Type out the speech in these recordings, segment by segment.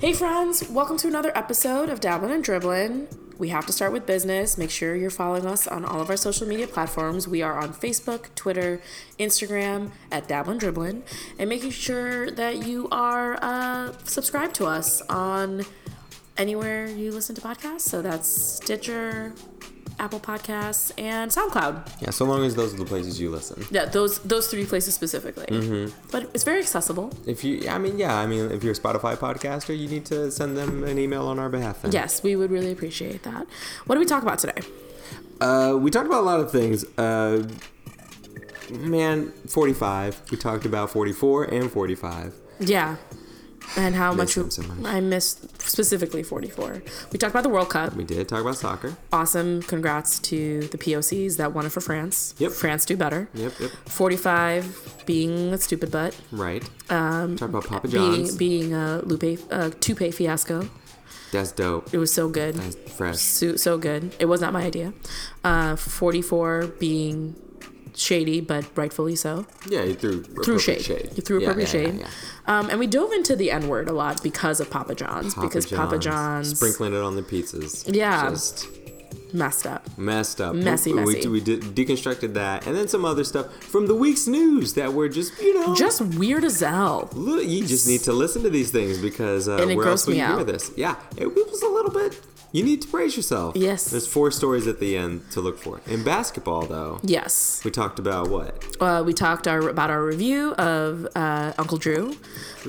Hey friends, welcome to another episode of Dabblin' and Dribblin'. We have to start with business. Make sure you're following us on all of our social media platforms. We are on Facebook, Twitter, Instagram at Dabblin' Dribblin', and making sure that you are uh, subscribed to us on anywhere you listen to podcasts. So that's Stitcher, Apple Podcasts, and SoundCloud. Yeah, so long as those are the places you listen. Yeah, those those three places specifically. Mm-hmm. But it's very accessible. If you, I mean, yeah, I mean, if you're a Spotify podcaster, you need to send them an email on our behalf. Then. Yes, we would really appreciate that. What do we talk about today? Uh, we talked about a lot of things. Uh, man, 45. We talked about 44 and 45. Yeah. And how much, them so much. I missed specifically 44. We talked about the World Cup. We did talk about soccer. Awesome. Congrats to the POCs that won it for France. Yep. France do better. Yep, yep. 45 being a stupid butt. Right. Um, talk about Papa Being John's. being a Lupe uh, Toupee fiasco. That's dope. It was so good. That's fresh. So, so good. It was not my idea. Uh, 44 being shady, but rightfully so. Yeah, you threw through appropriate shade. You threw appropriate yeah, yeah, shade. yeah. Um, and we dove into the N word a lot because of Papa John's. because Papa John's Sprinkling it on the pizzas. Yeah. Just messed up. messed up. Messy, we, messy. We, we did, deconstructed that. And then some other stuff from the week's news that were just, you know. Just weird as hell. Look, you just need to listen to these things because uh, And it where else would you hear this? Yeah, it, was a little bit. You need to brace yourself. Yes. There's four stories at the end to look for. In basketball, though, Yes. we talked about what? Uh, we talked our, about our review of uh, Uncle Drew,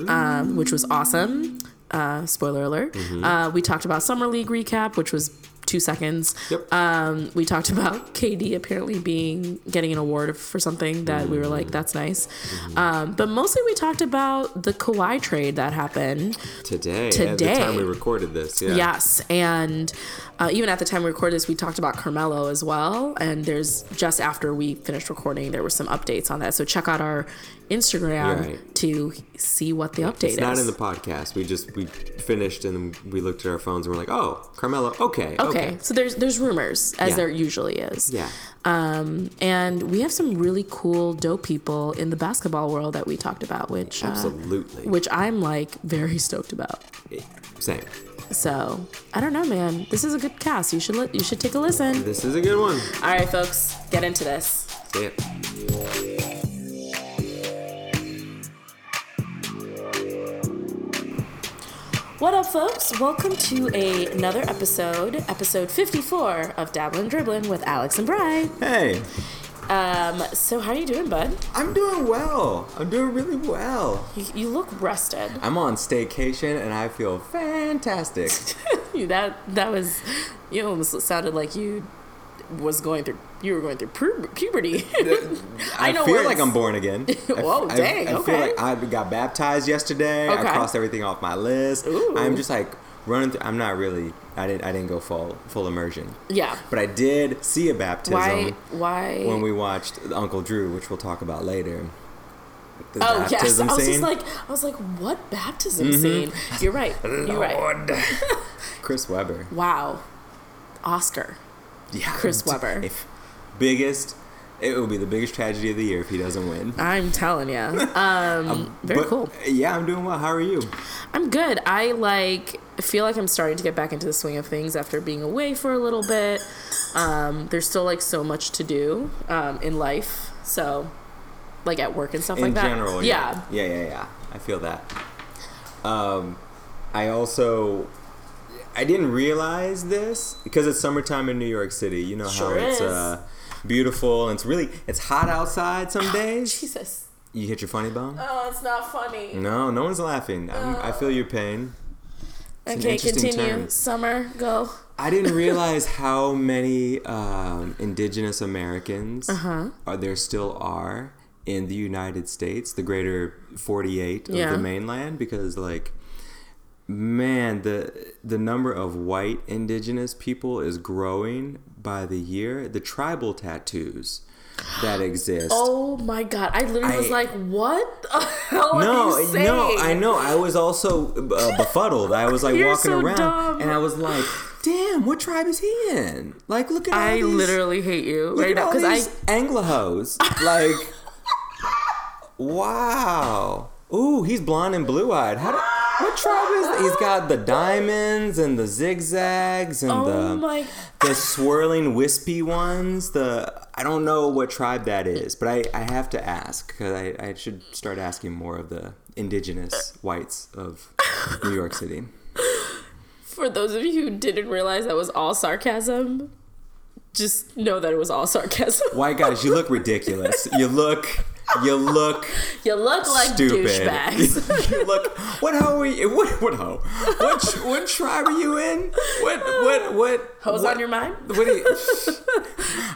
um, which was awesome. Uh, spoiler alert. Mm-hmm. Uh, we talked about Summer League recap, which was two seconds. Yep. Um, we talked about KD apparently being getting an award for something that we were like, that's nice. Mm-hmm. Um, but mostly we talked about the Kawhi trade that happened. Today. At the Today. time we recorded this. Yeah. Yes, and uh, even at the time we recorded this, we talked about Carmelo as well. And there's just after we finished recording, there were some updates on that. So check out our Instagram Right. to see what the update It's is. not in the podcast. We just we finished and we looked at our phones and we're like, oh, Carmelo. Okay. okay. Okay. so there's there's rumors as Yeah. there usually is. Yeah. Um, and we have some really cool, dope people in the basketball world that we talked about, which uh, Absolutely. which I'm like very stoked about. Same. So I don't know, man. This is a good cast. You should li- you should take a listen. This is a good one. All right, folks, get into this. Yeah. What up, folks? Welcome to a, another episode, episode 54 of Dabbling Dribbling with Alex and Bry. Hey, Um, so how are you doing, bud? I'm doing well. I'm doing really well. You, you look rested. I'm on staycation and I feel fantastic. that that was you almost sounded like you was going through you were going through pu- puberty. I, know feel like I'm born again. I- Whoa, I, dang, I, okay. feel like I got baptized yesterday. Okay. I crossed everything off my list. Ooh. I'm just like running through. I'm not really. I didn't. I didn't go full full immersion. yeah. But I did see a baptism Why? Why? when we watched Uncle Drew, which we'll talk about later. The Oh yes, I was scene. just like, I was like, what baptism mm-hmm. scene? You're right. You're right. Chris Webber. Wow, Oscar. Yeah, Chris Webber. If biggest, it will be the biggest tragedy of the year if he doesn't win. I'm telling you. Um, very But, cool. Yeah, I'm doing well. How are you? I'm good. I like feel like I'm starting to get back into the swing of things after being away for a little bit. Um, there's still like so much to do um, in life, so like at work and stuff In like that. general, yeah. yeah. yeah, yeah, yeah. I feel that. Um, I also, I didn't realize this because it's summertime in New York City. You know Sure how it's uh, beautiful and it's really it's hot outside some days. Jesus. You hit your funny bone. Oh, it's not funny. No, no one's laughing. I'm, I feel your pain. It's okay, continue. term. Summer, go. I didn't realize how many um, indigenous Americans Uh-huh. are there still are in the United States, the greater 48 of the mainland, because like, man, the the number of white indigenous people is growing by the year. The tribal tattoos that exist. Oh my god! I literally was like, "What the hell No, no, I know. I was also uh, befuddled. I was like You're walking so around, dumb. and I was like, "Damn, what tribe is he in?" Like, look at I these, literally hate you right now because I these Anglohos. Like, wow. Ooh, he's blonde and blue eyed. How? Do, what tribe is? He's got the diamonds and the zigzags and Oh the my. the swirling wispy ones. The I don't know what tribe that is, but I, I have to ask because I, I should start asking more of the indigenous whites of New York City. For those of you who didn't realize that was all sarcasm, just know that it was all sarcasm. White guys, you look ridiculous. You look you look You look like stupid. douchebags. you look. What hoe are you? What what hoe? What what tribe are you in? What what what? Hoes what, on your mind? What do you?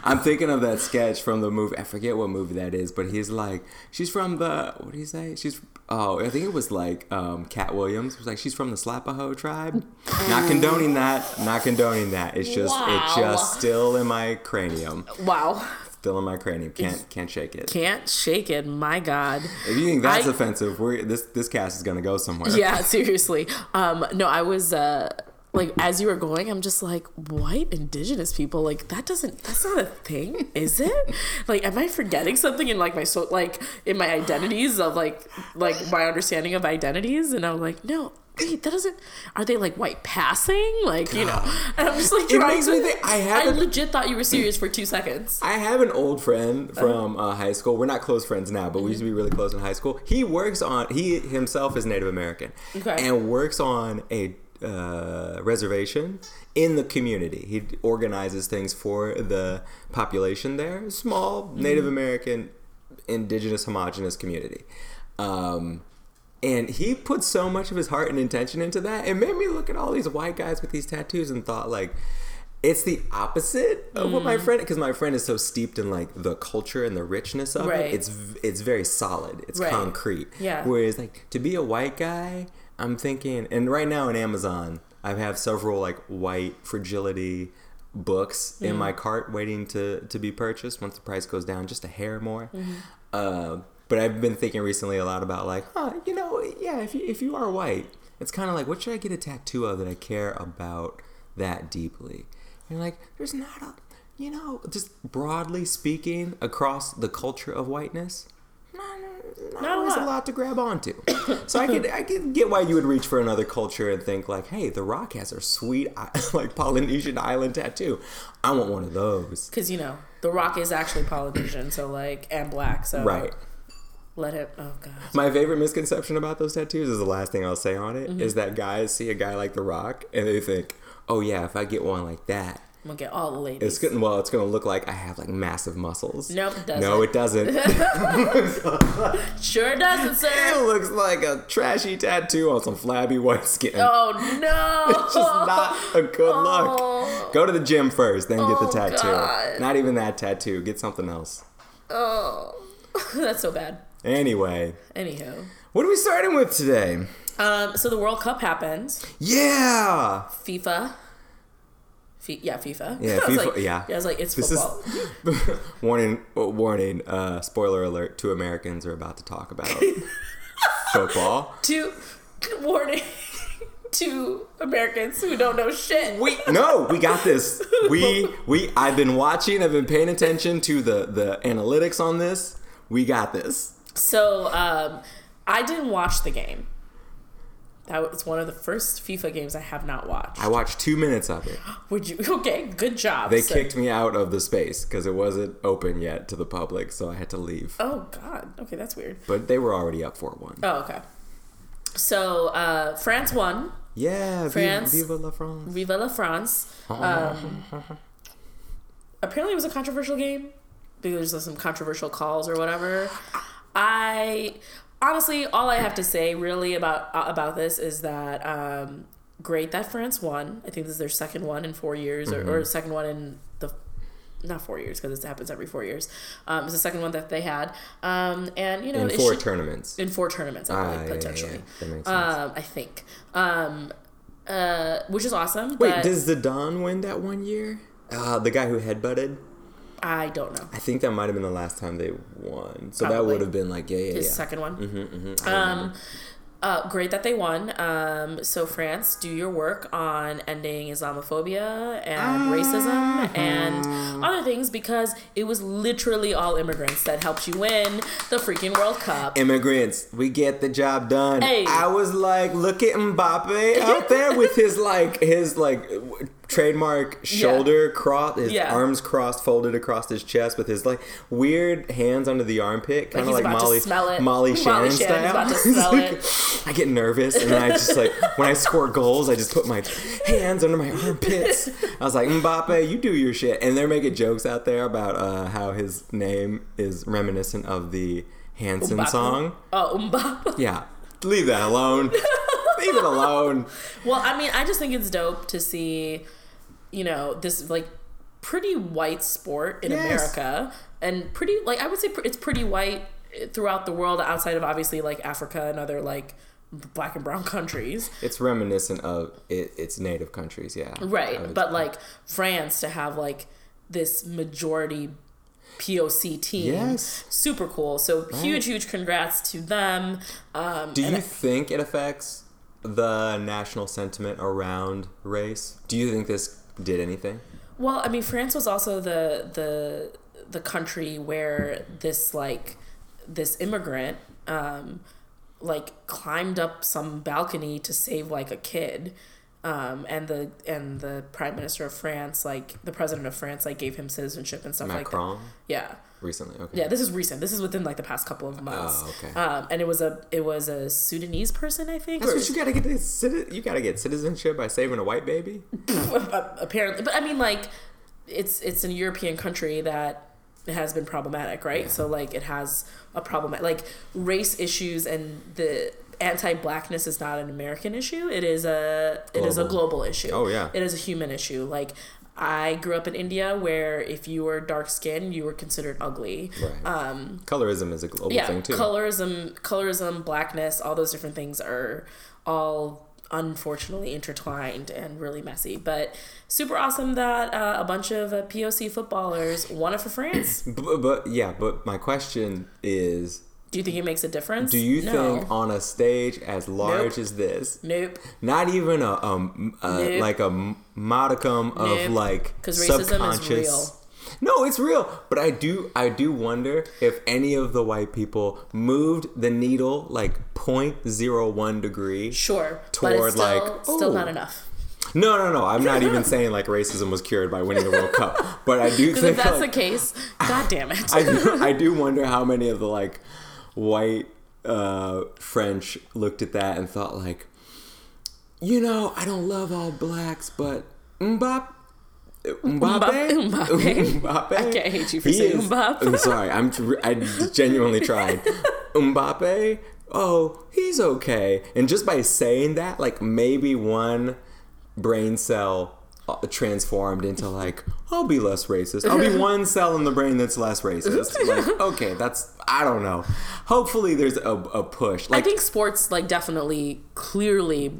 I'm thinking of that sketch from the movie. I forget what movie that is, but he's like, she's from the. What do you say? She's. Oh, I think it was like um, Katt Williams. It was like she's from the Slapaho tribe. Not condoning that. Not condoning that. It's just Wow. it's just still in my cranium. Wow. Still in my cranium. Can't can't shake it. Can't shake it. My God. If you think that's I- offensive, we're, this this cast is gonna go somewhere. Yeah, seriously. Um, no, I was uh like as you were going, I'm just like, white indigenous people, like that doesn't that's not a thing, is it? Like, am I forgetting something in like my so like in my identities of like like my understanding of identities? And I'm like, no, wait, that doesn't are they like white passing? Like, you know. And I'm just like It makes to- me think- I I haven't- legit thought you were serious for two seconds. I have an old friend from uh, high school. We're not close friends now, but we used to be really close in high school. He works on. He himself is Native American, Okay. and works on a uh, reservation in the community. He organizes things for the population there. Small Native American, indigenous, homogenous community. Um, and he put so much of his heart and intention into that. It made me look at all these white guys with these tattoos and thought like, it's the opposite of what Mm. my friend because my friend is so steeped in like the culture and the richness of Right. it. It's it's very solid. It's Right. concrete. Yeah. Whereas like to be a white guy, I'm thinking, and right now in Amazon, I have several like white fragility books in Mm. my cart waiting to to be purchased once the price goes down just a hair more. Mm-hmm. Uh, but I've been thinking recently a lot about like, huh, you know, yeah, if you if you are white, it's kind of like, what should I get a tattoo of that I care about that deeply? And like, there's not a, you know, just broadly speaking across the culture of whiteness, not, not, Not a always a lot. lot to grab onto. so I could I could get why you would reach for another culture and think like, hey, The Rock has a sweet like Polynesian island tattoo. I want one of those. Because you know, The Rock is actually Polynesian, so like and black, so Right. Let him oh god. My favorite misconception about those tattoos is the last thing I'll say on it mm-hmm. is that guys see a guy like The Rock and they think, oh yeah, if I get one like that, I'm gonna get all the ladies. it's gonna well, it's gonna look like I have like massive muscles. Nope, it doesn't. No, it doesn't. Sure doesn't, sir. looks like a trashy tattoo on some flabby white skin. Oh no! It's just not a good Oh. look. Go to the gym first, then get the Oh, tattoo. God. Not even that tattoo. Get something else. Oh, that's so bad. Anyway, Anywho, what are we starting with today? um, so the World Cup happens. Yeah. FIFA. Fi- yeah, FIFA. Yeah, FIFA, like- yeah. I was like, it's This is football. warning. uh, Warning. Uh, spoiler alert: Two Americans are about to talk about football. to warning Two Americans who don't know shit. We no, we got this. We we. I've been watching. I've been paying attention to the the analytics on this. We got this. So um, I didn't watch the game. That was one of the first FIFA games I have not watched. I watched two minutes of it. Would you? Okay, good job. They So- kicked me out of the space because it wasn't open yet to the public, so I had to leave. Oh God. Okay, that's weird. But they were already up four one. Oh, okay. So uh, France won. Yeah, France. Viva, la France. Viva la France. Um, apparently, it was a controversial game because there's some controversial calls or whatever. I honestly, all I have to say really about uh, about this is that um, great that France won. I think this is their second one in four years, or, or second one in the not four years because it happens every four years. Um, it's the second one that they had, um, and you know In four should- tournaments. in four tournaments, I Ah, believe, yeah, yeah, potentially. yeah. That makes sense. Um, I think. Um, uh, which is awesome. Wait, does Don win that one year? Uh, the guy who headbutted? I don't know. I think that might have been the last time they won. So that would have been like, yeah, yeah, His yeah. second one. Mm-hmm, mm-hmm. Um, Uh, great that they won. Um, so France, do your work on ending Islamophobia and racism and other things because it was literally all immigrants that helped you win the freaking World Cup. Immigrants, we get the job done. Hey. I was like, look at Mbappe out there with his like his like trademark shoulder crossed, his Yeah. arms crossed, folded across his chest, with his like weird hands under the armpit, kind of like, to Molly. Molly Molly Shannon Shannon's style. about to smell like-. I get nervous, and then I just like when I score goals, I just put my hands under my armpits. I was like, Mbappe, you do your shit, and they're making jokes out there about uh, how his name is reminiscent of the Hanson Mbappe. song. Oh, Mbappe. Yeah, leave that alone. leave it alone. Well, I mean, I just think it's dope to see, you know, this like pretty white sport in Yes. America and pretty like I would say it's pretty white throughout the world outside of obviously like Africa and other like black and brown countries. It's reminiscent of it, its native countries. Yeah, Right. But like France to have like this majority POC team. Yes. Super cool. So huge, huge congrats to them. Um, do you think it affects the national sentiment around race? Do you think this did anything? Well, I mean, France was also the the the country where this like this immigrant um, like climbed up some balcony to save like a kid. Um, and the and the prime minister of France, like the president of France, like gave him citizenship and stuff like Macron that. Yeah, recently. Okay. yeah. This is recent. This is within like the past couple of months. Oh, okay. Um, and it was a it was a Sudanese person, I think. That's or- what you gotta get. This, citi- you gotta get citizenship by saving a white baby. apparently but i mean like it's it's a european country that has been problematic right so like it has a problem like race issues and the anti-blackness is not an american issue it is a it is a Global. global issue Oh, yeah. it is a human issue like i grew up in india where if you were dark skinned you were considered ugly Right. um Colorism is a global yeah thing too. colorism colorism blackness all those different things are all unfortunately intertwined and really messy but super awesome that uh, a bunch of uh, poc footballers won it for france but, but yeah, but my question is, do you think it makes a difference do you no. think on a stage as large Nope. as this, nope not even a um uh, Nope. like a modicum of Nope. like 'Cause racism is subconscious. real. No, it's real, but I do I do wonder if any of the white people moved the needle like 0.01 degree. sure but Toward, it's still, like, still oh. not enough No, no, no. I'm not even saying like racism was cured by winning the World Cup, but I do think if that's like, the case god damn it I do, I do wonder how many of the like white uh, French looked at that and thought like, you know, I don't love all blacks, but Mbappe. Mbappe, Mbappe. Mbappe. I can't hate you for He saying is- Mbappe. I'm sorry. I'm. I genuinely tried. Mbappe. Oh, he's okay. And just by saying that, like maybe one brain cell Uh, transformed into like I'll be less racist. I'll be one cell in the brain that's less racist. Like okay, that's I don't know. Hopefully there's a, a push. I think sports like definitely clearly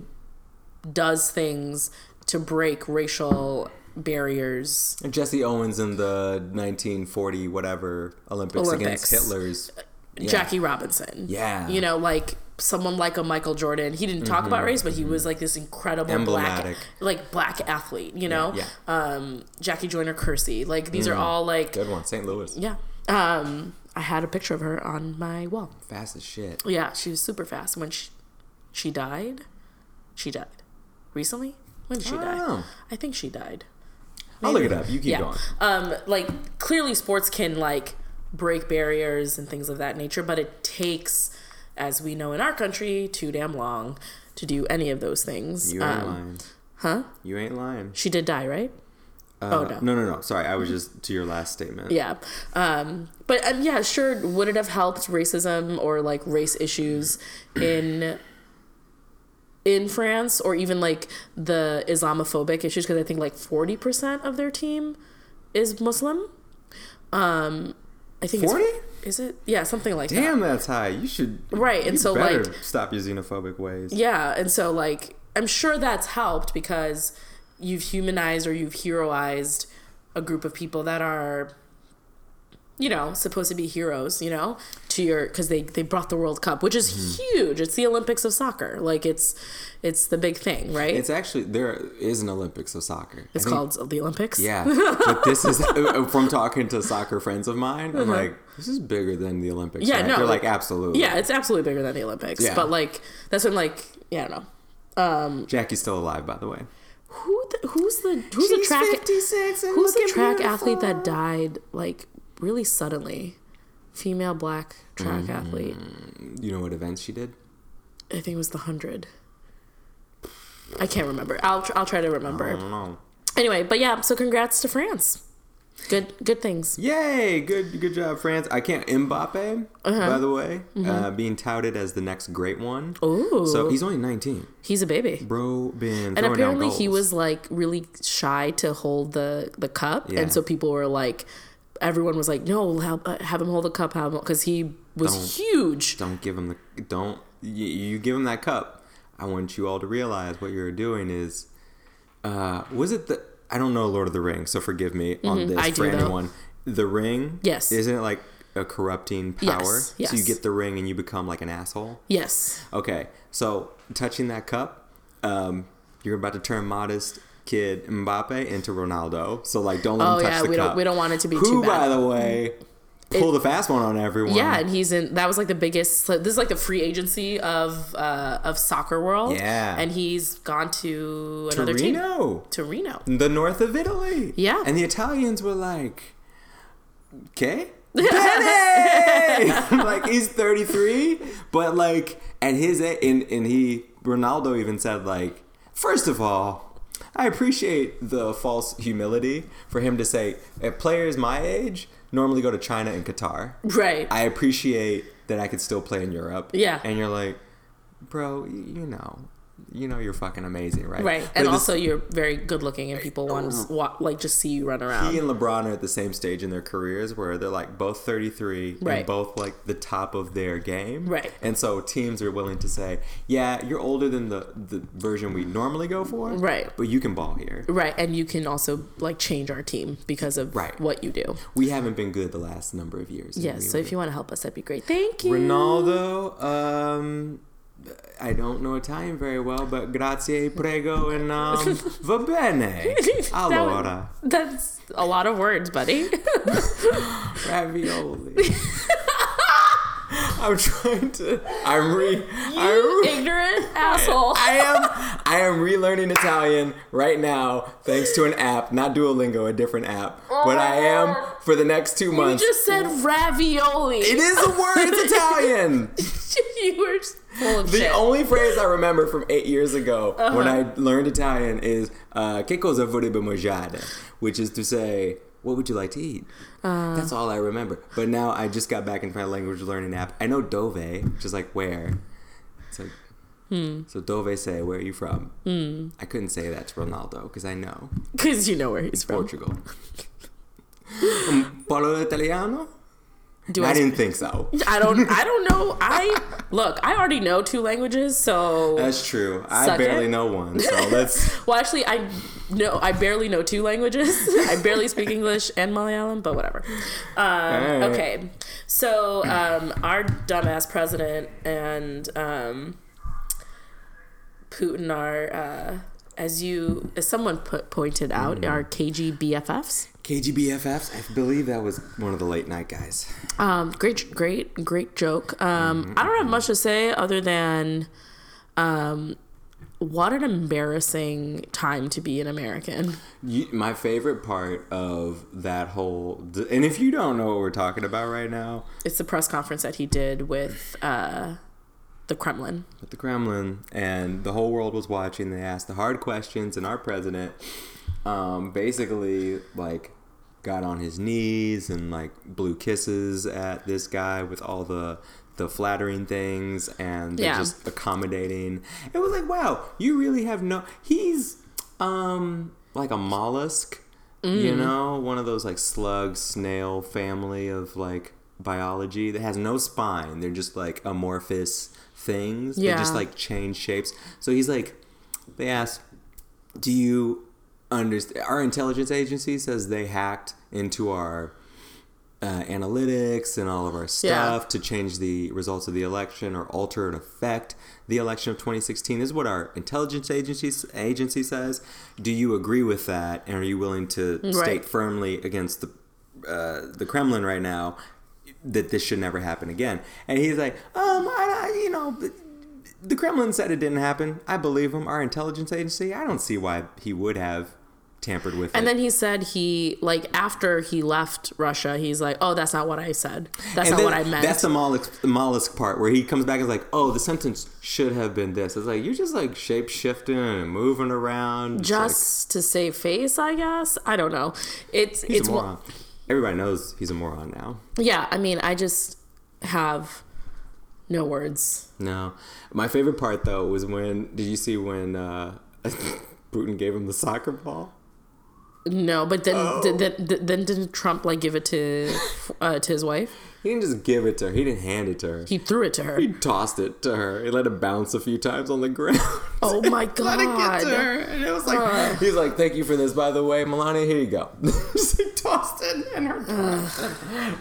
does things to break racial barriers. Jesse Owens in the 1940 whatever Olympics, against Hitler's. Uh, yeah. Jackie Robinson. Yeah. You know, like someone like a Michael Jordan. He didn't talk about race, but he was like this incredible Mm-hmm. Emblematic. black like black athlete, you know? yeah. Um Jackie Joyner Kersee. Like these are all like Good one, St. Louis. yeah. Um I had a picture of her on my wall. Fast as shit. Yeah, she was super fast. When she she died, she died. Recently? When did she die? Oh. I think she died. I'll look it up. You keep yeah. going. Um, like clearly sports can like break barriers and things of that nature, but it takes, as we know in our country, too damn long to do any of those things. You ain't Um, lying. huh? You ain't lying. She did die, right? Uh, oh, no. no, no, no. Sorry, I was just to your last statement. Yeah. Um, but um, yeah, sure. Would it have helped racism or like race issues in in France or even like the Islamophobic issues? Because I think like forty percent of their team is Muslim. Um, I think it's- 40? Is it? Yeah, something like that. Damn, that's high. You should. Right, and so, like- stop your xenophobic ways. Yeah, and so like I'm sure that's helped because you've humanized or you've heroized a group of people that are you know, supposed to be heroes, you know, to your because they they brought the World Cup, which is Mm-hmm. huge. It's the Olympics of soccer. Like it's it's the big thing, right? It's actually there is an Olympics of soccer. It's think- called the Olympics. Yeah, but this is from talking to soccer friends of mine. I'm like, this is bigger than the Olympics. Yeah, right? no, they're like- like absolutely. Yeah, it's absolutely bigger than the Olympics. Yeah. But like that's when like yeah, I don't know. Um, Jackie's still alive, by the way. Who the, who's the who's the track 56 and who's the track athlete that died like really suddenly? Female black track Mm-hmm. athlete. You know what events she did? I think it was the hundred. I can't remember. I'll tr- I'll try to I remember. don't know. Anyway, but yeah, so congrats to France. Good good things. Yay! Good, good job, France. I can't Mbappe, Uh-huh. by the way, Mm-hmm. uh, being touted as the next great one. Ooh. So he's only 19. He's a baby. Bro, been And apparently he was like really shy to hold the the cup, Yeah. and so people were like, everyone was like, no, help, uh, have him hold the cup, have because he was Don't. huge. Don't give him the don't. You, you give him that cup. I want you all to realize what you're doing is. Uh, was it the? I don't know Lord of the Rings, so forgive me on this Mm-hmm. I for do, though. anyone. The ring, Yes. isn't it like a corrupting power? Yes, So you get the ring and you become like an asshole. Yes. Okay, so touching that cup, um, you're about to turn modest kid Mbappe into Ronaldo. So like, don't let Oh him touch yeah, the we cup. don't we don't want it to be Who, too bad. by the way, pulled the fast one on everyone. Yeah, and he's in. That was like the biggest. This is like the free agency of uh, of soccer world. Yeah. and he's gone to another team. Torino, To Reno. the north of Italy. Yeah. and the Italians were like, "Okay." Like he's 33, but like at his and and he Ronaldo even said like, first of all, I appreciate the false humility for him to say at players my age normally go to China and Qatar. Right. I appreciate that I could still play in Europe. Yeah. and you're like, bro, you know, you know you're fucking amazing, right? right, But and also you're very good looking, and people want to wa- like just see you run around. he and LeBron are at the same stage in their careers where they're like both 33 Right. and both like the top of their game. Right. And so teams are willing to say, yeah, you're older than the, the version we normally go for. Right. But you can ball here. Right, and you can also like change our team because of Right. what you do. We haven't been good the last number of years. Yes, so if you want to help us, that'd be great. Thank you. Ronaldo, um, I don't know Italian very well, but grazie, prego, and um, va bene. Allora, would- that's a lot of words, buddy. ravioli. I'm trying to. I'm re. I'm, Ignorant asshole. I am. I am relearning Italian right now, thanks to an app, not Duolingo, a different app. But I am for the next two months. You just said ravioli. it is a word. It's Italian. you were full of shit. The shit. only phrase I remember from eight years ago Uh-huh. when I learned Italian is uh, "Che cosa vorrebbe mangiare," which is to say, "What would you like to eat?" Uh. That's all I remember. But now I just got back into my language learning app. I know dove, which is like where. It's like, Hmm. so dove say, "Where are you from?" I couldn't say that to Ronaldo because I know Because you know where he's from. Portugal. um, parlo italiano? Do I I, didn't think so. I don't. I don't know. I look. I already know two languages, so That's true. I barely it. know one, so let's. well, actually, I know. I barely know two languages. I barely speak English and Malayalam, but whatever. Um, Alright. Okay, so um, our dumbass president and um, Putin are, uh, as you, as someone put, pointed out, Mm-hmm. are KG BFFs. KGBFFs. I believe that was one of the late night guys. Um, great, great, great joke. Um, I don't have much to say other than, um, what an embarrassing time to be an American. You, my favorite part of that whole, and if you don't know what we're talking about right now, It's the press conference that he did with uh, the Kremlin. With the Kremlin, and the whole world was watching. They asked the hard questions, and our president, um, basically like got on his knees and like blew kisses at this guy with all the the flattering things and Yeah. just accommodating. It was like, wow, you really have no. He's um like a mollusk, you Mm. know, one of those like slug snail family of like biology that has no spine. They're just like amorphous things. They just like change shapes. So he's like, they ask, do you understand? Our intelligence agency says they hacked into our uh, analytics and all of our Yeah. stuff to change the results of the election or alter and affect the election of 2016. This is what our intelligence agency agency says. Do you agree with that? And are you willing to Right. state firmly against the uh, the Kremlin right now that this should never happen again? And he's like, um, I, I- you know. The Kremlin said it didn't happen. I believe him. Our intelligence agency. I don't see why he would have tampered with And it. then he said he like after he left Russia, he's like, "Oh, that's not what I said. That's And not what I meant." That's the mollusk, the mollusk part where he comes back and is like, "Oh, the sentence should have been this." It's like you're just like shape shifting and moving around. Just to save face, I guess. I don't know. It's it's a one- moron. Everybody knows he's a moron now. yeah. I mean, I just have no words. No, my favorite part though was when did you see when uh, Putin gave him the soccer ball? No, but then Oh. did, then, then didn't Trump like give it to uh, to his wife? He didn't just give it to her. He didn't hand it to her. He threw it to her. He tossed it to her. He let it bounce a few times on the ground. Oh my god! let it get to her. And it was like, he's like, thank you for this, by the way, Melania, here you go. just like tossed it in her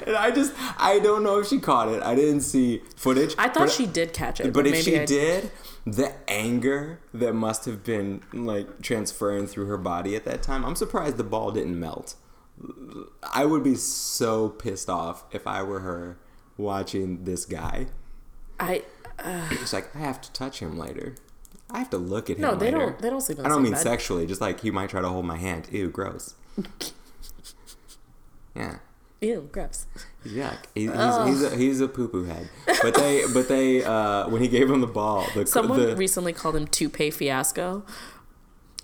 And I just, I don't know if she caught it. I didn't see footage. I thought but- she did catch it, But if maybe she I- did, the anger that must have been like transferring through her body at that time, I'm surprised the ball didn't melt. I would be so pissed off if I were her watching this guy. I It's like I have to touch him later. I have to look at him. no, they later. don't. They don't sleep I don't mean bed. sexually. Just like he might try to hold my hand. Ew, gross. yeah. Ew, gross. Yuck. He, he's, he's a he's a poo poo head. But they but they uh, when he gave him the ball, the Someone the, recently called him Toupee Fiasco,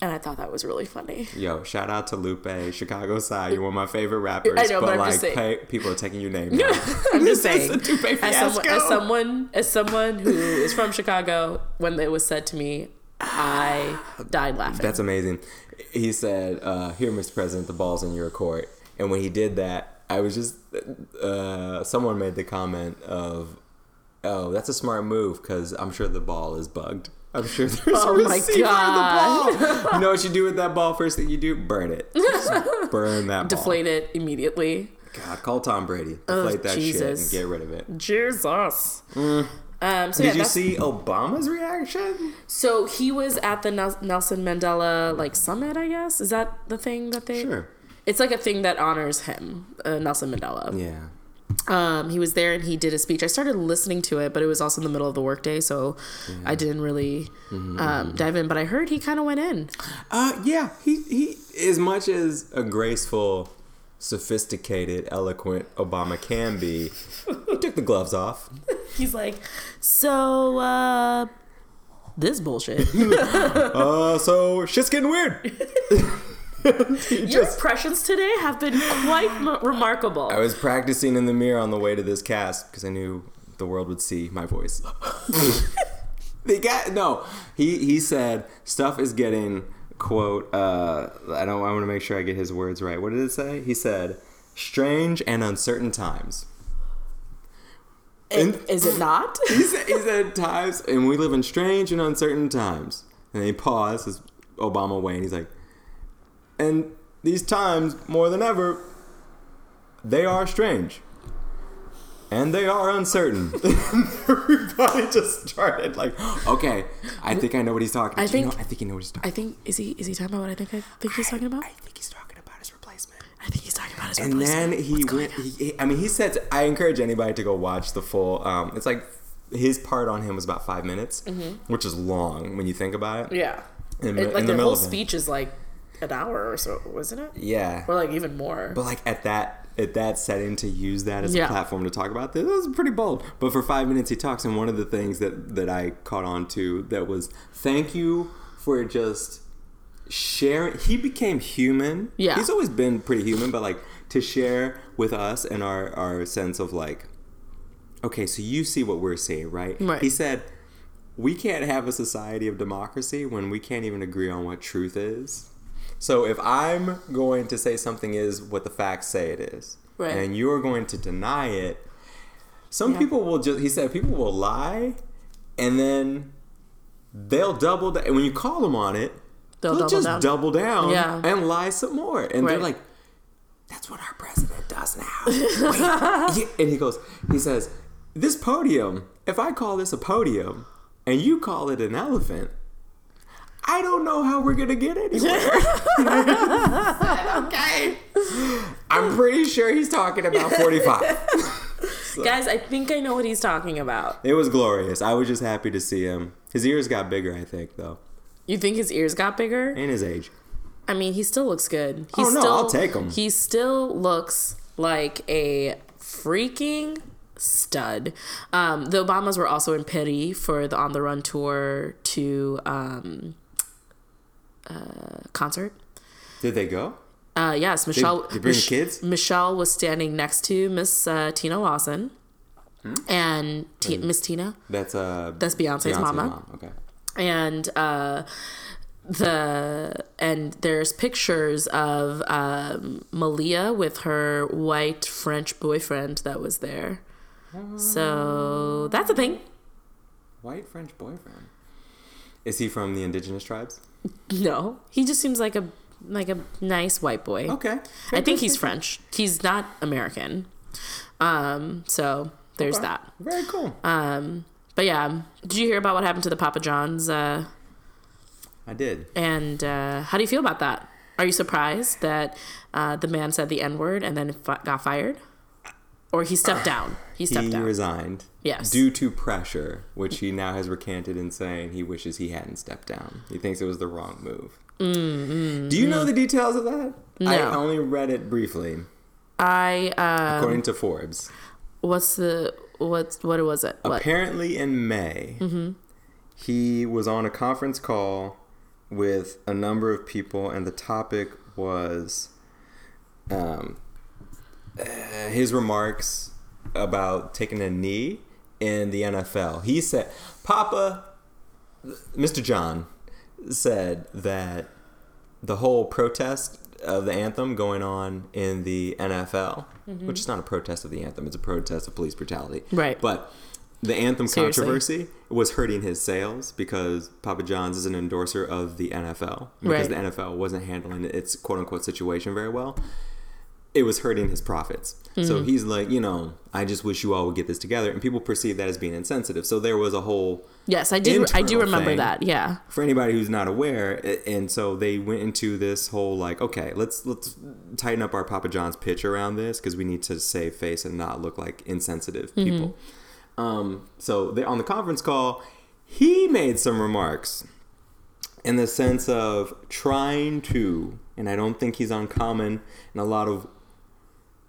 and I thought that was really funny. yo shout out to Lupe Chicago Side. You're one of my favorite rappers. I know, but I'm like pay, people are taking your name. now. I'm just saying, as someone, as someone, as someone who is from Chicago, when it was said to me, I died laughing. That's amazing. He said, uh, "Here, Mr. President, the ball's in your court." And when he did that, I was just uh, someone made the comment of, "Oh, that's a smart move because I'm sure the ball is bugged. I'm sure there's Oh a my receiver God. of the ball. you know what you do with that ball? First thing you do, burn it. Just burn that ball. Deflate it immediately. God, call Tom Brady. Deflate that Jesus. shit and get rid of it. Jesus. Um, so Did yeah, you see Obama's reaction? So he was at the Nelson Mandela like summit, I guess. Is that the thing that they? Sure. It's like a thing that honors him, uh, Nelson Mandela. Yeah. Um, he was there and he did a speech. I started listening to it, but it was also in the middle of the workday, so I didn't really Mm-hmm, um, dive in. But I heard he kind of went in. Uh, yeah, he, he, as much as a graceful, sophisticated, eloquent Obama can be, he took the gloves off. He's like, so uh, this bullshit. Uh, so shit's getting weird. Your just, impressions today have been quite m- remarkable. I was practicing in the mirror on the way to this cast because I knew the world would see my voice. the guy, no, he he said stuff is getting quote. Uh, I don't. I want to make sure I get his words right. What did it say? He said, "Strange and uncertain times." And- is it not? he said, he said times, and we live in strange and uncertain times. And he paused as Obama went. He's like, and these times, more than ever, they are strange. And they are uncertain. Everybody just started like, okay, I think I know what he's talking about. I think- you know, I think you know what he's talking I think is he is he talking about what I think I think he's talking about? I think he's talking about his replacement. I think he's talking about his replacement. And replacement. then he went. He, he- I mean, he said. I encourage anybody to go watch the full. Um, it's like his part on him was about five minutes, which is long when you think about it. Yeah. In, And, in like the the middle whole of it. speech is like an hour or so, wasn't it? Yeah, Or like even more. but like at that at that setting to use that as Yeah. a platform to talk about this, it was pretty bold. But for five minutes he talks, and one of the things that that I caught on to that was thank you for just sharing. He became human. Yeah. he's always been pretty human, but like to share with us and our our sense of like, okay, so you see what we're seeing, right? Right. He said. We can't have a society of democracy when we can't even agree on what truth is. So if I'm going to say something is what the facts say it is, Right. and you're going to deny it, some Yeah. people will just, he said, people will lie and then they'll double down. And when you call them on it, They'll they'll, double just down. double down Yeah. and lie some more. And they're like, that's what our president does. now. And he goes, he says, this podium, if I call this a podium and you call it an elephant, I don't know how we're gonna get anywhere. okay. I'm pretty sure he's talking about 45. Guys, I think I know what he's talking about. It was glorious. I was just happy to see him. His ears got bigger, I think, though, You think his ears got bigger? and his age. I mean, he still looks good. He Oh, no, still, I'll take him. He still looks like a freaking stud. Um, the Obamas were also in Pity for the On the Run tour to um, uh, concert. Did they go? Uh, yes, Michelle. they bring the kids? Michelle was standing next to Miss uh, Tina Lawson, Hmm? and T- Miss Tina, That's uh. That's Beyonce's mama. mom. Okay. and uh, the and there's pictures of um, Malia with her white French boyfriend that was there. So that's a thing. White French boyfriend. Is he from the indigenous tribes? No, he just seems like a like a nice white boy. Okay. I think he's French. He's not American. Um, so there's Okay. that. Very cool. Um, but yeah, did you hear about what happened to the Papa John's? Uh, I did. and uh, how do you feel about that? Are you surprised that uh, the man said the N word and then got fired, or he stepped down? He stepped he down. He resigned. Yes. Due to pressure, which he now has recanted in saying he wishes he hadn't stepped down. He thinks it was the wrong move. Do you know the details of that? I only read it briefly, I uh, according to Forbes. what's the what what was it? What? Apparently, in May, he was on a conference call with a number of people, and the topic was um, uh, his remarks about taking a knee in the NFL. He said, Papa, Mr. John said that the whole protest of the anthem going on in the NFL, which is not a protest of the anthem, it's a protest of police brutality. Right. But the anthem Seriously. controversy was hurting his sales because Papa John's is an endorser of the NFL because Right. the NFL wasn't handling its quote unquote situation very well. It was hurting his profits. Mm-hmm. So he's like, you know, I just wish you all would get this together. And people perceive that as being insensitive. So there was a whole yes, I do. I do remember that. Yeah. for anybody who's not aware and so they went into this whole like okay let's let's tighten up our papa john's pitch around this because we need to save face and not look like insensitive people um, so they, on the conference call he made some remarks in the sense of trying to and i don't think he's uncommon in a lot of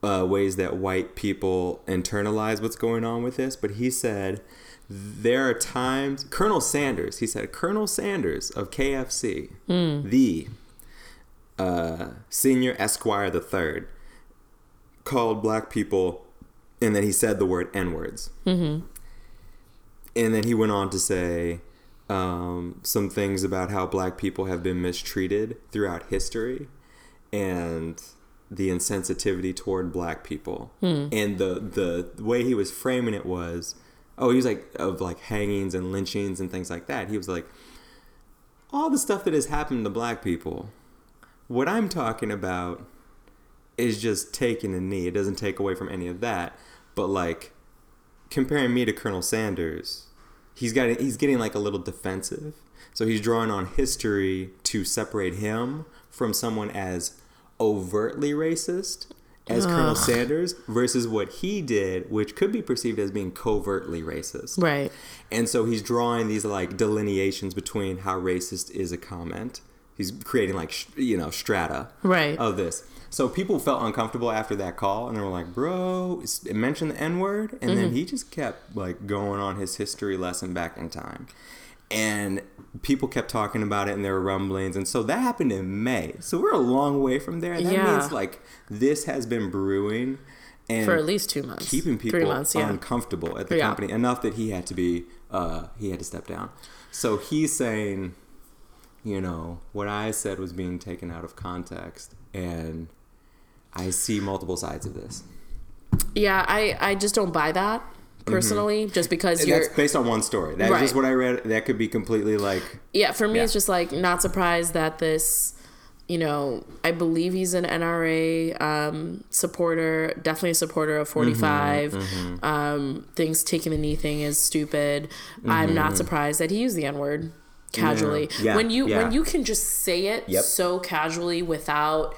uh, ways that white people internalize what's going on with this, but he said there are times Colonel Sanders, he said Colonel Sanders of KFC, the uh, senior Esquire the third, called black people, and then he said the word N words, mm-hmm. and then he went on to say um, some things about how black people have been mistreated throughout history, and the insensitivity toward black people. Hmm. And the, the the way he was framing it was oh he was like of like hangings and lynchings and things like that. He was like all the stuff that has happened to black people what i'm talking about is just taking a knee. It doesn't take away from any of that. But like comparing me to colonel sanders he's got he's getting like a little defensive. So he's drawing on history to separate him from someone as overtly racist as Colonel Sanders versus what he did, which could be perceived as being covertly racist. Right. And so he's drawing these like delineations between how racist is a comment. He's creating like sh- you know strata Right. of this. So people felt uncomfortable after that call, and they were like, "Bro, it mentioned the N word," and then mm-hmm. he just kept like going on his history lesson back in time, and people kept talking about it, and there were rumblings, and so that happened in May. So we're a long way from there. That Yeah. means like this has been brewing, and For at least two months. keeping people Three months. Yeah. uncomfortable at the Yeah. company enough that he had to be uh, he had to step down. So he's saying, you know, what I said was being taken out of context, and I see multiple sides of this. yeah. I I just don't buy that personally, just because And you're. That's based on one story. That's Right. just what I read. That could be completely like Yeah, for me, Yeah. it's just like not surprised that this you know, I believe he's an NRA um, supporter, definitely a supporter of 45. Mm-hmm, Um, things taking the knee thing is stupid. I'm not surprised that he used the N word casually. Mm-hmm. Yeah, When you yeah. when you can just say it Yep. so casually without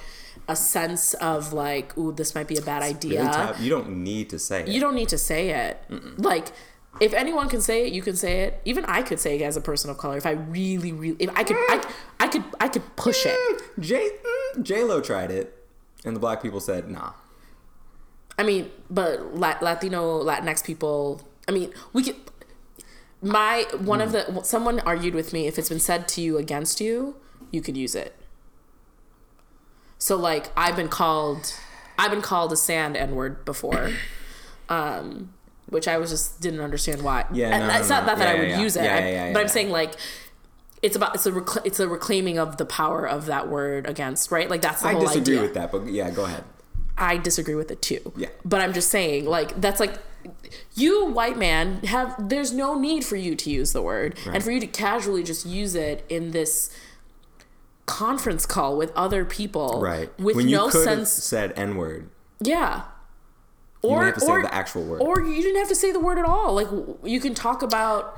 a sense of like, ooh, this might be a bad idea. Really. You don't need to say it. You don't need to say it. Like, if anyone can say it, you can say it. Even I could say it as a person of color if I really, really, if I could, I, I could, I could push it. Mm, J mm, J Lo tried it, and the black people said nah. I mean, but La- Latino, Latinx people. I mean, we could. My one of mm. the someone argued with me if it's been said to you against you, you could use it. So like I've been called, I've been called a sand n word before, um, which I was just didn't understand why. Yeah, And no, it's no, not, no. not that Yeah, I would yeah. use it, Yeah, I- yeah, yeah, but I'm saying like. It's about it's a recla- it's a reclaiming of the power of that word against right like that's the I whole disagree idea. with that, but yeah, go ahead. I disagree with it too. Yeah. But I'm just saying, like, that's like you, white man, have there's no need for you to use the word Right. and for you to casually just use it in this conference call with other people. Right. With when no sense. said N word, Yeah. you Or, didn't have to or, say the actual word. or you didn't have to say the word at all. Like you can talk about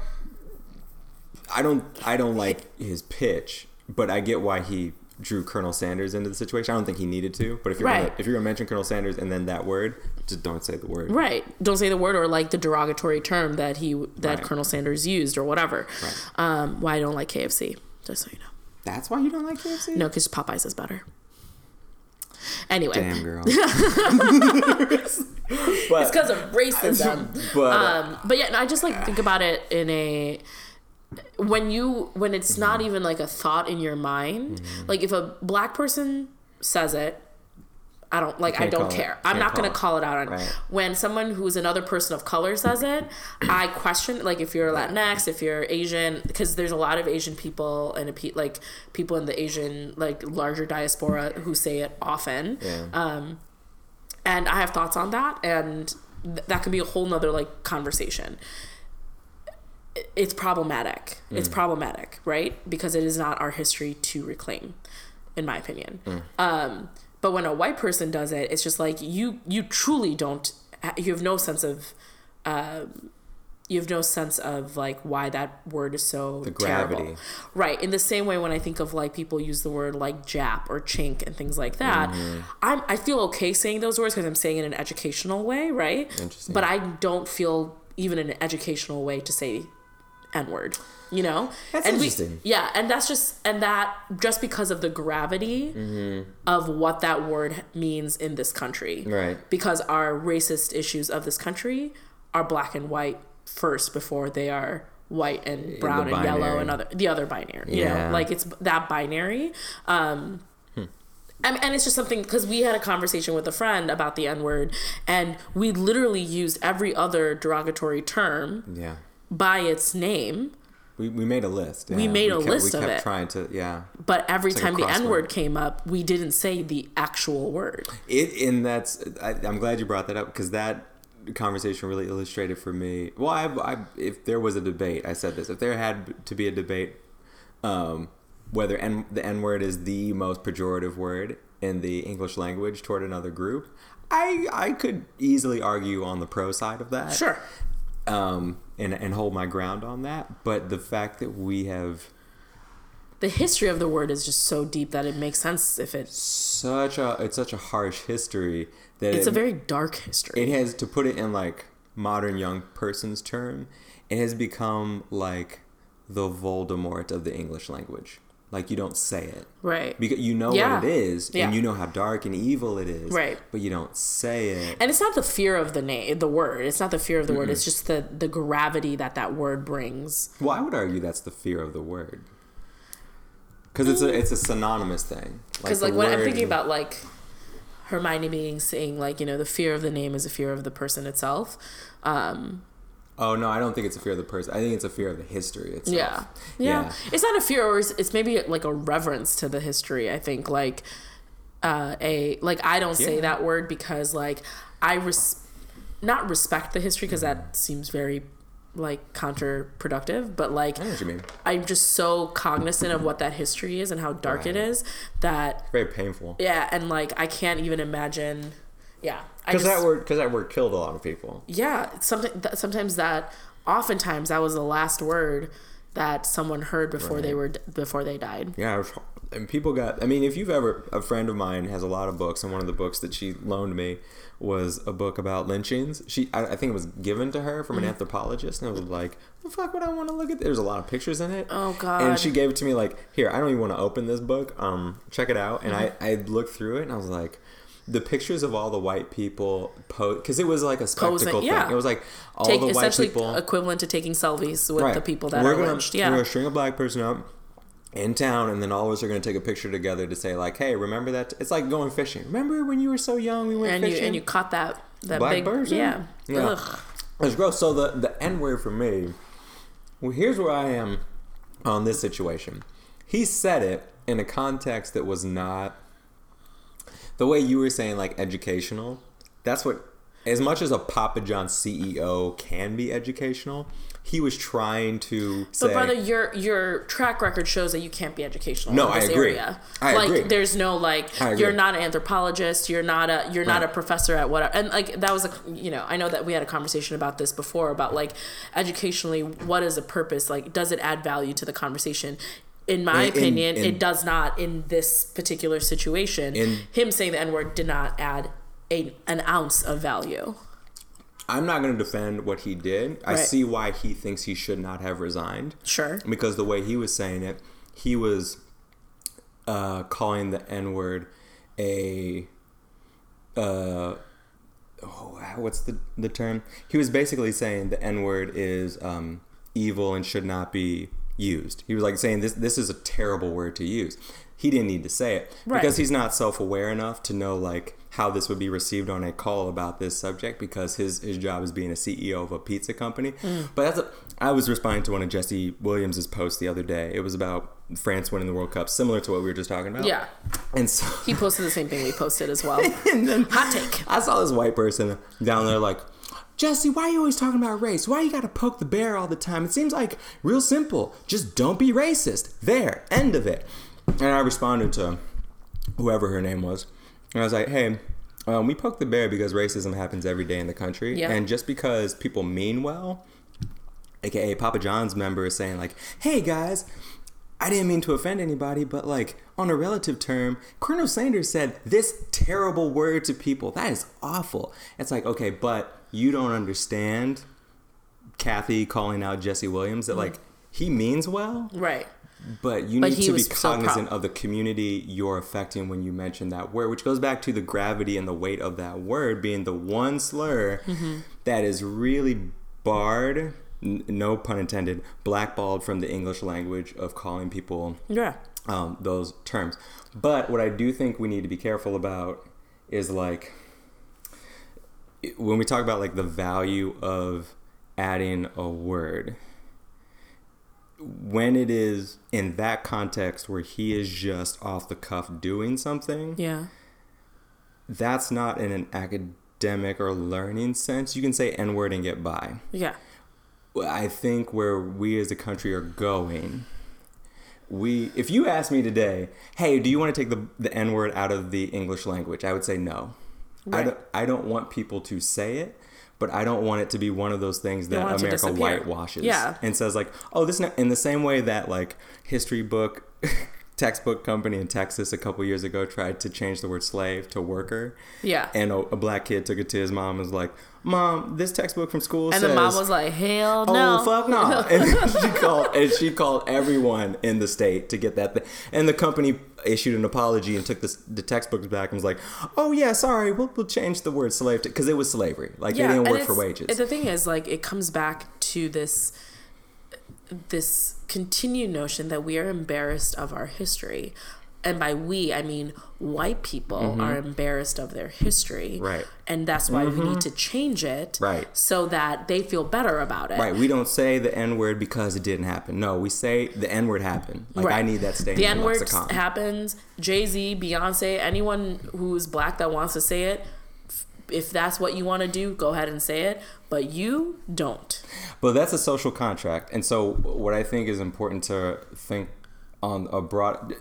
I don't I don't like his pitch, but I get why he drew Colonel Sanders into the situation. I don't think he needed to, but if you're Right. gonna, if you're gonna mention Colonel Sanders and then that word, just don't say the word. right. Don't say the word or like the derogatory term that he that Right. Colonel Sanders used or whatever. Right. Um, why I don't like KFC, just so you know. That's why you don't like KFC. No, because Popeyes is better. Anyway, Damn girl. it's because of racism. but um, but yeah, no, I just like think about it in a when you when it's Mm-hmm. not even like a thought in your mind. Like if a black person says it. I don't like. I don't it. care. I'm Can't gonna call call it. it out on Right. when someone who's another person of color says it. I question like if you're Latinx, if you're Asian, because there's a lot of Asian people and like people in the Asian like larger diaspora who say it often yeah. um, and I have thoughts on that, and th- that could be a whole nother like conversation. It's problematic. It's problematic, right? Because it is not our history to reclaim, in my opinion. Um, but when a white person does it, it's just like you you truly don't. You have no sense of. Um, you have no sense of like why that word is so The terrible. Right. In the same way when I think of like people use the word like Jap or chink and things like that, Mm-hmm. I'm I feel okay saying those words because I'm saying it in an educational way, right? Interesting. But I don't feel even in an educational way to say N word. You know? That's and interesting. We, yeah, and that's just and that just because of the gravity Mm-hmm. of what that word means in this country. Right. Because our racist issues of this country are black and white first before they are white and brown and yellow and other the other binary. You Yeah. know, like it's that binary. Um I mean, and it's just something because we had a conversation with a friend about the N word, and we literally used every other derogatory term yeah. by its name, We, we made a list. We yeah. made a kept, list we of kept it. trying to yeah. but every like a time the. N word came up, we didn't say the actual word. It and that's I, I'm glad you brought that up because that conversation really illustrated for me. Well, I, I if there was a debate, I said this. If there had to be a debate, um, whether N, the N word is the most pejorative word in the English language toward another group, I I could easily argue on the pro side of that. Sure. Um, and and hold my ground on that. But the fact that we have The history of the word is just so deep that it makes sense if it's such a it's such a harsh history that it's it, a very dark history. it has to put it in like modern young person's term it has become like the voldemort of the english language like you don't say it right. because you know Yeah. what it is Yeah. and you know how dark and evil it is Right. but you don't say it And it's not the fear of the name, the word. It's not the fear of the word. It's just the the gravity that that word brings. well i would argue that's the fear of the word because it's a it's a synonymous thing Because the like, when I'm thinking about like Hermione being saying like you know the fear of the name is a fear of the person itself. Um, oh no i don't think it's a fear of the person i think it's a fear of the history itself yeah. yeah, It's not a fear, or it's, it's maybe like a reverence to the history. I think like uh, a like I don't say that word because like I res- not respect the history because that seems very like counterproductive, but like I know what you mean. I'm just so cognizant of what that history is and how dark it Right. is that Very painful. yeah, and like I can't even imagine. Yeah, Because that word, because that word killed a lot of people. yeah, something sometimes that oftentimes that was the last word that someone heard before they were before they died. Yeah, and people got. I mean, if you've ever, a friend of mine has a lot of books, and one of the books that she loaned me was a book about lynchings. She, I, I think it was given to her Mm-hmm. from an anthropologist, and it was like, "The fuck would I want to look at?" There's a lot of pictures in it. Oh, God. And she gave it to me like, "Here, I don't even want to open this book. Um, check it out." And Mm-hmm. I, I looked through it, and I was like. The pictures of all the white people pose because it was like a spectacle yeah. thing. It was like all Take the white essentially people equivalent to taking selfies with the people that we're are gonna, lynched. We're gonna string a black person up in town, and then all of us are gonna take a picture together to say like, "Hey, remember that?" It's like going fishing. Remember when you were so young? We went and you fishing. and you caught that that Black big person? yeah. Yeah. Ugh. It's gross. So the the N word for me. Well, here's where I am on this situation. He said it in a context that was not the way you were saying, like educational. That's what. As much as a Papa John CEO can be educational, he was trying to say. But brother, your your track record shows that you can't be educational No, in I this agree. area. I like agree. there's no like I you're not an anthropologist, you're not a you're not a professor at whatever. And like that was a you know, I know that we had a conversation about this before about like educationally what is the purpose? Like does it add value to the conversation? In my In- in- opinion, in- it does not in this particular situation. In- Him saying the N word did not add a, an ounce of value. I'm not going to defend what he did. I see why he thinks he should not have resigned. Sure. Because the way he was saying it, he was uh, calling the N word a. Uh, oh, what's the, the term? He was basically saying the N word is um, evil and should not be used. He was like saying this this is a terrible word to use. He didn't need to say it Right. because he's not self aware enough to know like how this would be received on a call about this subject because his his job is being a CEO of a pizza company. Mm. But that's a, I was responding to one of Jesse Williams's posts the other day. It was about France winning the World Cup, similar to what we were just talking about. Yeah. And so He posted the same thing we posted as well. and then Hot take. I saw this white person down there like, Jesse, why are you always talking about race? Why you gotta poke the bear all the time? It seems like real simple. Just don't be racist. There, end of it. And I responded to whoever her name was. And I was like, hey, um, we poke the bear because racism happens every day in the country. Yeah. And just because people mean well, aka Papa John's member is saying like, "Hey guys, I didn't mean to offend anybody, but like on a relative term, Colonel Sanders said this terrible word to people. That is awful." It's like, "Okay, but you don't understand Kathy calling out Jesse Williams that like he means well, Right. but you But need to be was so cognizant of the community you're affecting when you mention that word, which goes back to the gravity and the weight of that word being the one slur Mm-hmm. that is really barred, n- no pun intended, blackballed from the English language of calling people Yeah. um, those terms. But what I do think we need to be careful about is like when we talk about like the value of adding a word when it is in that context where he is just off the cuff doing something Yeah. that's not in an academic or learning sense you can say n-word and get by Yeah. I think where we as a country are going, we if you ask me today, hey, do you want to take the the N word out of the English language? I would say no. I don't I don't want people to say it, but I don't want it to be one of those things that want it to America whitewashes Yeah. and says like, oh, this in the same way that like history book textbook company in Texas a couple years ago tried to change the word slave to worker. Yeah. And a, a black kid took it to his mom and was like, "Mom, this textbook from school And says the mom was like, "Hell oh, no!" Oh fuck no! And she called and she called everyone in the state to get that thing. And the company issued an apology and took the, the textbooks back and was like, "Oh yeah, sorry, we'll, we'll change the word slave to because it was slavery. Like they didn't work for wages." The thing is, like, it comes back to this this continued notion that we are embarrassed of our history. And by we, I mean white people are embarrassed of their history. Mm-hmm. Right. And that's why we need to change it. Right. So that they feel better about it. Right, we don't say the N word because it didn't happen. No, we say the N word happened. Like I need that staying The N the word happens. Jay Z, Beyonce, anyone who's black that wants to say it, if that's what you want to do, go ahead and say it. But you don't. But that's a social contract, and so what I think is important to think on a broad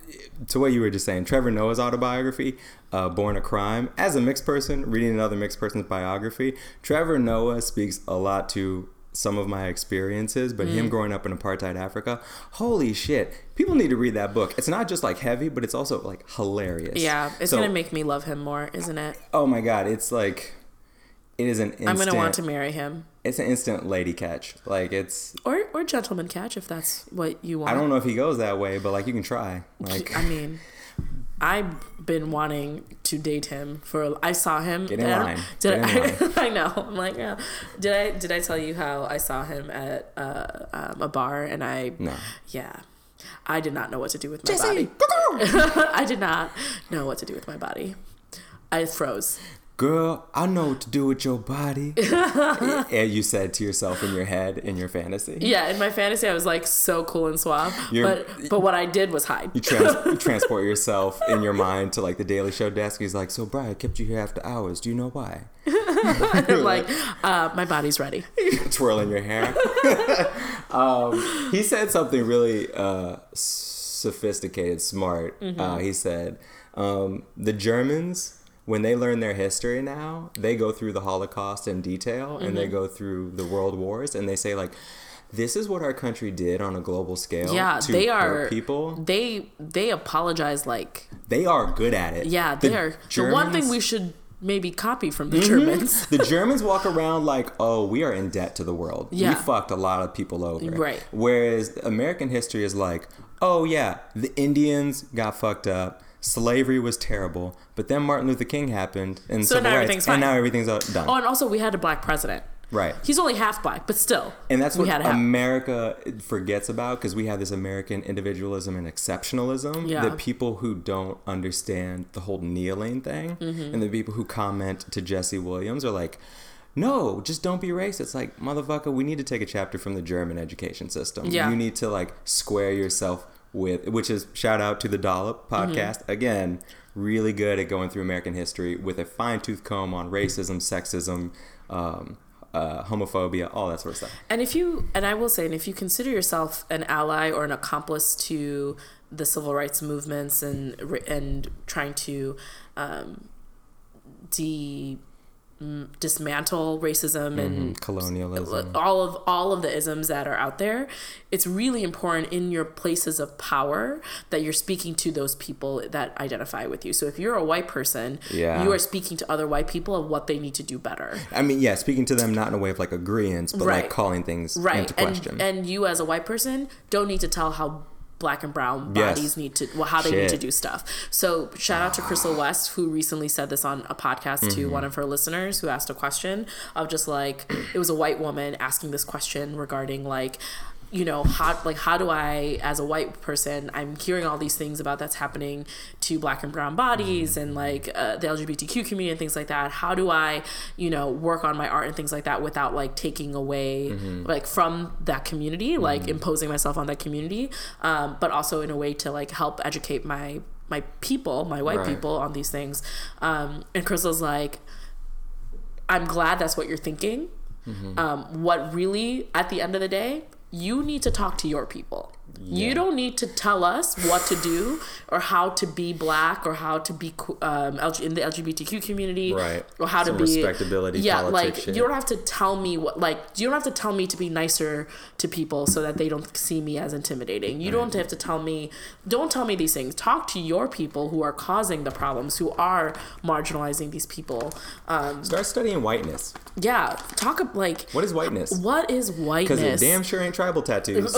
to what you were just saying. Trevor Noah's autobiography, uh, "Born a Crime." As a mixed person, reading another mixed person's biography, Trevor Noah speaks a lot to some of my experiences, but Mm. him growing up in apartheid Africa, holy shit! People need to read that book. It's not just like heavy, but it's also like hilarious. Yeah, it's So- gonna make me love him more, isn't it? Oh my god, it's like it is an instant. I'm gonna want to marry him. It's an instant lady catch. Like it's. Or or gentleman catch if that's what you want. I don't know if he goes that way, but like you can try. Like I mean, I've been wanting to date him for. I saw him. Get in I line. Did Get in I? I know. I'm like, yeah. Did I? Did I tell you how I saw him at uh, um, a bar and I? No. Yeah. I did not know what to do with my Jesse, body. I did not know what to do with my body. I froze. Girl, I know what to do with your body. and you said to yourself in your head in your fantasy. Yeah, in my fantasy, I was like so cool and suave. You're- but but what I did was hide. You, trans- you transport yourself in your mind to like the Daily Show desk. He's like, "So, Brian, I kept you here after hours. Do you know why?" I'm like, uh, my body's ready. Twirling your hair. um, he said something really uh, sophisticated, smart. Uh, he said, um, "The Germans." When they learn their history now, they go through the Holocaust in detail and they mm-hmm. go through the world wars and they say like, "This is what our country did on a global scale." Yeah, to they are people. They they apologize like They are good at it. yeah they The are. The one thing we should maybe copy from the mm-hmm. Germans. the Germans walk around like, oh, we are in debt to the world. We fucked a lot of people over. Right. Whereas American history is like, oh, yeah, the Indians got fucked up. Slavery was terrible. But then Martin Luther King happened and So civil now rights, everything's and now everything's done. Oh, and also we had a black president. right. He's only half black, but still. And that's what had to have. America forgets about because we have this American individualism and exceptionalism. Yeah. The people who don't understand the whole kneeling thing Mm-hmm. and the people who comment to Jesse Williams are like, no, just don't be racist. It's like, motherfucker, we need to take a chapter from the German education system. Yeah. You need to like square yourself with, which is shout out to the Dollop Mm-hmm. podcast. Again, really good at going through American history with a fine tooth comb on racism, sexism, um, uh, homophobia, all that sort of stuff. And if you, and I will say, and if you consider yourself an ally or an accomplice to the civil rights movements and and trying to um, de dismantle racism and mm-hmm. colonialism. Uh, all of all of the isms that are out there it's really important in your places of power that you're speaking to those people that identify with you so if you're a white person Yeah. you are speaking to other white people of what they need to do better I mean, yeah, speaking to them not in a way of like agreeance, but Right. like calling things right into question. and and you as a white person don't need to tell how black and brown Yes. bodies need to well how they need to do stuff so shout out to crystal west who recently said this on a podcast Mm-hmm. to one of her listeners who asked a question of just like it was a white woman asking this question regarding like you know how like how do i as a white person i'm hearing all these things about that's happening to black and brown bodies and like uh, the lgbtq community and things like that. How do i you know work on my art and things like that without like taking away like from that community like imposing myself on that community um, but also in a way to like help educate my my people my white Right. people on these things. Um, and crystal's like i'm glad that's what you're thinking. Um, what really at the end of the day you need to talk to your people you don't need to tell us what to do or how to be black or how to be um, LG, in the lgbtq community Right. or how Some to be respectability yeah like shit. you don't have to tell me what like you don't have to tell me to be nicer to people so that they don't see me as intimidating you don't have to tell me don't tell me these things talk to your people who are causing the problems who are marginalizing these people um, Start studying whiteness. Yeah talk ab- like What is whiteness? what is whiteness? Because it damn sure ain't tribal tattoos.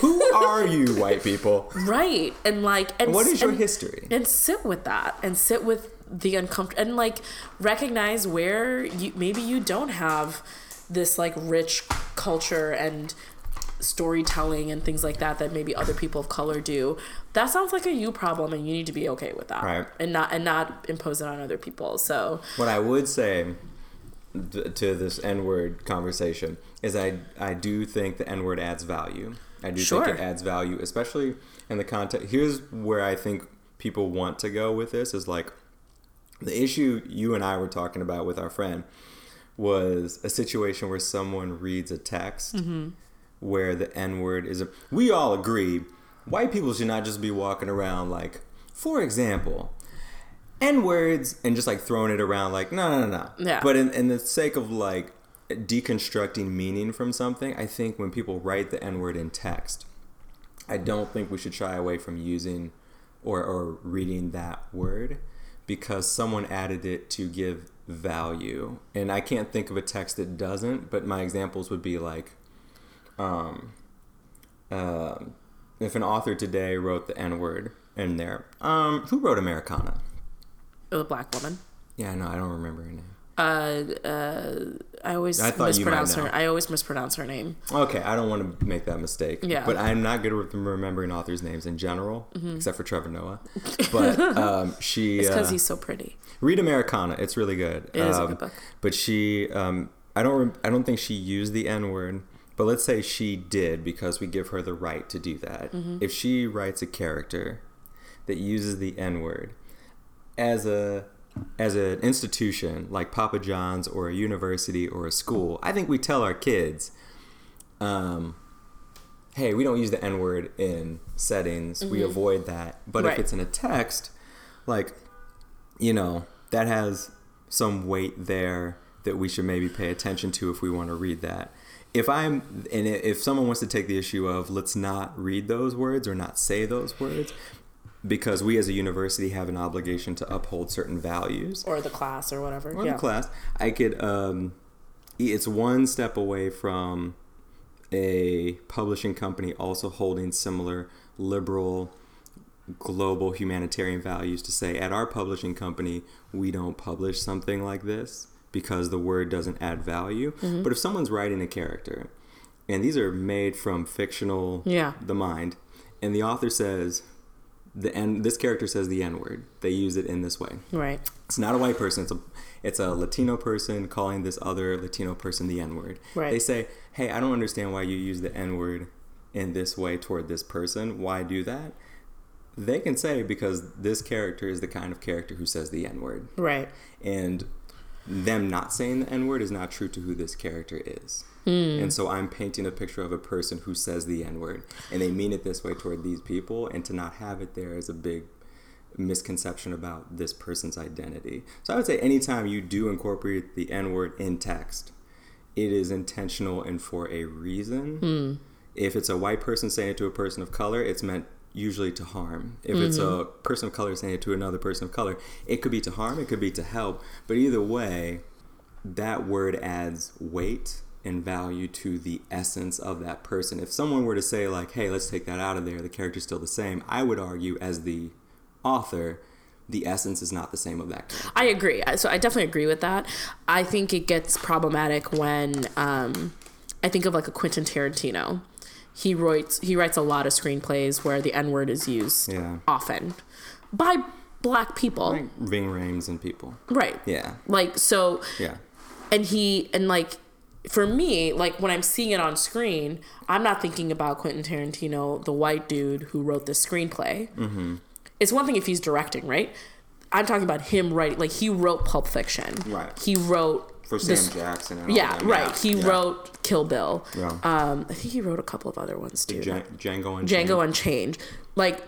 Who are you, white people? right and like and What is your and- history? and sit with that and sit with the uncomfortable and like recognize where you maybe you don't have this like rich culture and storytelling and things like that that maybe other people of color do that sounds like a you problem and you need to be okay with that Right. and not and not impose it on other people so What I would say to this N word conversation is I I do think the N word adds value. I do Sure. think it adds value, especially in the context. Here's where I think people want to go with this is like, The issue you and I were talking about with our friend was a situation where someone reads a text mm-hmm. Where the N word is a. We all agree white people should not just be walking around like, for example, N words and just like throwing it around like, no, no, no, no. Yeah. But in, in the sake of like deconstructing meaning from something, I think when people write the N word in text, I don't think we should shy away from using or, or reading that word because someone added it to give value. And I can't think of a text that doesn't, but my examples would be like, um, um if an author today wrote the N word in there, um, who wrote Americanah? A black woman. Yeah, no, I don't remember her name. Uh, uh, I always I thought you might mispronounce her. I always mispronounce her name. Okay, I don't want to make that mistake. Yeah. But I'm not good with remembering authors' names in general, except for Trevor Noah. But um, she. Mm-hmm. It's because uh, he's so pretty. read Americanah. It's really good. It is a Um, good book. But she, um, I don't, rem- I don't think she used the N word. But let's say she did because we give her the right to do that. Mm-hmm. If she writes a character that uses the N word as a as an institution like Papa John's or a university or a school, I think we tell our kids, um, hey, we don't use the N word in settings. We avoid that. But Mm-hmm. Right. if it's in a text, like, you know, that has some weight there that we should maybe pay attention to if we want to read that. If I'm, and if someone wants to take the issue of let's not read those words or not say those words, because we as a university have an obligation to uphold certain values, Or the class or whatever. or yeah. the class, I could. Um, it's one step away from a publishing company also holding similar liberal, global humanitarian values to say at our publishing company we don't publish something like this because the word doesn't add value. Mm-hmm. But if someone's writing a character, and these are made from fictional, Yeah. the mind, and the author says. The N, this character says the N word. They use it in this way Right. it's not a white person it's a it's a latino person calling this other latino person the n-word Right. they say hey i don't understand why you use the n-word in this way toward this person why do that they can say because this character is the kind of character who says the n-word Right. and them not saying the n-word is not true to who this character is. Hmm. And so i'm painting a picture of a person who says the n-word and they mean it this way toward these people and to not have it there is a big misconception about this person's identity. So i would say anytime you do incorporate the n-word in text it is intentional and for a reason. Hmm. If it's a white person saying it to a person of color, it's meant usually to harm. If it's a person of color saying it to another person of color, it could be to harm, it could be to help. But either way, that word adds weight and value to the essence of that person. If someone were to say, like, hey, let's take that out of there, the character's still the same, I would argue as the author, the essence is not the same of that character. I agree. So I definitely agree with that. I think it gets problematic when um, I think of like a Quentin Tarantino. He writes he writes a lot of screenplays where the N word is used Yeah. often by black people. Like Ving Rhames and people. Right. Yeah. Like so Yeah. and he and like for me like when i'm seeing it on screen i'm not thinking about quentin tarantino the white dude who wrote this screenplay mm-hmm. it's one thing if he's directing right i'm talking about him writing like he wrote pulp fiction Right. he wrote For Sam this- Jackson and yeah right he yeah. wrote kill bill Yeah. um i think he wrote a couple of other ones too Djan- Django and django unchained like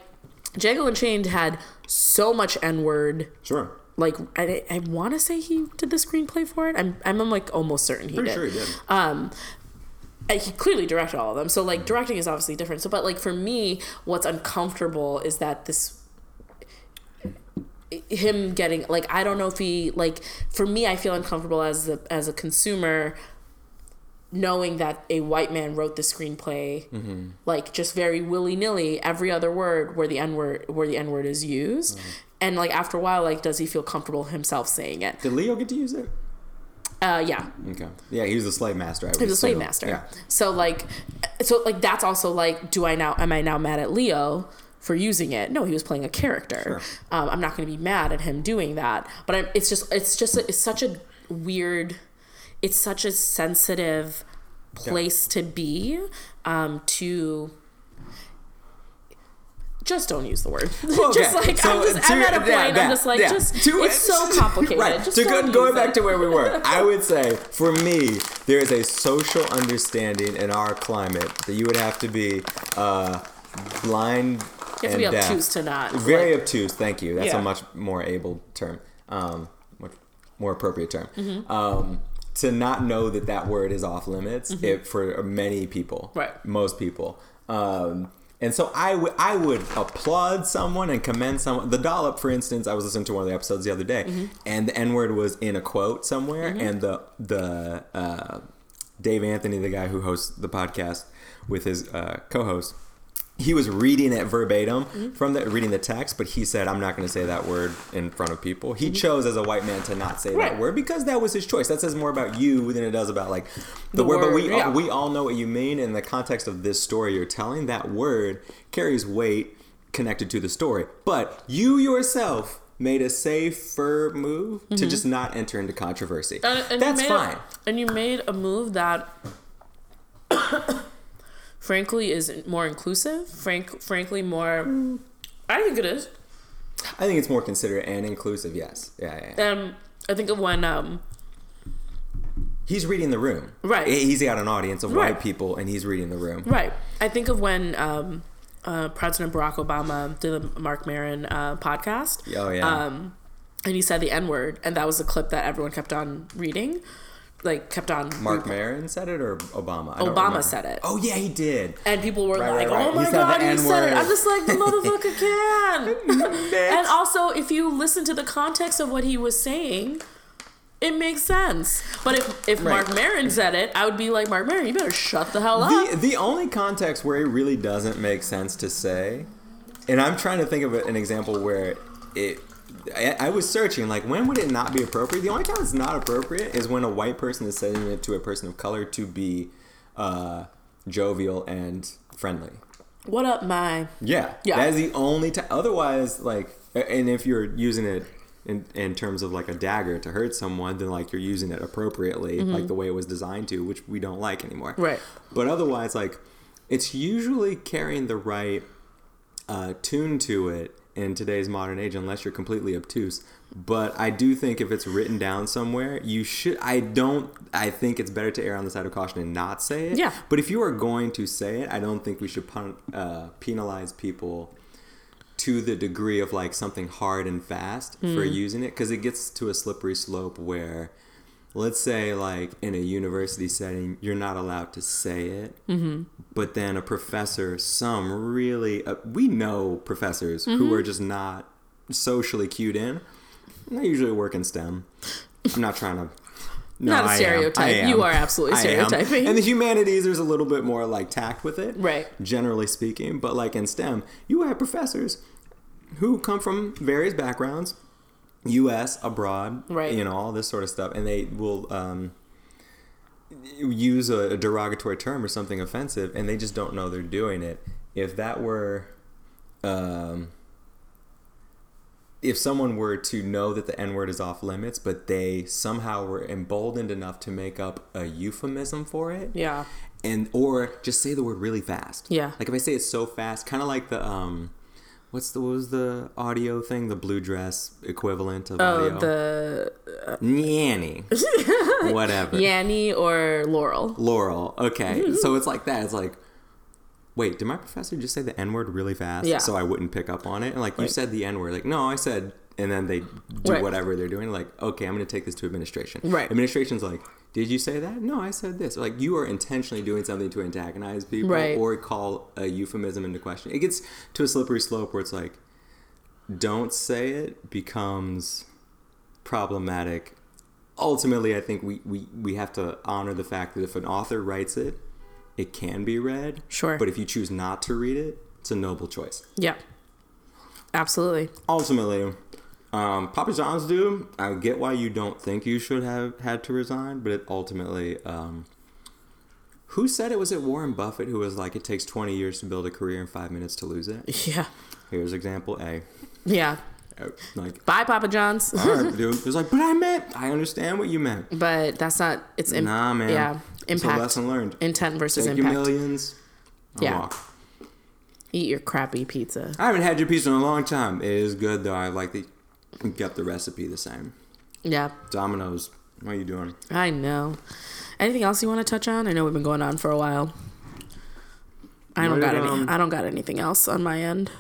django unchained had so much n-word Sure. like i, I want to say he did the screenplay for it i'm i'm like almost certain he Pretty did sure he did. and he clearly directed all of them so like directing is obviously different so but like for me what's uncomfortable is that this him getting like i don't know if he like for me i feel uncomfortable as a as a consumer knowing that a white man wrote the screenplay like just very willy-nilly every other word where the n word where the n word is used and like after a while like does he feel comfortable himself saying it Did Leo get to use it? uh yeah Okay. Yeah, he was a slave master. I he was a slave master. Yeah. So like, so like that's also like, do I now am I now mad at Leo for using it? No, he was playing a character. Um, I'm not going to be mad at him doing that. But I'm, it's just it's just a, it's such a weird, it's such a sensitive place to be um, to just don't use the word. Okay, just like so I'm, just, I'm at a point. yeah, I'm just like, yeah. just To- it's so complicated. Right. Just to go, going back it. to where we were, I would say for me, there is a social understanding in our climate that you would have to be uh, blind You have to be obtuse to not. Very like, obtuse. Thank you. That's Yeah. a much more able term. Um, much more appropriate term. Mm-hmm. Um, to not know that that word is off limits it, for many people, Mm-hmm. Right. Most people. Um, and so I would I would applaud someone and commend someone. The dollop, for instance, I was listening to one of the episodes the other day, Mm-hmm. and the N word was in a quote somewhere, and the the uh, Dave Anthony, the guy who hosts the podcast with his uh, co-host, he was reading it verbatim Mm-hmm. from the reading the text, but he said, "I'm not going to say that word in front of people." He chose as a white man to not say Mm-hmm. Right. that word because that was his choice. That says more about you than it does about like the, The word. But we yeah. we all know what you mean in the context of this story you're telling. That word carries weight connected to the story, but you yourself made a safer move to just not enter into controversy. Mm-hmm. And- and That's made a- fine. and you made a move that, frankly, is more inclusive. Frank, frankly, more. I think it is. I think it's more considerate and inclusive. Yes. Yeah. yeah. Um, I think of when um, He's reading the room. Right. He- He's got an audience of Right. white people, and he's reading the room. right. I think of when um, uh, President Barack Obama did the Marc Maron uh, podcast. Oh yeah. Um, and he said the N word, and that was the clip that everyone kept on reading, like kept on. Marc Maron said it or Obama? I don't Obama said it. Oh yeah, he did. And people were Right, like, right. "Oh He my the god, he said it!" I'm just like, the motherfucker can. and also, if you listen to the context of what he was saying, it makes sense. But if if Right. Marc Maron said it, I would be like, Marc Maron, you better shut the hell up. The the only context where it really doesn't make sense to say, and I'm trying to think of an example where it. I, I was searching like when would it not be appropriate? The only time it's not appropriate is when a white person is sending it to a person of color to be uh, jovial and friendly. what up, my? Yeah, Yeah. That is the only time. Otherwise, like, and if you're using it in in terms of like a dagger to hurt someone, then like you're using it appropriately, like the way it was designed to, which we don't like anymore. Mm-hmm. Right. But otherwise, like, it's usually carrying the right uh, tune to it in today's modern age, unless you're completely obtuse. But I do think if it's written down somewhere, you should. I don't. I think it's better to err on the side of caution and not say it. Yeah. But if you are going to say it, I don't think we should pun- uh, penalize people to the degree of like something hard and fast for using it because it gets to a slippery slope where let's say like in a university setting you're not allowed to say it but then a professor some really uh, we know professors who are just not socially cued in they usually work in stem i'm not trying to no, Not a I am. stereotype. I am. You are absolutely stereotyping. And the humanities, there's a little bit more like tact with it, Right. Generally speaking, but like in STEM, you have professors who come from various backgrounds, U.S., abroad, Right. You know all this sort of stuff, and they will um, use a, a derogatory term or something offensive, and they just don't know they're doing it. If that were um, if someone were to know that the N word is off limits, but they somehow were emboldened enough to make up a euphemism for it, Yeah. and or just say the word really fast. Yeah. Like if I say it so fast, kind of like the um, what's the what was the audio thing? The blue dress equivalent of Oh, audio. the uh, Nanny. Whatever. Yanni or Laurel. Laurel. Okay. So it's like that. It's like, wait, did my professor just say the N word really fast? Yeah. So I wouldn't pick up on it? And like, you said the N word. Like, no, I said, and then they do Right. whatever they're doing. Like, okay, I'm going to take this to administration. Right. Administration's like, did you say that? No, I said this. Like, you are intentionally doing something to antagonize people Right. or call a euphemism into question. It gets to a slippery slope where it's like, don't say it becomes problematic. Ultimately, I think we, we, we have to honor the fact that if an author writes it, it can be read. Sure. But if you choose not to read it, it's a noble choice. Yeah. Absolutely. Ultimately, um, Papa John's do. I get why you don't think you should have had to resign, but it ultimately, um, who said it? Was it Warren Buffett who was like, it takes 20 years to build a career and five minutes to lose it? Yeah. Here's example A. Yeah. Uh, Like, Bye, Papa John's. all right, dude. It's like, but I meant, I understand what you meant. but that's not. It's im- Nah, man. Yeah. Impact. lesson learned. Intent versus Take your impact. millions and Yeah. walk. Eat your crappy pizza. I haven't had your pizza in a long time. It is good though. I like that kept the recipe the same. Yeah, Domino's. What are you doing? I know. Anything else you want to touch on? I know we've been going on for a while. I don't What got did, any. um, I don't got anything else on my end.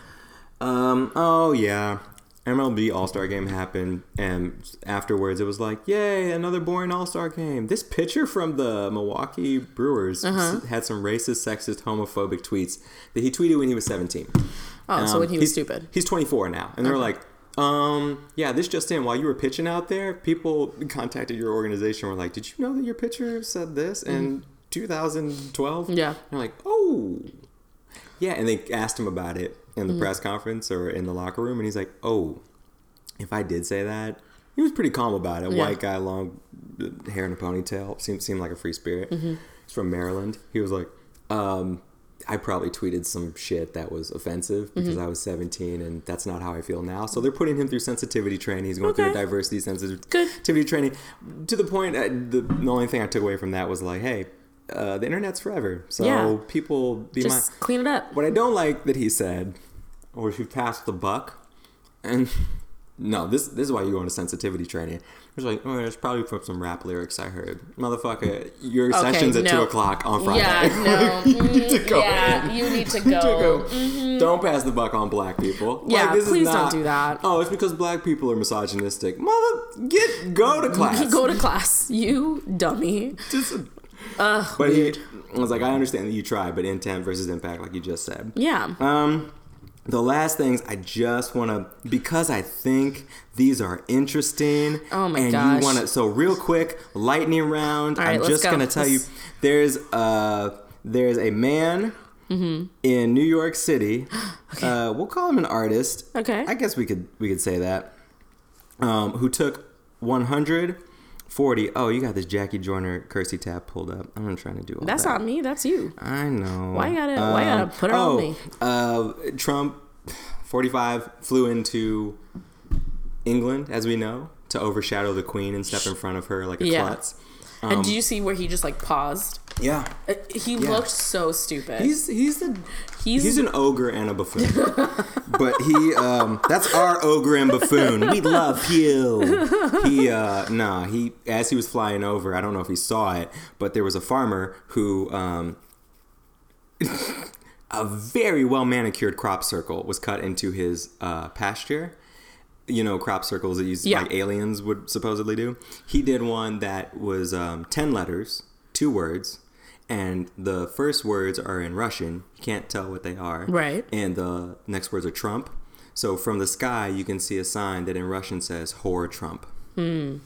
Um. Oh yeah. MLB All Star Game happened, and afterwards it was like, "Yay, another boring All Star Game." This pitcher from the Milwaukee Brewers Uh-huh. s- had some racist, sexist, homophobic tweets that he tweeted when he was 17. Oh, so Um, when he was he's- stupid. He's 24 now, and they're like, um, yeah, this just in. While you were pitching out there, people contacted your organization. Were like, did you know that your pitcher said this in 2012? Mm-hmm. Yeah. And they're like, oh, yeah. And they asked him about it in the Mm-hmm. press conference or in the locker room, and he's like, oh, if I did say that. He was pretty calm about it. Yeah. White guy, long hair and a ponytail. Seemed seemed like a free spirit. Mm-hmm. He's from Maryland. He was like, um, I probably tweeted some shit that was offensive Mm-hmm. because I was 17 and that's not how I feel now. So they're putting him through sensitivity training. He's going through a diversity sensitivity training to the point. Uh, the, the only thing I took away from that was like, hey, uh, the internet's forever. So Yeah. people be my. Just clean it up. What I don't like that he said, or if you passed the buck, and no, this this is why you go into sensitivity training. It's like, oh, it's probably from some rap lyrics I heard. Motherfucker, your Okay, session's at no. two o'clock on Friday. Yeah, no. you need to go yeah, in. you need to To go. go. Don't pass the buck on black people. Yeah, this is please don't not- do that. Oh, it's because black people are misogynistic. Mother, get go to class. Go to class, you dummy. Just, Ugh, but weird. he I was like, I understand that you tried, but intent versus impact, like you just said. Yeah. Um, the last things I just want to because I think these are interesting. Oh my and gosh. you want to so real quick lightning round. All I'm just go. gonna tell you there's uh there's a man Mm-hmm. in New York City. Uh, we'll call him an artist. Okay. I guess we could we could say that. Um, who took 140? Oh, you got this Jackie Joyner Kersee tab pulled up. I'm not trying to do all that. That's that. not me. That's you. I know. Why you gotta- why you gotta put it on oh, me? Uh, Trump, 45, flew into England, as we know, to overshadow the Queen and step in front of her like a Yeah. klutz. And did you see where he just like paused? Yeah. Uh, He looked so stupid. He's he's the He's- he's, an ogre and a buffoon, but he um that's our ogre and buffoon. We love you. He uh nah he as he was flying over, I don't know if he saw it, but there was a farmer who um a very well manicured crop circle was cut into his uh, pasture. You know, crop circles that you Yeah. like aliens would supposedly do. He did one that was um, ten letters, two words, and the first words are in Russian. You can't tell what they are. Right. And the next words are Trump. So from the sky, you can see a sign that in Russian says "Whore Trump." Hmm.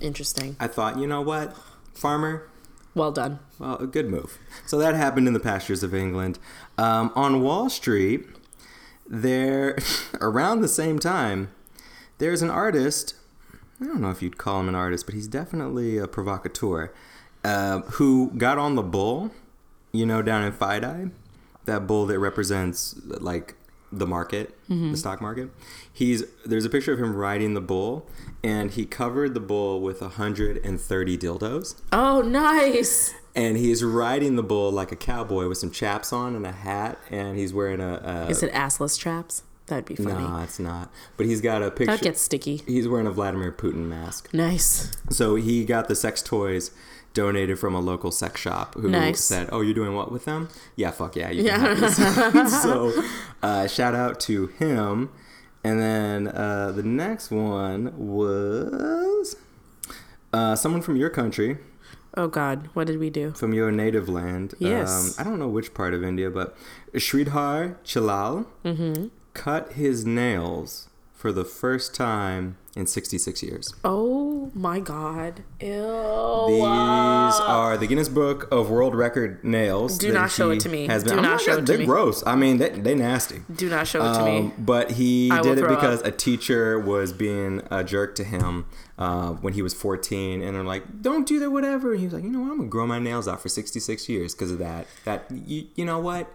Interesting. I thought, you know what, farmer, Well done. Well, a good move. So that happened in the pastures of England. Um, on Wall Street, there, around the same time, there's an artist. I don't know if you'd call him an artist, but he's definitely a provocateur. Uh, who got on the bull, you know, down in FiDi that bull that represents like the market, the stock market. He's there's a picture of him riding the bull, and he covered the bull with 130 dildos Oh, nice. And he's riding the bull like a cowboy with some chaps on and a hat, and he's wearing a. a Is it assless chaps? That'd be funny. no, it's not. But he's got a picture. that gets sticky. He's wearing a Vladimir Putin mask. Nice. So he got the sex toys donated from a local sex shop who Nice. said, "Oh, you're doing what with them? Yeah, fuck yeah, you Yeah. can have this." so, uh, shout out to him. And then uh, the next one was uh, someone from your country, Oh God, what did we do? from your native land. Yes. Um, I don't know which part of India, but Shridhar Chillal Mm-hmm. cut his nails for the first time in 66 years. Oh my God. Ew. These are the Guinness Book of World Record nails. Do not show it to me. Has been, Do I'm not show it to they're me. gross. I mean, they they nasty. Do not show it to me. Um, but he I will did it throw because up. a teacher was being a jerk to him uh, when he was 14, and they're like, "Don't do that, whatever." And he was like, "You know what? I'm gonna grow my nails out for 66 years because of that. That you, you know what?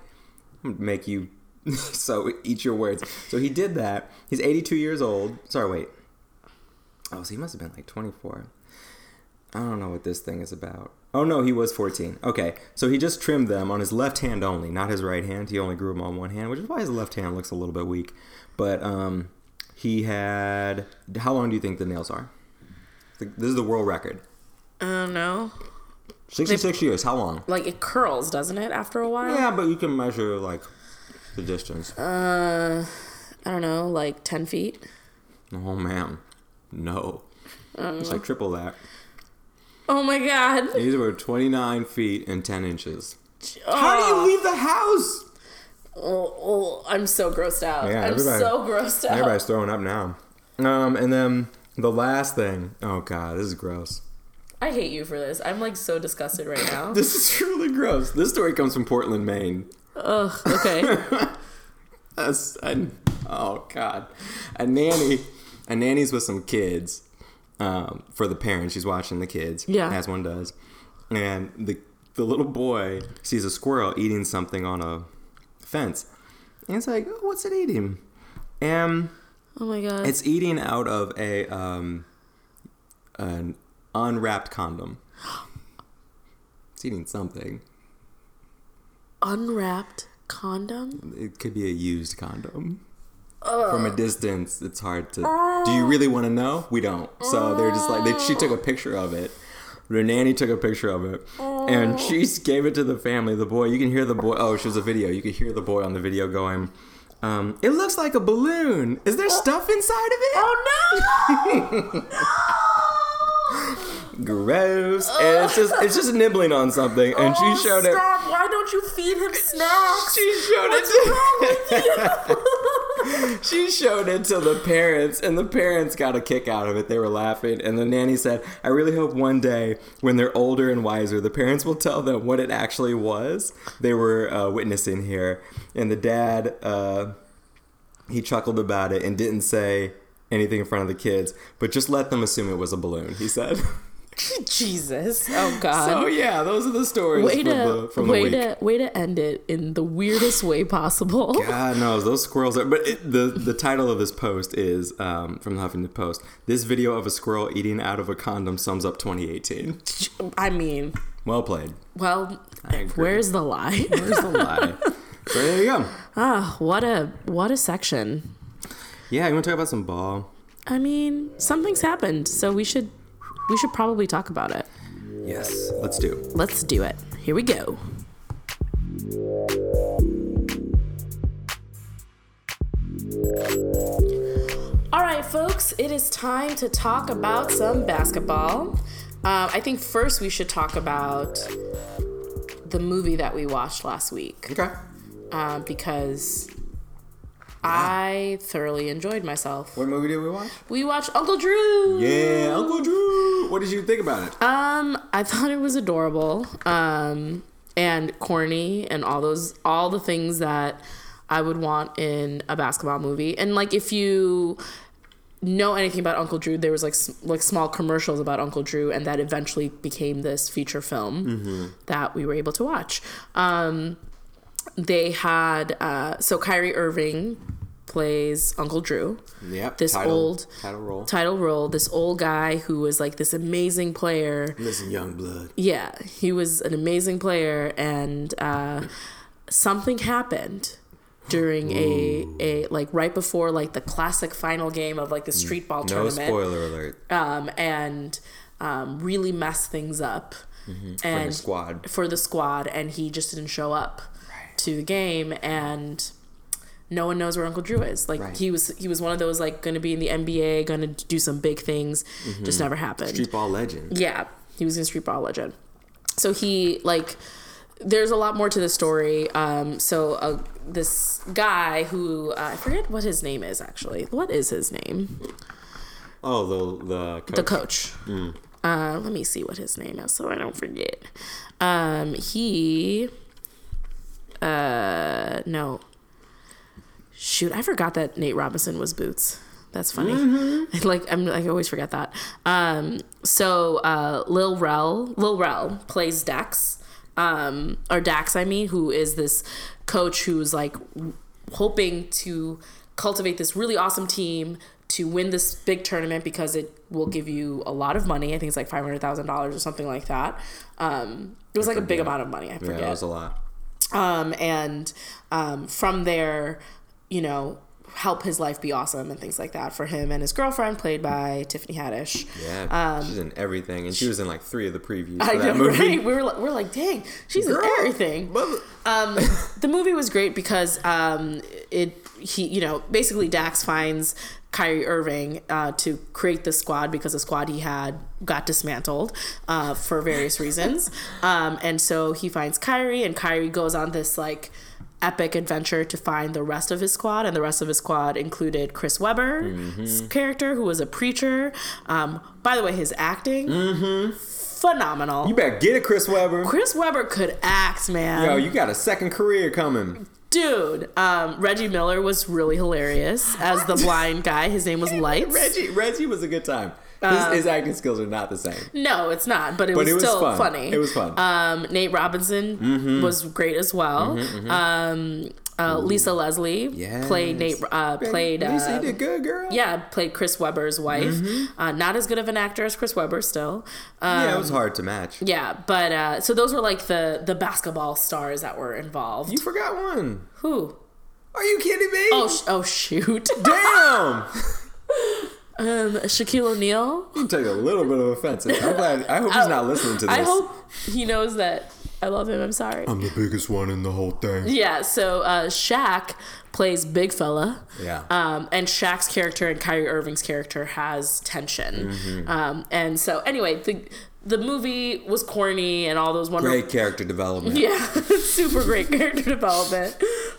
I'm gonna make you." so eat your words. So he did that. He's 82 years old. Sorry, wait. Oh, so he must have been like 24. I don't know what this thing is about. Oh no, he was 14. Okay, so he just trimmed them on his left hand only, not his right hand. He only grew them on one hand, which is why his left hand looks a little bit weak. But um, he had. How long do you think the nails are? This is the world record. I don't know. 66 years. How long? Like it curls, doesn't it? After a while. Yeah, but you can measure like the distance. Uh, I don't know, like ten feet. Oh man, no. It's like triple that. Oh my god. These were 29 feet and 10 inches. How do you leave the house? Oh, oh, I'm so grossed out. Yeah, I'm so grossed out. Everybody's throwing up now. Um, and then the last thing. Oh god, this is gross. I hate you for this. I'm like so disgusted right now. This is truly gross. This story comes from Portland, Maine. Ugh. Okay. A, s- a- oh god, a nanny, a nanny's with some kids. Um, for the parents, she's watching the kids. Yeah. as one does. And the the little boy sees a squirrel eating something on a fence, and it's like, oh, what's it eating? And Oh my god. it's eating out of a um, an unwrapped condom. It's eating something. Unwrapped condom. It could be a used condom. From a distance, it's hard to. Do you really want to know? We don't. So they're just like they, she took a picture of it. The nanny took a picture of it, and she gave it to the family. The boy, you can hear the boy. Oh, she was a video. You could hear the boy on the video going. Um, it looks like a balloon. Is there stuff inside of it? Oh no! Gross. And it's just it's just nibbling on something, and she Oh, showed it. stop. Why don't you feed him snacks? She showed it. To, she showed it to the parents, and the parents got a kick out of it. They were laughing, and the nanny said, "I really hope one day, when they're older and wiser, the parents will tell them what it actually was they were uh, witnessing here." And the dad, uh, he chuckled about it and didn't say anything in front of the kids, but just let them assume it was a balloon. He said. Jesus. Oh god. so yeah, those are the stories way from, to the, from the way week. to way to end it in the weirdest way possible. God knows those squirrels are. But it, the the title of this post is um, from the Huffington Post. This video of a squirrel eating out of a condom sums up 2018. I mean, Well played. well, where's the lie? Where's the lie? so there you go. Ah, what a what a section. Yeah, you want to talk about some ball? I mean, something's happened, so we should we should probably talk about it. Yes, let's do. Let's do it. Here we go. All right, folks, it is time to talk about some basketball. Um, I think first we should talk about the movie that we watched last week Okay. uh, because I thoroughly enjoyed myself. What movie did we watch? We watched Uncle Drew. Yeah, Uncle Drew. What did you think about it? Um, I thought it was adorable. Um, and corny and all those all the things that I would want in a basketball movie. And like if you know anything about Uncle Drew, there was like like small commercials about Uncle Drew, and that eventually became this feature film that we were able to watch. Um, they had uh, so Kyrie Irving plays Uncle Drew Yep. this title, old- title role. title role. This old guy who was like this amazing player. Listen, young blood. Yeah, he was an amazing player, and uh, something happened during a a like right before like the classic final game of like the street ball No tournament, spoiler alert. um, and um, really messed things up. And the squad. for the squad, and he just didn't show up to the game, and no one knows where Uncle Drew is. Like Right. he was, he was one of those like going to be in the NBA, going to do some big things, just never happened. Street ball legend. Yeah, he was in Street Ball Legend. So he like there's a lot more to the story. Um, so uh, this guy who uh, I forget what his name is actually. What is his name? Oh, the the coach. The coach. Uh, let me see what his name is so I don't forget. Um, he. Uh, no. Shoot, I forgot that Nate Robinson was Boots. That's funny. like I'm, I always forget that. Um, so uh, Lil Rel, Lil Rel plays Dex. um, or Dax, I mean, who is this coach who's like hoping to cultivate this really awesome team to win this big tournament because it will give you a lot of money. I think it's like five hundred thousand dollars or something like that. Um, it was like a big amount of money. I Yeah, forget. that was a lot. Um, and um, from there, you know, help his life be awesome and things like that for him and his girlfriend, played by Tiffany Haddish. Yeah, she's in everything, and she was in like three of the previews for Um, I that know, movie. right? We were like, we're like, dang, she's Girl, in everything. Um, the movie was great because um, it he you know basically Dax finds Kyrie Irving uh, to create the squad because the squad he had got dismantled uh, for various reasons, um, and so he finds Kyrie and Kyrie goes on this like epic adventure to find the rest of his squad and the rest of his squad included chris webber's character who was a preacher. Um, by the way his acting phenomenal. You better get it, Chris Webber. chris webber could act man. Yo, you got a second career coming. Dude, um, Reggie Miller was really hilarious as the blind guy. His name was Lights. Reggie, Reggie was a good time. His, his acting skills are not the same. No, it's not, but it But was it was still fun. funny. It was fun. Um, Nate Robinson was great as well. Um, uh, Lisa Leslie played Nate. Uh, played. Lisa, you did good, girl. yeah, played Chris Webber's wife. Uh, not as good of an actor as Chris Webber, still. Um, yeah, it was hard to match. yeah, but uh, so those were like the the basketball stars that were involved. You forgot one. Who? Are you kidding me? Oh, sh- oh shoot. damn! um, Shaquille O'Neal. You take a little bit of offense. I'm glad. I hope he's not listening to this. I hope he knows that I love him. I'm sorry. I'm the biggest one in the whole thing. Yeah, so uh, Shaq plays Big Fella. Yeah. Um, and Shaq's character and Kyrie Irving's character has tension. Mm-hmm. Um, and so, anyway, the the movie was corny and all those wonderful. Great character development. Yeah, super great character development.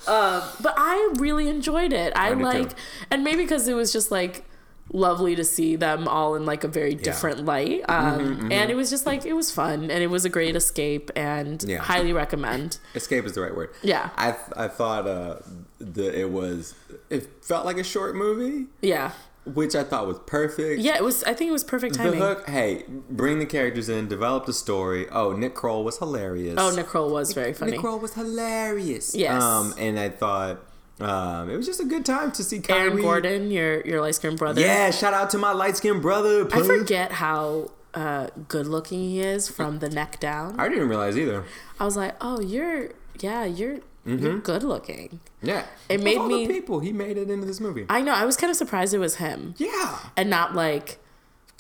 Um, but I really enjoyed it. I, I like, too. and maybe because it was just like lovely to see them all in like a very different light. Um, Mm-hmm, And it was just like, it was fun and it was a great escape and Yeah. highly recommend. Escape is the right word. Yeah. I I thought uh the it was it felt like a short movie, Yeah. which I thought was perfect. Yeah, it was, I think it was perfect The timing. hook, hey, bring the characters in, develop the story. Oh, Nick Kroll was hilarious. Oh, Nick Kroll was very funny. Nick Kroll was hilarious. Yes. Um, and I thought um, it was just a good time to see Kyrie. Aaron Gordon, your your light skinned brother. Yeah, shout out to my light skinned brother. I forget how uh, good looking he is from the neck down. I didn't realize either. I was like, oh, you're yeah, you're you're good looking. Yeah. It Of made me- people he made it into this movie. I know. I was kind of surprised it was him yeah. and not like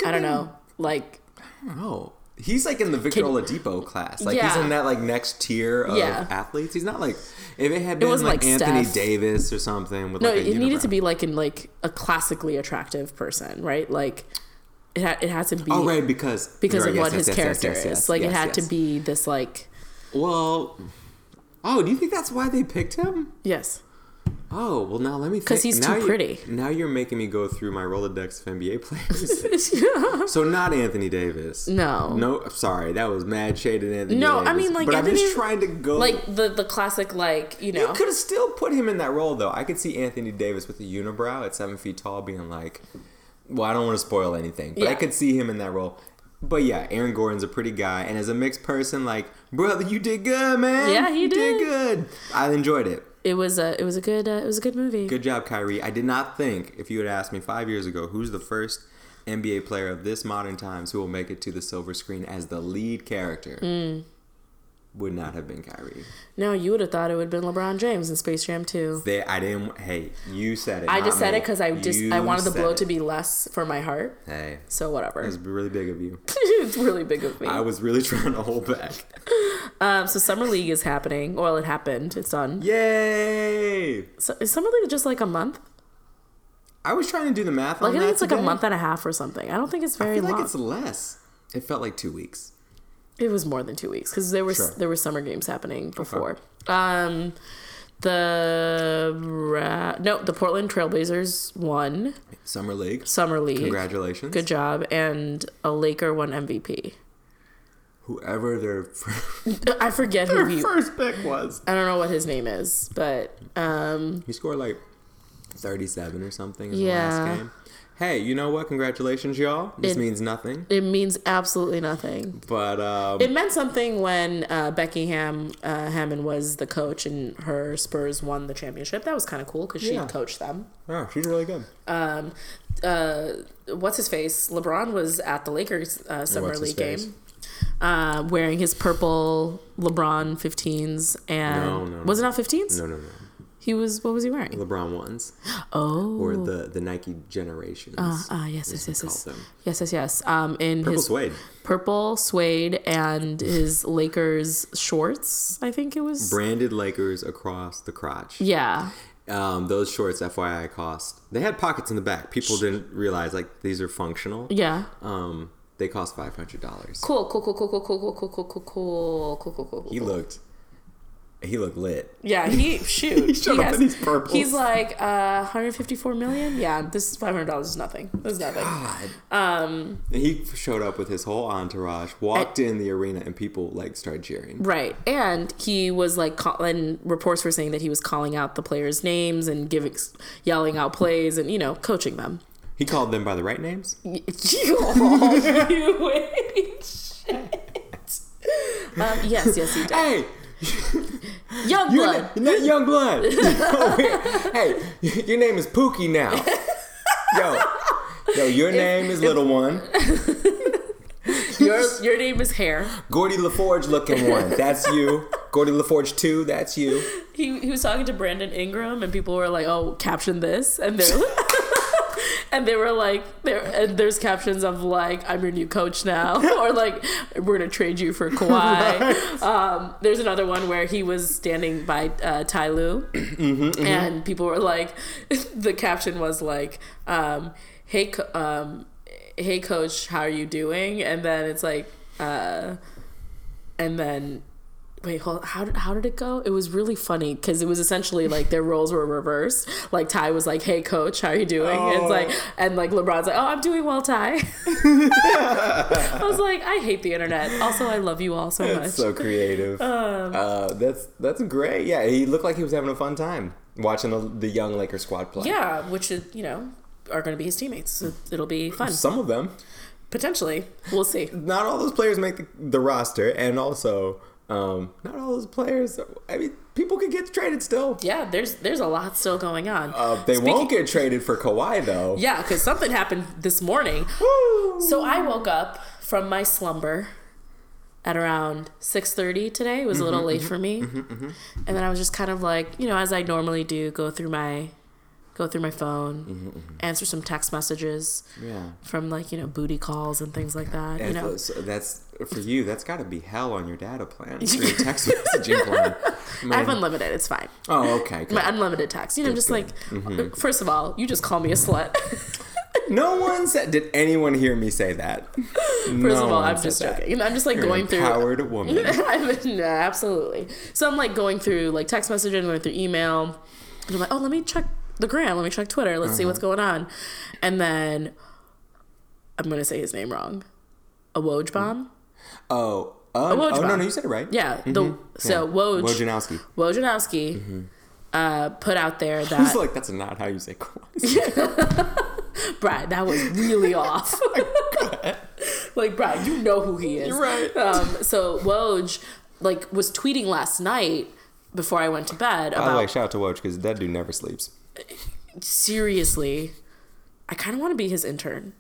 I don't know, like Oh. He's like in the Victor Oladipo class. Like he's in that like next tier of Yeah. athletes. He's not like if it had been wasn't like, like Anthony Davis or something with no. like a It needed to be like in like a classically attractive person, right? Like it had it had to be Oh right, because because of yes, what yes, his yes, character is. like it had to be this like Well, oh, do you think that's why they picked him? yes. Oh, well now let me. 'Cause think. he's Now too pretty. Now you're making me go through my Rolodex of NBA players. so not Anthony Davis. No. No, sorry, that was mad shaded Anthony. Davis. No, I mean, like, but I'm just trying to go. like the the classic like you know. you could have still put him in that role though. I could see Anthony Davis with a unibrow at seven feet tall, being like, well, I don't want to spoil anything, but I could see him in that role. But yeah, Aaron Gordon's a pretty guy, and as a mixed person, like, brother, you did good, man. Yeah, he you did. good. I enjoyed it. It was a it was a good uh, it was a good movie. Good job, Kyrie. I did not think if you had asked me five years ago who's the first NBA player of this modern times who will make it to the silver screen as the lead character, Hmm. Would not have been Kyrie. No, you would have thought it would have been LeBron James in Space Jam 2. They, I didn't. Hey, you said it. I just said me. it because I just You I wanted the blow it. to be less for my heart. Hey, So whatever. it's really big of you. it's really big of me. I was really trying to hold back. Um, so Summer League is happening. Well, it happened. It's done. Yay! So, is Summer League just like a month? I was trying to do the math Like on I that think it's like a month and a half or something. I don't think it's I very feel long. like it's less. It felt like two weeks. It was more than two weeks because there was Sure. there were summer games happening before. Um, the Ra- no, the Portland Trailblazers won Summer League. summer league. Congratulations. Good job, and a Laker won MVP. Whoever their I forget who he. first pick was. I don't know what his name is, but um, He scored like 37 or something in Yeah. the last game. Hey, you know what? Congratulations, y'all. This It- means nothing. It means absolutely nothing. But um, It meant something when uh, Becky Ham uh, Hammon was the coach and her Spurs won the championship. That was kind of cool because she Yeah. coached them. oh, she's really good. Um, uh, what's his face? LeBron was at the Lakers uh, summer What's league game, uh, wearing his purple LeBron 15s, and No, no, was it not 15s? No, no, no. He was. What was he wearing? LeBron ones Oh, or the the Nike generations. ah, ah, yes, as yes, yes, yes, them. yes, yes, yes. Um, in Purple his suede. purple suede and his Lakers shorts, I think it was. Branded Lakers across the crotch. Yeah, Um, those shorts, FYI, cost. They had pockets in the back. People didn't realize like these are functional. yeah. Um, they cost five hundred dollars. Cool, cool, cool, cool, cool, cool, cool, cool, cool, cool, cool, cool, cool, cool. He looked. He looked lit. Yeah, he shoot. He showed up has- in these purples. He's like uh, 154 million. Yeah, this is 500 dollars is nothing. This is nothing. God. Um, He showed up with his whole entourage, walked in the arena, and people like started cheering. right, and he was like, call- and reports were saying that he was calling out the players' names and giving, yelling out plays, and you know, coaching them. He called them by the right names. you you wait. Shit. Um, yes, yes, he did. Hey, Young you're, blood. not, young blood. hey, your name is Pookie now. Yo, yo, your name is Little One. Your your name is Hair. Geordi La Forge looking one. That's you. Geordi La Forge two. That's you. he, he was talking to Brandon Ingram, and people were like, "Oh, caption this," and they and they were like, "There." And there's captions of like, "I'm your new coach now," or like, "We're gonna trade you for Kawhi." Um, there's another one where he was standing by uh, Ty Lue, and people were like, the caption was like, um, "Hey, co- um, hey, coach, how are you doing?" And then it's like, uh, and then wait hold how did, how did it go it was really funny because it was essentially like their roles were reversed like ty was like hey coach how are you doing it's Oh. like and like lebron's like oh i'm doing well ty i was like i hate the internet also i love you all so much so creative. Um, uh, that's that's great. Yeah, he looked like he was having a fun time watching the, the young Laker squad play. yeah which is you know are going to be his teammates so it'll be fun Some of them. potentially we'll see Not all those players make the, the roster, and also um, not all those players. I mean, people could get traded still. yeah there's there's a lot still going on Uh, they Speaking- won't get traded for Kawhi though. yeah because something happened this morning Woo! So I woke up from my slumber at around 6:30 today. It was a little mm-hmm, late for me. Mm-hmm, mm-hmm, and then I was just kind of like, you know, as I normally do, go through my go through my phone, answer some text messages yeah. from like, you know, booty calls and things like that, you know. so that's for you. That's got to be hell on your data plan, your text messaging plan. I have unlimited. It's fine. Oh, okay. good. My unlimited text. You know, just like Mm-hmm. first of all, you just call me a slut. No one said. Did anyone hear me say that? First of all, I'm just joking. You know, I'm just like You're going an through empowered woman. No, absolutely. So I'm like going through like text messaging, going through email. And I'm like, oh, let me check the gram. Let me check Twitter. Let's see what's Uh-huh. going on. And then I'm going to say his name wrong. A Woj bomb? Oh, uh, oh no, no, you said it right. Yeah. The, so Yeah. Woj, Wojnarowski. Wojnarowski uh, put out there I was that, like, that's not how you say Kawhi. Brad, that was really off. like, Brad, you know who he is. You're right. Um, so Woj, like, was tweeting last night before I went to bed By the way, shout out to Woj because that dude never sleeps. seriously, I kind of want to be his intern.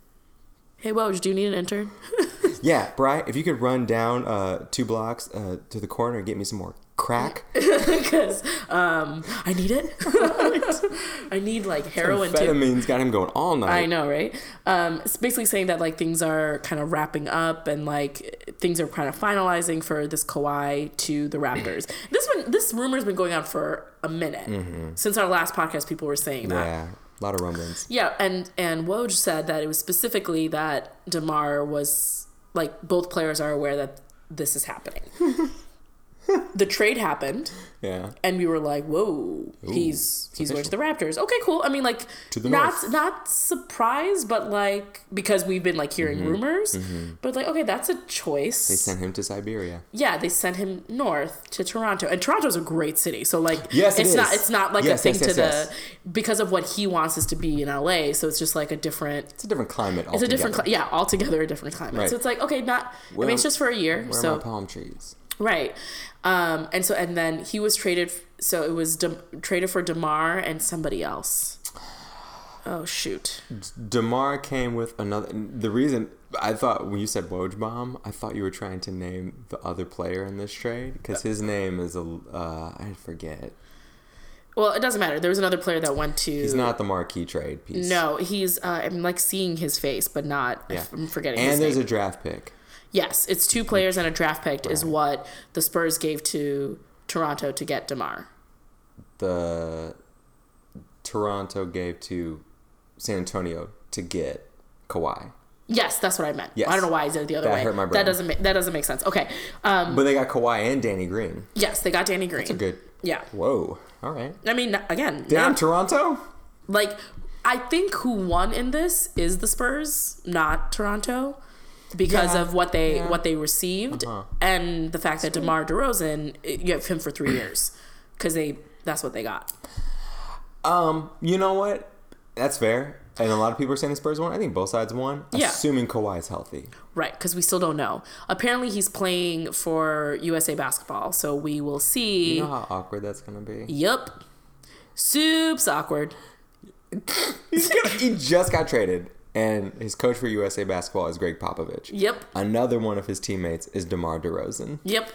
Hey, Woj, do you need an intern? Yeah, Bry, if you could run down uh, two blocks uh, to the corner and get me some more crack. Because um, I need it. I need like heroin too. Amphetamines got him going all night. I know, right? Um, it's basically saying that like things are kind of wrapping up and like things are kind of finalizing for this Kawhi to the Raptors. this one, this rumor's been going on for a minute since our last podcast. People were saying that. Yeah, a lot of rumblings. Yeah, and and Woj said that it was specifically that Demar was like both players are aware that this is happening. the trade happened. Yeah. and we were like, "Whoa, he's he's going to the Raptors." Okay, cool. I mean, like, not north. not surprised, but like because we've been like hearing rumors, but like, okay, that's a choice. Mm-hmm. They sent him to Siberia. yeah, they sent him north to Toronto, and Toronto's a great city. So like, Yes, it it's not it's not like Yes, a thing yes, yes, to the because of what he wants us to be in LA. So it's just like a different. It's a different climate. It's a different, yeah, altogether a different climate. Right. So it's like, okay, not. I mean, it's just for a year. Where so palm trees? Right. Um, and so, and then he was traded. So it was De- traded for Demar and somebody else. Oh shoot! Demar came with another. The reason I thought when you said Woj bomb, I thought you were trying to name the other player in this trade because his name is a. Uh, I forget. Well, it doesn't matter. There was another player that went to. He's not the marquee trade piece. No, he's. Uh, I'm like seeing his face, but not. Yeah. I'm forgetting. his And there's name. a draft pick. Yes, it's two players and a draft pick is what the Spurs gave to Toronto to get Demar. The Toronto gave to San Antonio to get Kawhi, Yes, that's what I meant. Yes. I don't know why I said it the other That way. hurt my brain. That doesn't make that doesn't make sense. Okay. Um, but they got Kawhi and Danny Green. yes, they got Danny Green. It's a good. Yeah. Whoa. All right. I mean, again, Damn, not- Toronto. like I think who won in this is the Spurs, not Toronto, because Yeah, of what they yeah. what they received Uh-huh. and the fact that DeMar DeRozan you have him for three years because they that's what they got. Um, you know what? That's fair. And a lot of people are saying the Spurs won. I think both sides won, Yeah. assuming Kawhi is healthy. Right, because we still don't know. Apparently, he's playing for USA basketball, so we will see. You know how awkward that's gonna be. Yep, soups awkward. He's gonna, he just got traded, and his coach for USA basketball is Gregg Popovich. Yep, Another one of his teammates is DeMar DeRozan. Yep.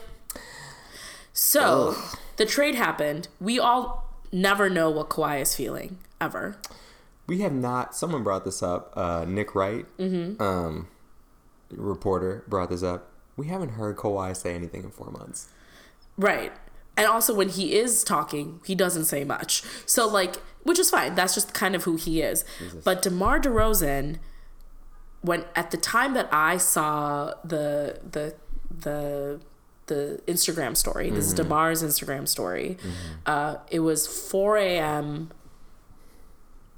So the trade happened. We all never know what Kawhi is feeling ever. We have not. Someone brought this up. Uh, Nick Wright, Mm-hmm. um, reporter, brought this up. We haven't heard Kawhi say anything in four months. Right. And also when he is talking, he doesn't say much. So like which is fine. That's just kind of who he is. But DeMar DeRozan when at the time that I saw the the the the Instagram story, this is DeMar's Instagram story, uh, it was 4 a.m.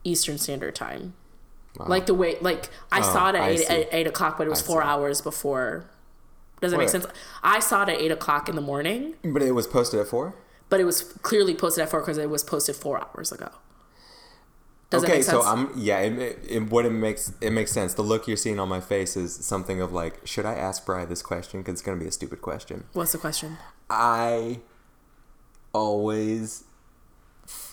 Eastern Standard Time. Like the way, like I saw it at I eight, at eight o'clock, but it was I four hours before. Does that make sense? I saw it at eight o'clock in the morning, But it was posted at four. but it was clearly posted at four because it was posted four hours ago. Does that okay, make sense? so I'm yeah. It, it, it- what it makes it makes sense. The look you're seeing on my face is something of like, should I ask Bry this question? Because it's gonna be a stupid question. What's the question? I always,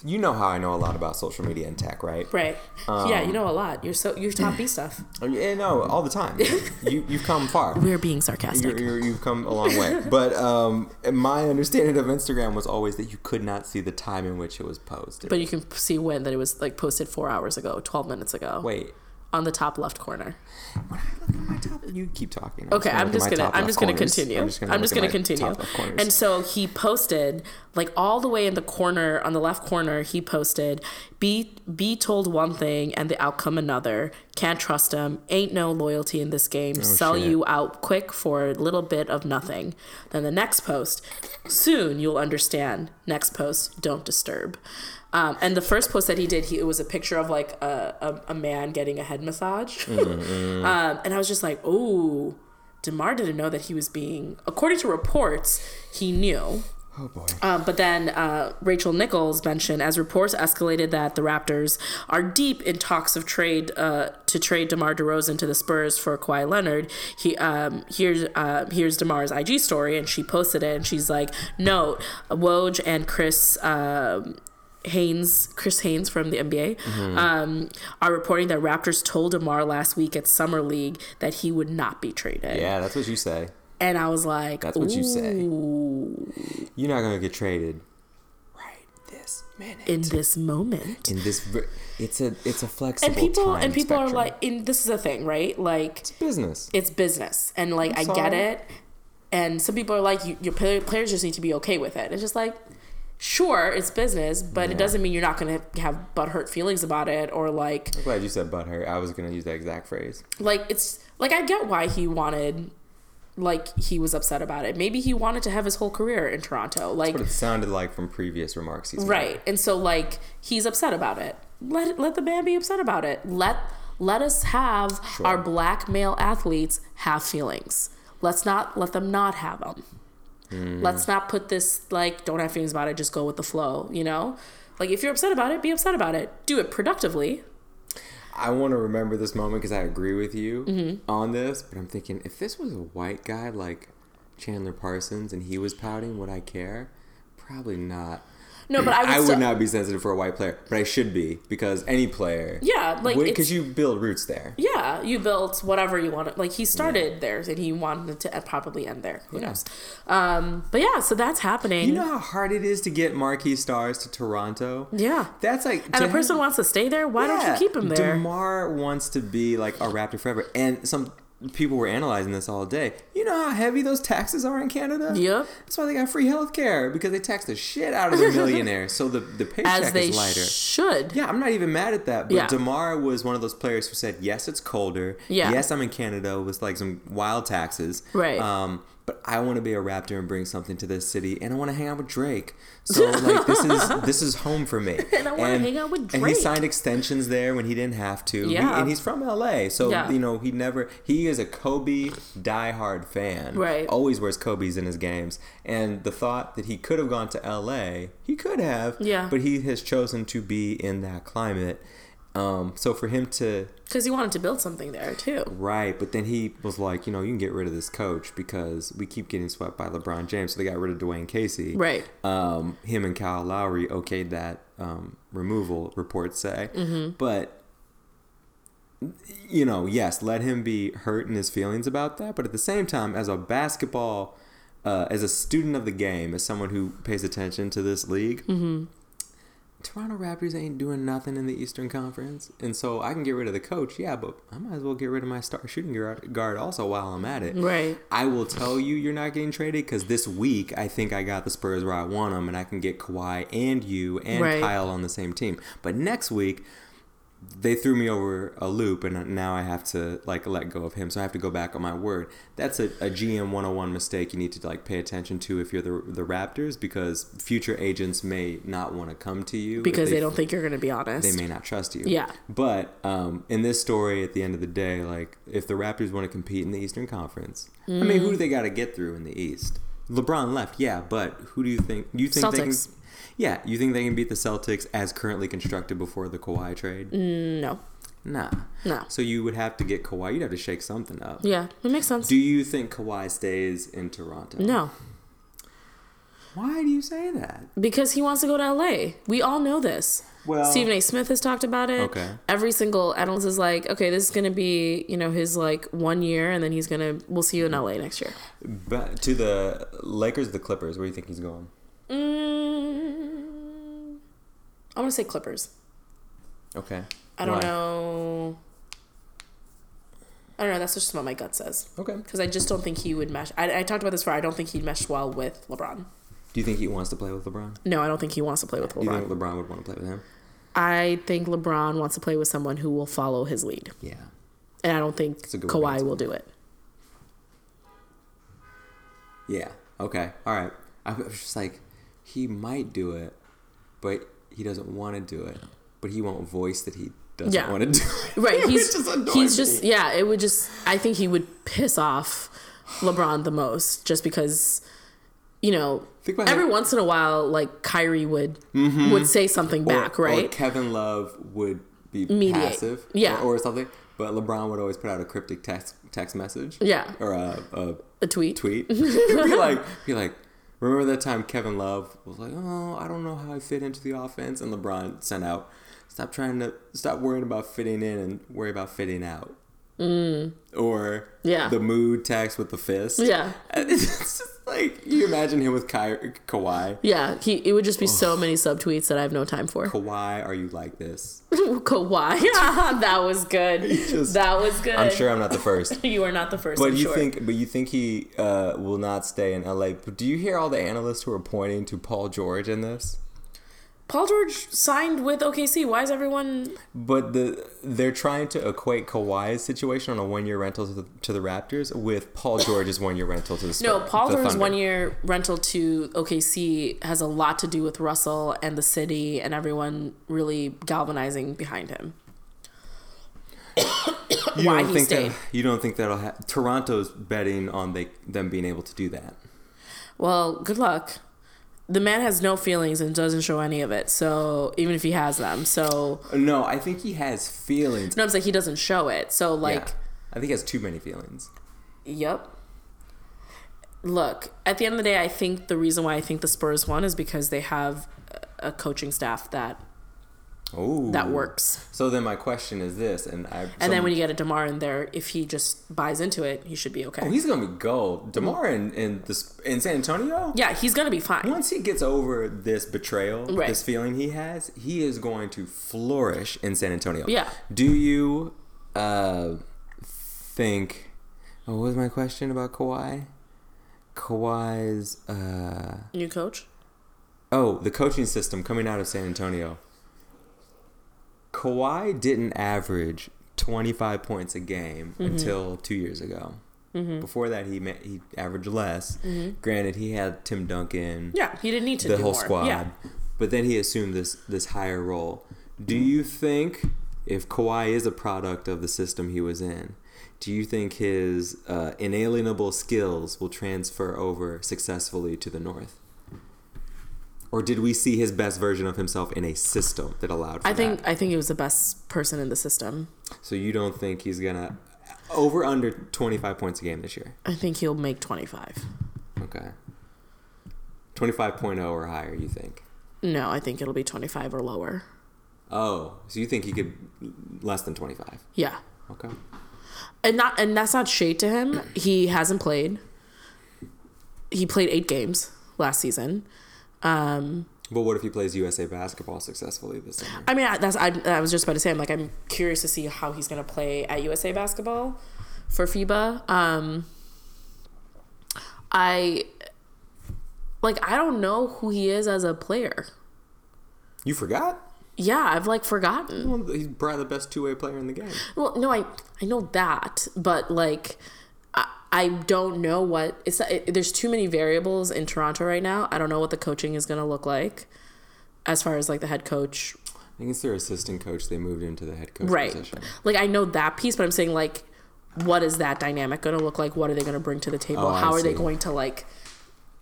you know how I know a lot about social media and tech, right? Right. yeah, you know a lot. You're so you're top B stuff. Yeah, no, all the time. you you've come far. We're being sarcastic. You're, you've come a long way. But um, my understanding of Instagram was always that you could not see the time in which it was posted. but you can see when that it was like posted four hours ago, twelve minutes ago, Wait, on the top left corner. my top. You keep talking. Okay, I'm just gonna top I'm just gonna continue. I'm just gonna, look at my continue. top left corners. And so he posted like all the way in the corner on the left corner. He posted, "Be be told one thing and the outcome another. Can't trust him. Ain't no loyalty in this game. Oh, Sell Oh, shit. you out quick for a little bit of nothing." Then the next post, soon you'll understand. Next post, don't disturb. Um, and the first post that he did, he, it was a picture of like a, a, a man getting a head massage. um, and I was just like, oh, DeMar didn't know that he was being, according to reports, he knew. oh boy. Um, but then uh, Rachel Nichols mentioned as reports escalated that the Raptors are deep in talks of trade uh, to trade DeMar DeRozan to the Spurs for Kawhi Leonard. He um, here's uh, here's DeMar's IG story, and she posted it, and she's like, "Note, Woj and Chris." Um, Haynes, Chris Haynes from the NBA, um, are reporting that Raptors told DeMar last week at Summer League that he would not be traded. yeah, that's what you say. And I was like, That's what you say. You're not gonna get traded right this minute. in this moment. in this, it's a it's a flexible and people time and people are like and this is a thing right like it's business. it's business and like i get it and some people are like you, your players just need to be okay with it it's just like sure it's business but it doesn't mean you're not going to have butthurt feelings about it or like I'm glad you said butthurt. I was gonna use that exact phrase. like it's like i get why he wanted like he was upset about it. Maybe he wanted to have his whole career in Toronto. Like What it sounded like from previous remarks he's made. Right. And so like he's upset about it. Let let the man be upset about it. Let let us have Sure. our black male athletes have feelings. Let's not let them not have them. Mm-hmm. Let's not put this like don't have feelings about it, just go with the flow, you know? Like if you're upset about it, be upset about it. Do it productively. I want to remember this moment because I agree with you Mm-hmm. on this, but I'm thinking if this was a white guy like Chandler Parsons and he was pouting, would I care? Probably not. No, but I would, I would still, not be sensitive for a white player, but I should be because any player. Yeah, like because you build roots there. Yeah, you built whatever you wanted. Like he started there, and he wanted to probably end there. Who Yeah. knows? Um, but yeah, so that's happening. You know how hard it is to get marquee stars to Toronto. yeah, That's like and a person have- wants to stay there. Why don't you keep him there? Demar wants to be like a Raptor forever, and some people were analyzing this all day. You know how heavy those taxes are in Canada. Yep. That's why they got free health care because they tax the shit out of the millionaires. so the the paycheck As they is lighter. should. yeah, I'm not even mad at that. But Yeah. Demar was one of those players who said, "Yes, it's colder. Yeah. Yes, I'm in Canada with like some wild taxes. Right. Um, but I want to be a Raptor and bring something to this city, and I want to hang out with Drake. So like this is this is home for me. And I wanna hang out with Drake. And he signed extensions there when he didn't have to. He- Yeah. and he's from LA, so Yeah. you know he never he is a Kobe diehard fan. Right. Always wears Kobe's in his games, and the thought that he could have gone to LA, he could have. Yeah. But he has chosen to be in that climate. Um, so for him to Because he wanted to build something there too. Right, but then he was like, you know, you can get rid of this coach because we keep getting swept by LeBron James. So they got rid of Dwane Casey. Right. Um, him and Kyle Lowry okayed that um, removal, reports say. But, you know, yes, let him be hurt in his feelings about that. But at the same time, as a basketball, uh, as a student of the game, as someone who pays attention to this league, Toronto Raptors ain't doing nothing in the Eastern Conference, and so I can get rid of the coach, yeah, but I might as well get rid of my star shooting guard also while I'm at it. Right. I will tell you, you're not getting traded because this week I think I got the Spurs where I want them, and I can get Kawhi and you and Right. Kyle on the same team. But next week. They threw me over a loop, and now I have to like let go of him. So I have to go back on my word. That's a, a GM 101 mistake you need to like pay attention to if you're the the Raptors, because future agents may not want to come to you Because they, don't think you're going to be honest. they may not trust you. Yeah. But um, in this story, at the end of the day, like if the Raptors want to compete in the Eastern Conference, I mean, Mm. who do they got to get through in the East? LeBron left, yeah, but who do you think? You think they can? Yeah, you think they can beat the Celtics as currently constructed before the Kawhi trade? no. Nah. No. So you would have to get Kawhi. You'd have to shake something up. Yeah, it makes sense. Do you think Kawhi stays in Toronto? no. Why do you say that? Because he wants to go to LA. We all know this. Well- Stephen A. Smith has talked about it. Okay. Every single analyst is like, okay, this is gonna be, you know, his like one year, and then he's gonna. We'll see you in LA next year. But to the Lakers, the Clippers. Where do you think he's going? Mm, I want to say Clippers. Okay. I don't Why? know. I don't know. That's just what my gut says. Okay. Because I just don't think he would mesh. I, I talked about this before. I don't think he'd mesh well with LeBron. Do you think he wants to play with LeBron? No, I don't think he wants to play with LeBron. Do you think LeBron. Would want to play with him? I think LeBron wants to play with someone who will follow his lead, Yeah. and I don't think That's a good way to Kawhi will do it. Yeah. Okay. All right. I was just like, he might do it, but he doesn't want to do it. But he won't voice that he doesn't Yeah. want to do it. Right? He's just he's just yeah. It would just. I think he would piss off LeBron the most, just because. You know, every how- once in a while, like Kyrie would mm-hmm. would say something back, Or- Or right? Kevin Love would be Mediate. passive, Yeah. or, or something. But LeBron would always put out a cryptic text text message, Yeah. or a, a a tweet. tweet. be like, be like, remember that time Kevin Love was like, oh, I don't know how I fit into the offense, and LeBron sent out, stop trying to stop worrying about fitting in and worry about fitting out. Mm. Or Yeah. the mood text with the fist. Yeah. it's just like you imagine him with Ky- Kawhi. Yeah, he it would just be so many subtweets that I have no time for. Kawhi, are you like this? Kawhi, that was good. just- that was good. I'm sure I'm not the first. you are not the first. But I'm you sure. think, but you think he uh, will not stay in LA? But do you hear all the analysts who are pointing to Paul George in this? Paul George signed with OKC. Why is everyone? But the they're trying to equate Kawhi's situation on a one year rental to the, to the Raptors with Paul George's one year rental to the No, Paul George's one year rental to OKC has a lot to do with Russell and the city and everyone really galvanizing behind him. You why don't he think stayed. that you don't think that'll ha- Toronto's betting on they them being able to do that. Well, good luck. The man has no feelings and doesn't show any of it. So even if he has them, so No, I think he has feelings. no, I'm saying he doesn't show it. So like, yeah. I think he has too many feelings. Yep. Look, at the end of the day, I think the reason why I think the Spurs won is because they have a coaching staff that Oh, that works. So then my question is this, and I And then when you get a Demar in there, if he just buys into it, he should be okay. oh, he's gonna be gold. Demar in in, this, in San Antonio. yeah, he's gonna be fine. Once he gets over this betrayal, Right. this feeling he has, he is going to flourish in San Antonio. Yeah. Do you uh, think? Oh, what was my question about Kawhi? Kawhi's. Uh, New coach. oh, the coaching system coming out of San Antonio. Kawhi didn't average 25 points a game Mm-hmm. until two years ago. Before that, he he averaged less. Granted, he had Tim Duncan Mm-hmm. Yeah, he didn't need to the whole more. squad. Yeah. But then he assumed this this higher role. Do you think if Kawhi is a product of the system he was in, do you think his uh, inalienable skills will transfer over successfully to the North? Or did we see his best version of himself in a system that allowed for I think that? I think he was the best person in the system. So you don't think he's gonna over under twenty five points a game this year? I think he'll make twenty five. Okay. 25.0 or higher, you think? No, I think it'll be twenty five or lower. Oh, so you think he could less than 25? Yeah. Okay. and not and that's not shade to him. He hasn't played. He played eight games last season. Um, But what if he plays USA basketball successfully this summer? I mean, I, that's I, I was just about to say. I'm like, I'm curious to see how he's gonna play at USA basketball for FIBA. Um, I like I don't know who he is as a player. You forgot? Yeah, I've like forgotten. Well, he's probably the best two way player in the game. Well, no, I I know that, but like I, I don't know what it's. It, there's too many variables in Toronto right now. I don't know what the coaching is gonna look like, as far as like the head coach, I think it's their assistant coach. They moved into the head coach right? position. Like I know that piece, but I'm saying like, what is that dynamic gonna look like? What are they gonna bring to the table? Oh, How are they going to like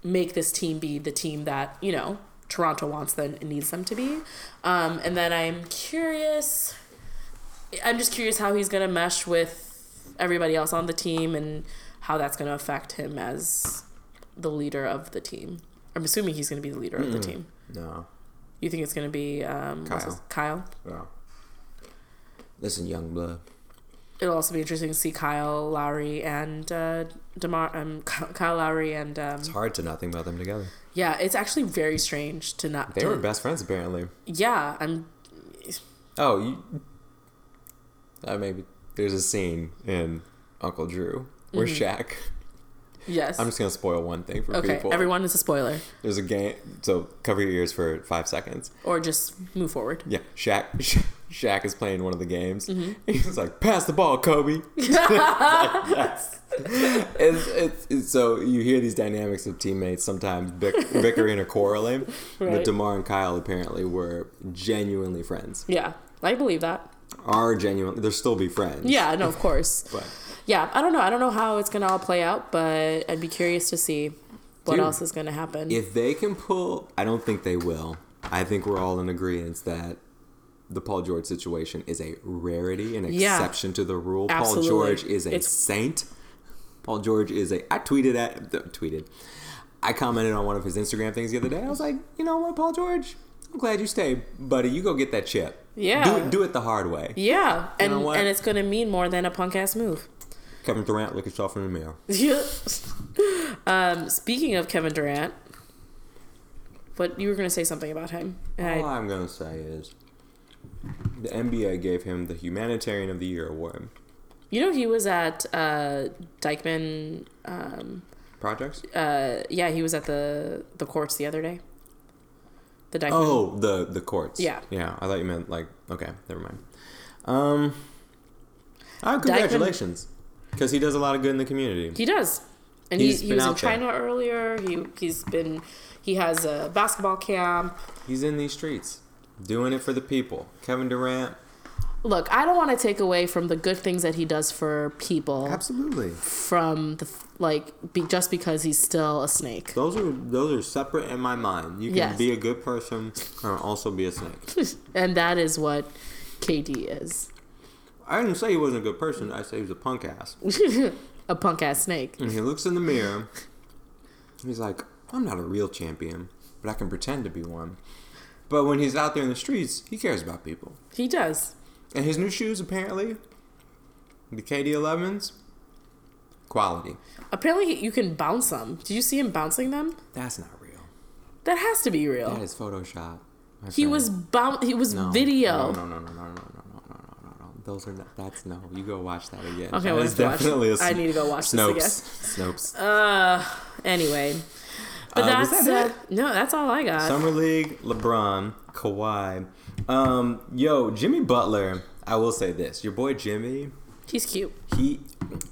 make this team be the team that you know Toronto wants them and needs them to be? Um, and then I'm curious. I'm just curious how he's gonna mesh with everybody else on the team and how that's gonna affect him as the leader of the team. I'm assuming he's gonna be the leader of the team. No. You think it's gonna be um, Kyle. Kyle? No. Listen, young blood. It'll also be interesting to see Kyle Lowry and uh, Demar, um, Kyle Lowry and um, It's hard to not think about them together. yeah, it's actually very strange to not. They to, were best friends apparently. Yeah, I'm. Oh, you. Uh, maybe there's a scene in Uncle Drew where Shaq. Yes. I'm just gonna spoil one thing for okay, people. everyone is a spoiler, There's a game. So cover your ears for five seconds. or just move forward. Yeah, Shaq. Shaq is playing one of the games. Mm-hmm. He's like, "Pass the ball, Kobe." Like, yes. It's, it's, it's- so you hear these dynamics of teammates sometimes bick, bickering or quarreling. But Right. Demar and Kyle apparently were genuinely friends. Yeah, I believe that. Are genuine. They'll still be friends. Yeah, no, of course. But Yeah, I don't know. I don't know how it's gonna all play out, but I'd be curious to see what Dude, else is gonna happen. if they can pull, I don't think they will. I think we're all in agreement that the Paul George situation is a rarity, an Yeah. exception to the rule. Absolutely. Paul George is a It's- saint. Paul George is a. I tweeted at tweeted. I commented on one of his Instagram things the other day. I was like, you know what, Paul George, I'm glad you stayed, buddy. You go get that chip. Yeah. Do it. Do it the hard way. yeah, and know what? and it's gonna mean more than a punk ass move. Kevin Durant, look yourself in the mirror. um, speaking of Kevin Durant, but you were gonna say something about him. All I, I'm gonna say is, the NBA gave him the Humanitarian of the Year award. you know, he was at uh, Dyckman. Um, Projects. uh, yeah, he was at the the courts the other day. The. Oh, the the courts. Yeah. Yeah. I thought you meant like okay, never mind. Um. Oh, congratulations, because he does a lot of good in the community. He does. And He's he, he was in out there. China earlier. He he's been he has a basketball camp. He's in these streets, doing it for the people. Kevin Durant, Look, I don't want to take away from the good things that he does for people absolutely. from the like be, just because he's still a snake. Those are those are separate in my mind. You can Yes. be a good person or also be a snake. and that is what KD is. I didn't say he wasn't a good person. I say he was a punk ass. a punk ass snake. And he looks in the mirror. He's like, I'm not a real champion, but I can pretend to be one. But when he's out there in the streets, he cares about people. He does. And his new shoes, apparently, the KD11s, quality. Apparently, you can bounce them. Did you see him bouncing them? That's not real. That has to be real. That is Photoshop. he was boun- He was No, video. No, no, no, no, no, no, no, no, no, no, no, no. Those are not. That's no. You go watch that again. Okay, that we'll is to watch- definitely a I need to go watch this again. Snopes. Uh, anyway. But Uh, that's that uh, no, that's all I got. Summer League, LeBron, Kawhi. Um, yo, Jimmy Butler. I will say this: your boy Jimmy. He's cute. He,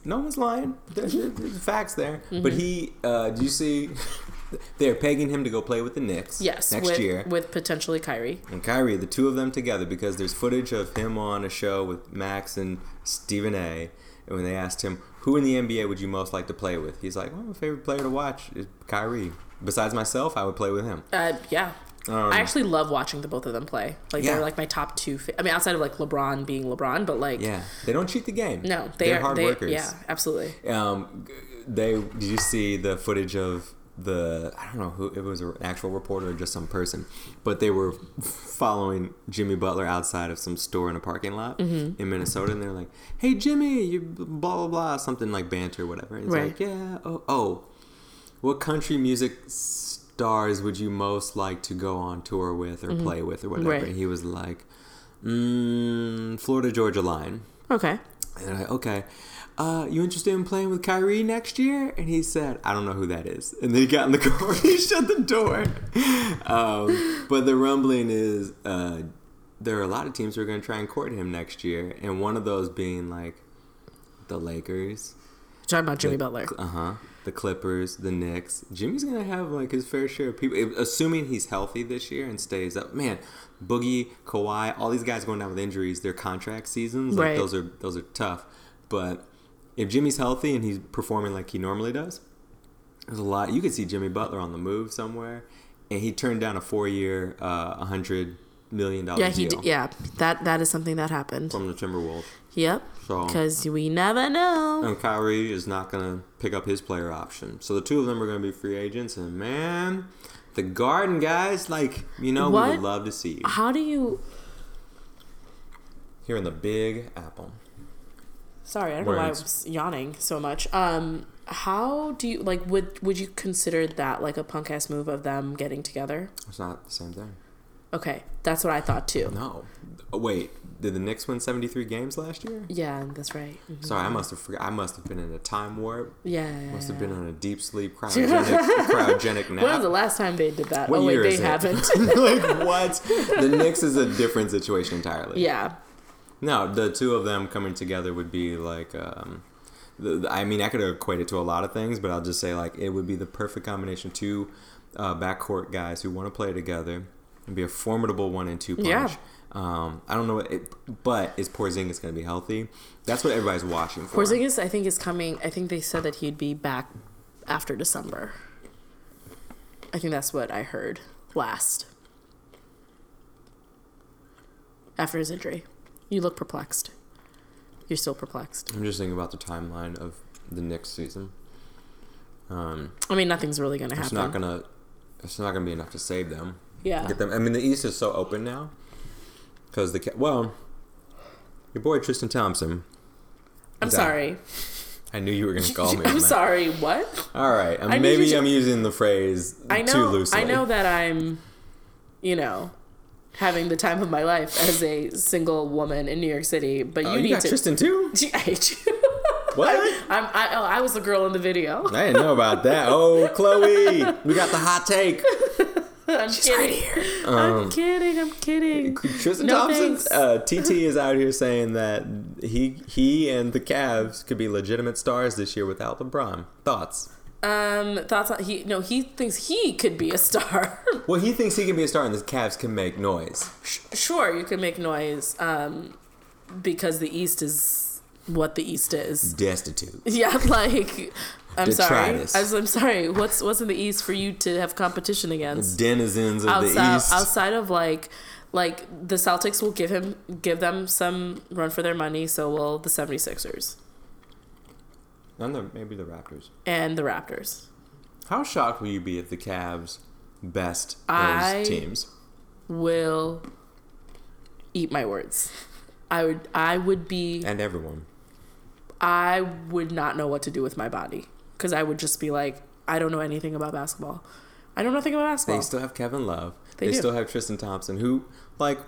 no one's lying. There's, there's facts there. Mm-hmm. But he, uh, do you see? They're pegging him to go play with the Knicks. Yes, next with, year. with potentially Kyrie. and Kyrie, the two of them together, because there's footage of him on a show with Max and Stephen A. And when they asked him, who in the NBA would you most like to play with? He's like, well, my favorite player to watch is Kyrie. Besides myself, I would play with him. Uh, yeah. Um, I actually love watching the both of them play. Like Yeah. they're like my top two. Fa- I mean, outside of like LeBron being LeBron, but like Yeah, they don't cheat the game. no, they They're are hard they, workers. Yeah, absolutely. Um, they did you see the footage of the I don't know who it was an actual reporter or just some person, but they were following Jimmy Butler outside of some store in a parking lot Mm-hmm. in Minnesota, and they're like, "Hey Jimmy, you blah blah blah," something like banter, whatever. And he's Right. like, "Yeah, oh, oh, what country music stars would you most like to go on tour with or play with or whatever?" Mm-hmm. Right. And he was like, mm, "Florida Georgia Line." Okay. And like, okay, uh, you interested in playing with Kyrie next year? And he said, I don't know who that is. And then he got in the car and he shut the door. Um, but the rumbling is uh, there are a lot of teams who are going to try and court him next year. And one of those being like the Lakers. Talking about Jimmy Butler. Uh huh. The Clippers, the Knicks. Jimmy's gonna have like his fair share of people, assuming he's healthy this year and stays up. Man, Boogie, Kawhi, all these guys going down with injuries. Their contract seasons, like Right. those are those are tough. But if Jimmy's healthy and he's performing like he normally does, there's a lot. You could see Jimmy Butler on the move somewhere, and he turned down a four-year, uh, a hundred million dollar Yeah, he. deal D- yeah, that that is something that happened. from the Timberwolves. Yep. So Because we never know. and Kyrie is not going to pick up his player option. So the two of them are going to be free agents. And man, the Garden guys, like, you know, we would love to see you How do you? here in the Big Apple. Sorry, I don't know why I was yawning so much. Um, how do you like? Would would you consider that like a punk ass move of them getting together? It's not the same thing. Okay, that's what I thought too. No. Oh, wait, did the Knicks win 73 games last year? Yeah, that's right. Mhm. Sorry, I must have forgot. I must have been in a time warp. Yeah. Must have been on a deep sleep cryogenic, cryogenic nap. When was the last time they did that? What oh wait, year they is it? haven't. like what? The Knicks is a different situation entirely. yeah. No, the two of them coming together would be like. Um, I mean, I could equate it to a lot of things, but I'll just say like it would be the perfect combination. Two uh, backcourt guys who want to play together and be a formidable one and two punch. Yeah. Um, I don't know, what it, but is Porzingis going to be healthy? That's what everybody's watching for. Porzingis, I think, is coming. I think they said that he'd be back after December. I think that's what I heard last. After his injury. You look perplexed. You're still perplexed. I'm just thinking about the timeline of the next season. Um, I mean, nothing's really going to happen. it's not gonna. It's not gonna be enough to save them. Yeah. Get them. I mean, the East is so open now because the well, your boy Tristan Thompson. I'm out. sorry. I knew you were gonna call me. I'm sorry. What? All right, um, maybe to- I'm using the phrase I too know. loosely. I know that I'm, you know, having the time of my life as a single woman in New York City. But Oh, you you need got to. Tristan too. I hate you. What? I'm, I, oh, I was the girl in the video. I didn't know about that. Oh, Chloe, we got the hot take. I'm kidding. I'm kidding. I'm kidding. Tristan No Thompson, uh, TT is out here saying that he he and the Cavs could be legitimate stars this year without LeBron. Thoughts? Um, thoughts on he? No, he thinks he could be a star. Well, he thinks he can be a star, and the Cavs can make noise. sure, you can make noise. Um, because the East is what the East is. Destitute. Yeah, like I'm sorry. Detritus. Was, I'm sorry. What's what's in the East for you to have competition against? Denizens of the outside East. outside of like like the Celtics will give him give them some run for their money, so will the 76ers And the, maybe the Raptors. and the Raptors. How shocked will you be if the Cavs best those I- teams? Will eat my words. I would I would be And everyone. I would not know what to do with my body cuz I would just be like I don't know anything about basketball. I don't know nothing about basketball. They still have Kevin Love. They They, still have Tristan Thompson, who like.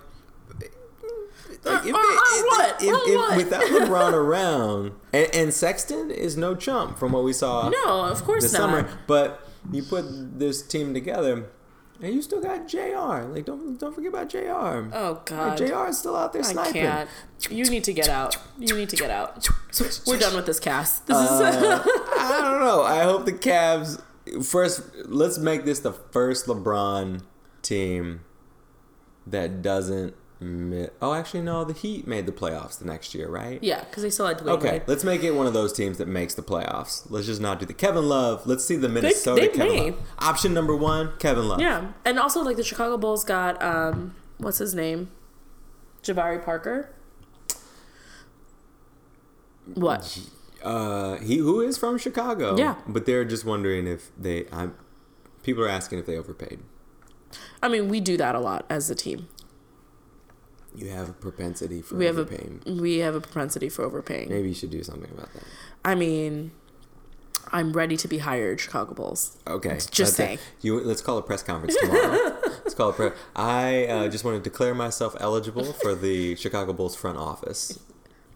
Uh, like if, uh, uh, what? if, if- what? without LeBron around, and, and Sexton is no chump from what we saw no, of course this not. summer. But you put this team together, and you still got Jr. Like don't don't forget about Jr. Oh god. Jr. is still out there I sniping. can't. You need to get out. You need to get out. We're done with this cast. This Uh, is I don't know. I hope the Cavs first. Let's make this the first LeBron team that doesn't. Oh, actually, no. The Heat made the playoffs the next year, right? yeah, because they still had Dwayne Okay, Wade. let's make it one of those teams that makes the playoffs. Let's just not do the Kevin Love. Let's see the Minnesota they Kevin may. Love. Option number one, Kevin Love. Yeah, and also like the Chicago Bulls got um, what's his name, Jabari Parker. What? Uh, he who is from Chicago. Yeah. but they're just wondering if they. I'm. People are asking if they overpaid. I mean, we do that a lot as a team. You have a propensity for We have a overpaying. we have a propensity for overpaying. Maybe you should do something about that. I mean, I'm ready to be hired, Chicago Bulls. Okay. Just saying. You let's call a press conference tomorrow. let's call a press. I uh, just want to declare myself eligible for the Chicago Bulls front office.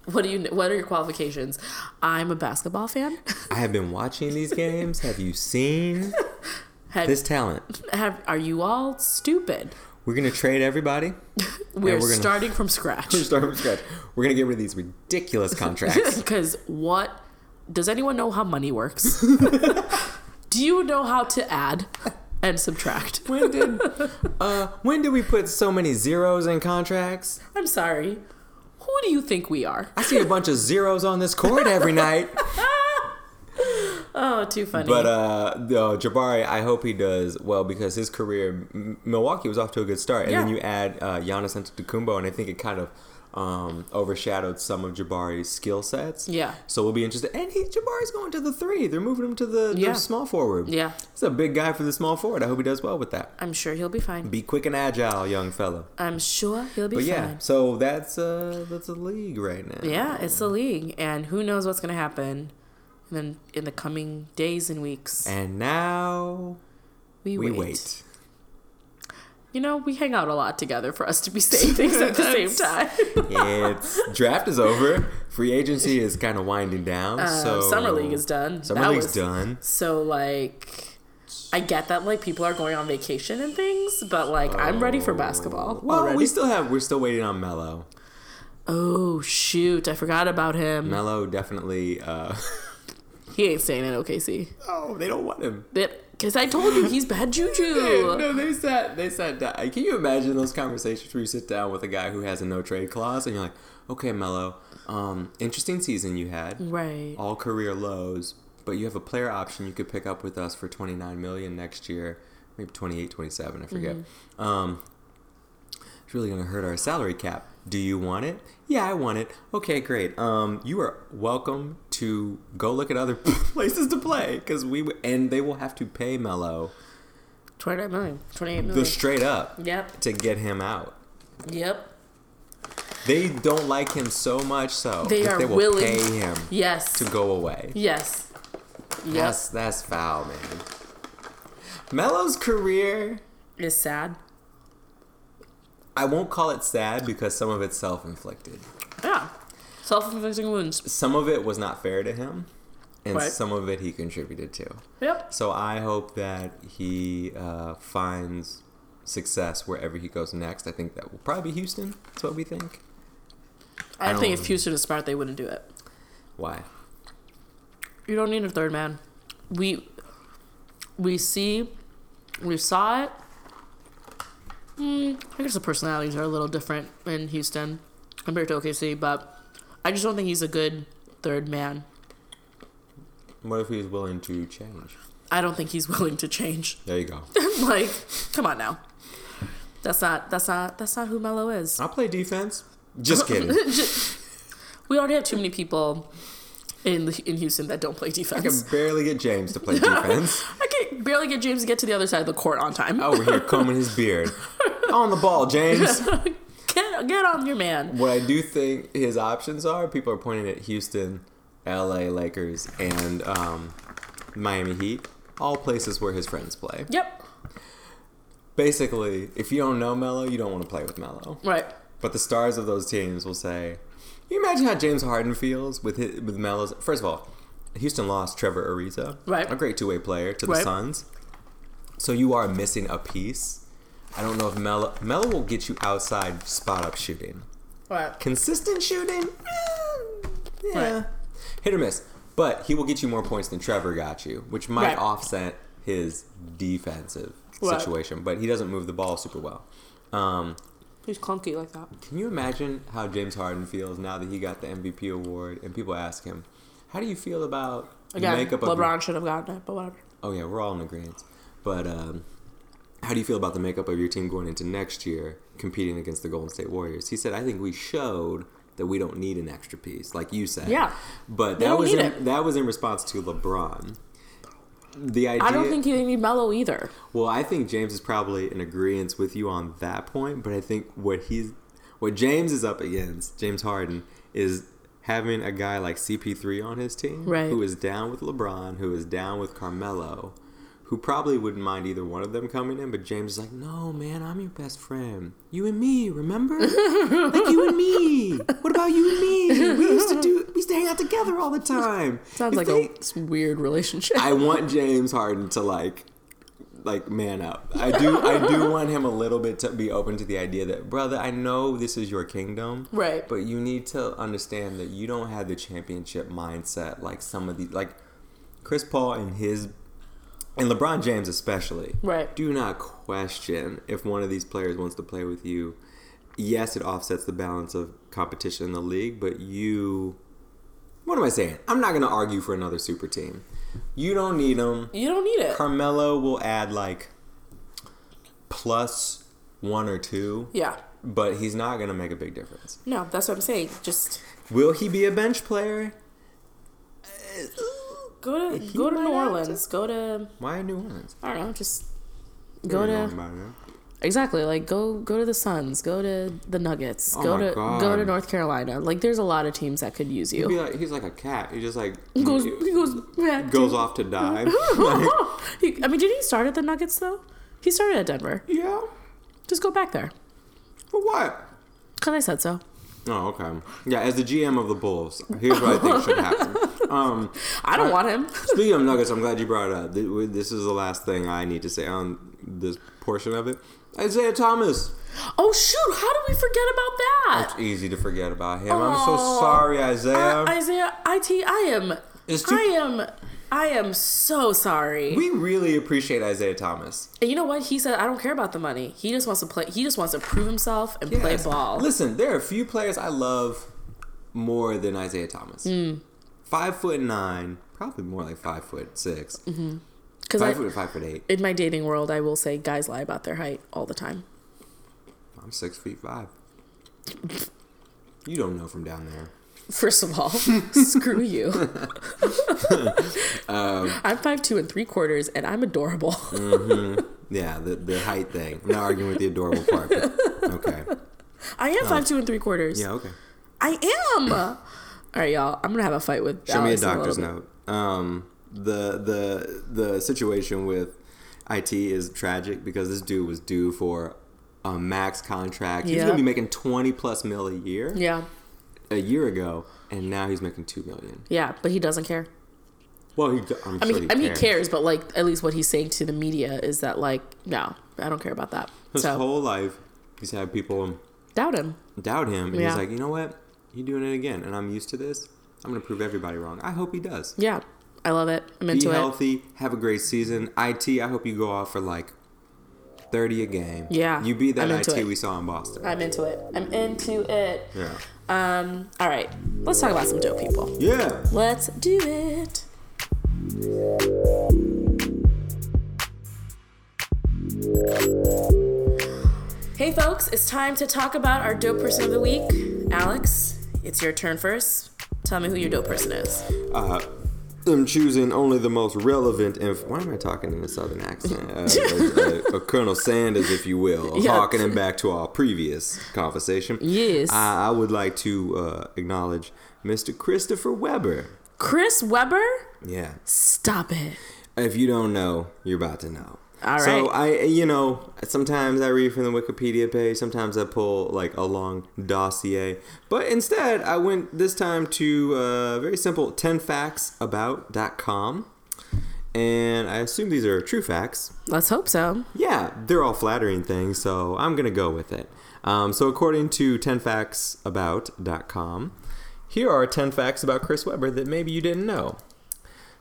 What do you? What are your qualifications? I'm a basketball fan. I have been watching these games. Have you seen Have, this talent? have are you all stupid? We're gonna trade everybody. We're, we're gonna- starting from scratch. We're starting from scratch. We're gonna get rid of these ridiculous contracts. Because what does anyone know how money works? Do you know how to add and subtract? when did uh when did we put so many zeros in contracts? I'm sorry. Who do you think we are? I see a bunch of zeros on this court every night. Oh, too funny. But uh, no, Jabari, I hope he does well because his career, M- Milwaukee was off to a good start, and then you add uh, Giannis Antetokounmpo, and I think it kind of um, overshadowed some of Jabari's skill sets. Yeah. So we'll be interested. And he Jabari's going to the three. They're moving him to the, the Yeah. small forward. Yeah. He's a big guy for the small forward. I hope he does well with that. I'm sure he'll be fine. Be quick and agile, young fellow. I'm sure he'll be But fine. yeah, so that's uh that's a league right now. Yeah, it's a league, and who knows what's gonna happen. And then in the coming days and weeks, And now we, we wait. wait. You know, we hang out a lot together for us to be saying things at the same time. it's draft is over. Free agency is kind of winding down. Uh, so summer league is done. Summer That league's was- done. So like, I get that like people are going on vacation and things, but like I'm ready for basketball Well, already. we still have we're still waiting on Melo. oh shoot, I forgot about him. Melo definitely. uh He ain't staying in OKC. Oh, they don't want him. Because I told you he's bad juju. No, they sat. They sat down. Can you imagine those conversations where you sit down with a guy who has a no trade clause, and you're like, "Okay, Melo, um, interesting season you had, Right. all career lows, but you have a player option you could pick up with us for 29 million next year, maybe 28, 27, I forget. Um, it's really gonna hurt our salary cap. Do you want it? Yeah, I want it. Okay, great. Um, you are welcome to go look at other places to play because we w- and they will have to pay Melo 29 million. 28 million. the straight up Yep. to get him out. Yep. They don't like him so much so They that are they will willing- pay him Yes. to go away. Yes. Yes. That's that's foul, man. Melo's career, Is sad. I won't call it sad because some of it's self-inflicted. Yeah. Self-inflicting wounds. Some of it was not fair to him, and Right. some of it he contributed to. Yep. So I hope that he uh, finds success wherever he goes next. I think that will probably be Houston. That's what we think. I, I think if Houston is smart, they wouldn't do it. Why? You don't need a third man. We we see we saw it. Hmm, I guess the personalities are a little different in Houston compared to OKC, but I just don't think he's a good third man. What if he's willing to change? I don't think he's willing to change. There you go. like, come on now. That's not that's not that's not who Melo is. I'll play defense. Just kidding. we already have too many people in the, in Houston that don't play defense. I can barely get James to play defense. I can barely get James to get to the other side of the court on time. Over here combing his beard. On the ball, James. Get get on your man. What I do think his options are, people are pointing at Houston, LA Lakers, and um, Miami Heat. All places where his friends play. Yep. Basically, if you don't know Melo, you don't want to play with Melo. Right. But the stars of those teams will say, "Can you imagine how James Harden feels with his, with Melo's?" First of all, Houston lost Trevor Ariza, Right. a great two way player, to the Right. Suns. So you are missing a piece. I don't know if Melo Melo will get you outside spot up shooting. Right. Consistent shooting, eh, yeah, Right. hit or miss. But he will get you more points than Trevor got you, which might Right. offset his defensive Right. situation. But he doesn't move the ball super well. Um, He's clunky like that. can you imagine how James Harden feels now that he got the MVP award and people ask him, "How do you feel about the Again, makeup of LeBron your-" should have gotten it, but whatever. Oh yeah, we're all in agreement. But um, how do you feel about the makeup of your team going into next year, competing against the Golden State Warriors? He said, "I think we showed that we don't need an extra piece, like you said." Yeah. But that was in, that was in response to LeBron. The idea. I don't think they need Melo either. Well, I think James is probably in agreement with you on that point, but I think what he's what James is up against, James Harden, is having a guy like CP3 on his team Right. who is down with LeBron, who is down with Carmelo, who probably wouldn't mind either one of them coming in, but James is like, "No, man, I'm your best friend. You and me, remember? like you and me. What about you and me? We used to do we used to hang out together all the time." Sounds If like they- a weird relationship. I want James Harden to like like man up. I do I do want him a little bit to be open to the idea that brother, I know this is your kingdom. Right. But you need to understand that you don't have the championship mindset like some of these like Chris Paul and his and LeBron James especially. Right. Do not question if one of these players wants to play with you. Yes, it offsets the balance of competition in the league, but you what am I saying? I'm not going to argue for another super team. You don't need them. you don't need it. Carmelo will add like plus one or two, yeah. but he's not going to make a big difference. No, that's what I'm saying. Just Will he be a bench player? Uh, go to He go to New have Orleans. Go to Why New Orleans? I don't know. Just go Don't to exactly like go go to the Suns. Go to the Nuggets. Oh go to God. go to North Carolina. Like there's a lot of teams that could use He'd be you. like, he's like a cat. He just like goes he goes back goes to- off to die. Like, He- I mean, did he start at the Nuggets though? He started at Denver. yeah. Just go back there. For what? Cause I said so. Oh, okay. Yeah, as the GM of the Bulls, here's what I think should happen. Um, I don't want him. Speaking of Nuggets, I'm glad you brought it up. This is the last thing I need to say on this portion of it. Isaiah Thomas. Oh shoot! How do we forget about that? It's easy to forget about him. I'm so sorry, Isaiah. Isaiah, it, I am, It's too- I am, I am so sorry. we really appreciate Isaiah Thomas. and you know what? He said, "I don't care about the money. He just wants to play. He just wants to prove himself and play ball." Listen, there are a few players I love more than Isaiah Thomas. Hmm. Five foot nine, probably more like five foot 6 Because Five foot, five foot eight. in my dating world, I will say guys lie about their height all the time. I'm six feet five. You don't know from down there. First of all, screw you. Um, I'm five two and three quarters, and I'm adorable. Mm-hmm. Yeah, the the height thing. I'm not arguing with the adorable part. Okay. I am uh, five two and three quarters. Yeah. Okay. I am. All right, y'all. I'm gonna have a fight with. Show me a doctor's bit. note. Um, the the the situation with it is tragic because this dude was due for a max contract. He's gonna be making twenty plus mil a year Yeah, a year ago, and now he's making two million. yeah, but he doesn't care. Well, he, I'm I sure mean, he I mean, cares. he cares, but like at least what he's saying to the media is that like, no, I don't care about that. His so whole life, he's had people doubt him. doubt him, and Yeah. he's like, you know what? You doing it again, and I'm used to this. I'm gonna prove everybody wrong. I hope he does. Yeah, I love it. I'm into it. Be healthy. Have a great season. It. I hope you go off for like thirty a game. Yeah, You be that it it. we saw in Boston. I'm into it. I'm into it. yeah. Um. All right, let's talk about some dope people. Yeah. Let's do it. Hey folks, it's time to talk about our dope person of the week. Alex, it's your turn first. Tell me who your dope person is. Uh, I'm choosing only the most relevant. Inf- Why am I talking in a southern accent? Uh, uh, uh, Colonel Sanders, if you will, Yeah. harkening back to our previous conversation. Yes. I, I would like to uh, acknowledge Mr. Christopher Webber. Chris Webber? Yeah. Stop it. If you don't know, you're about to know. All So right. I, you know, sometimes I read from the Wikipedia page. Sometimes I pull like a long dossier. But instead, I went this time to uh, very simple 10factsabout.com. And I assume these are true facts. Let's hope so. Yeah, they're all flattering things, so I'm going to go with it. Um, so, according to 10factsabout.com, here are 10 facts about Chris Webber that maybe you didn't know.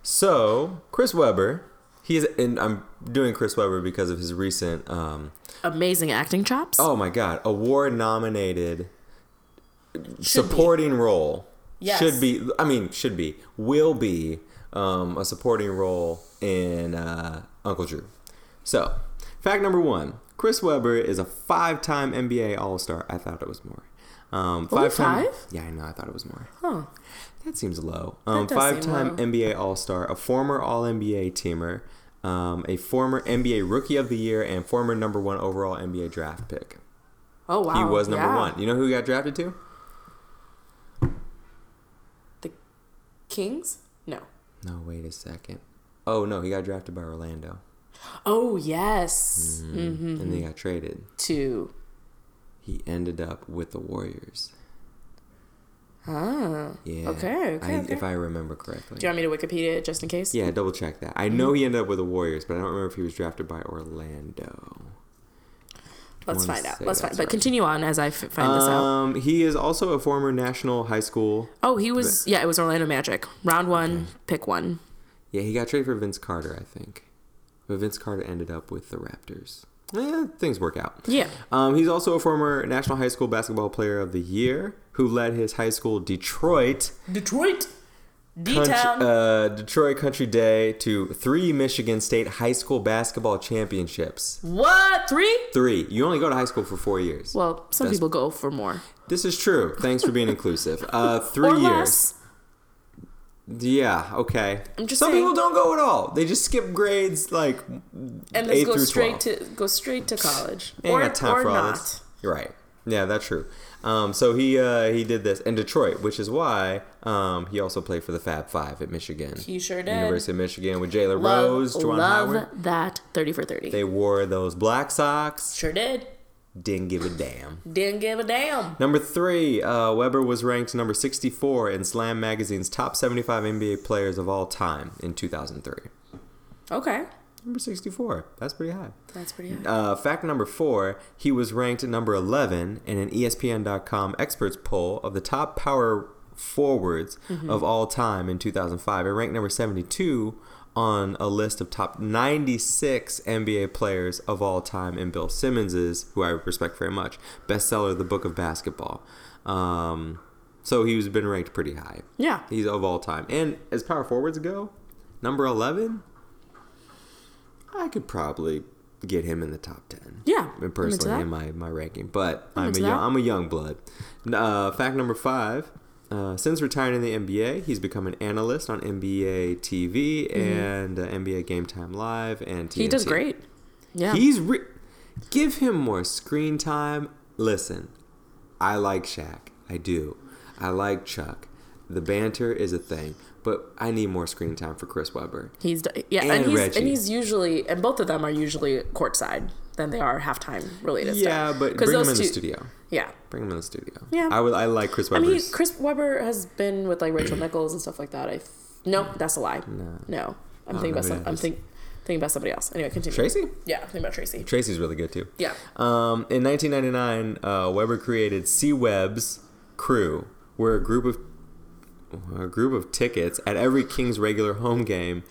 So, Chris Webber, he's, and I'm doing Chris Webber because of his recent, um, Amazing acting chops. oh my God, award nominated supporting role. Yes. Should be, I mean, should be, will be um, a supporting role in uh, Uncle Drew. So, fact number one Chris Webber is a five time NBA All Star. I thought it was more. Um, five-time- five? Yeah, I know. I thought it was more. Huh. That seems low. Um, five-time. NBA All-Star, a former All-NBA teamer, um, a former NBA Rookie of the Year, and former number one overall NBA draft pick. Oh wow. He was number Yeah. one. You know who he got drafted to? The Kings? No. No, wait a second. Oh no, he got drafted by Orlando, Oh yes. Mm-hmm. Mm-hmm. and they got traded. Two. He ended up with the Warriors. Ah. Yeah. Okay, okay, I, okay. If I remember correctly. Do you want me to Wikipedia it just in case? Yeah, double check that. I know he ended up with the Warriors, but I don't remember if he was drafted by Orlando. Let's find out. Let's find. that's But right. continue on as I f- find this out. Um, he is also a former national high school. Oh, he was. Yeah, it was Orlando Magic. Round one, pick one. Yeah, he got traded for Vince Carter, I think. But Vince Carter ended up with the Raptors. Eh, things work out. Yeah. Um, he's also a former National High School Basketball Player of the Year who led his high school Detroit Detroit. D Country, Town. uh, Detroit Country Day to three Michigan State high school basketball championships. what? Three? Three. You only go to high school for four years. Well, some That's- people go for more. This is true. Thanks for being inclusive. Uh, three or years. less. Yeah. Okay. I'm just Some saying. people don't go at all. They just skip grades like And let's eight go through straight 12. to go straight to college. Ain't or got time or for all not. this. You're right. Yeah, that's true. Um, so he uh, he did this in Detroit, which is why um, he also played for the Fab Five at Michigan. He sure did. University of Michigan with Jalen Rose, Juwan love Howard. that 30 for 30. They wore those black socks. sure did. Didn't give a damn. Didn't give a damn. Number three, uh, Webber was ranked number 64 in Slam Magazine's top 75 NBA players of all time in 2003. Okay. Number 64. That's pretty high. That's pretty high. Uh, fact number four, he was ranked number 11 in an ESPN.com experts poll of the top power forwards of all time in 2005. It ranked number 72 on a list of top 96 NBA players of all time in Bill Simmons's, who I respect very much, bestseller, The Book of Basketball. Um, so he's been ranked pretty high. Yeah. He's of all time. And as power forwards go, number 11, I could probably get him in the top 10. Yeah, I'm Personally, in my, my ranking. But I'm, into a young. I'm a young blood. Uh, fact number five. Uh, since retiring in the NBA, he's become an analyst on NBA TV and uh, NBA Game Time Live and TNT. Mm-hmm. He does great. Yeah. He's re- give him more screen time. Listen, I like Shaq. I do. I like Chuck. The banter is a thing, but I need more screen time for Chris Webber. He's yeah, and, And he's Reggie. and he's usually and both of them are usually courtside than they are halftime related. Stuff. Yeah, stuff. but bring him those in the studio. Yeah, Bring him in the studio. Yeah. I would. I like Chris Webber. I mean Chris Webber has been with like Rachel Nichols and stuff like that. I Nope, that's a lie. No, no. I'm Oh, thinking about some. I'm just- think, thinking about somebody else. Anyway, continue. Tracy? Yeah, I'm thinking about Tracy. Tracy's really good too. Yeah. Um, in 1999, uh, Webber created C Web's Crew, where a group of a group of tickets at every Kings regular home game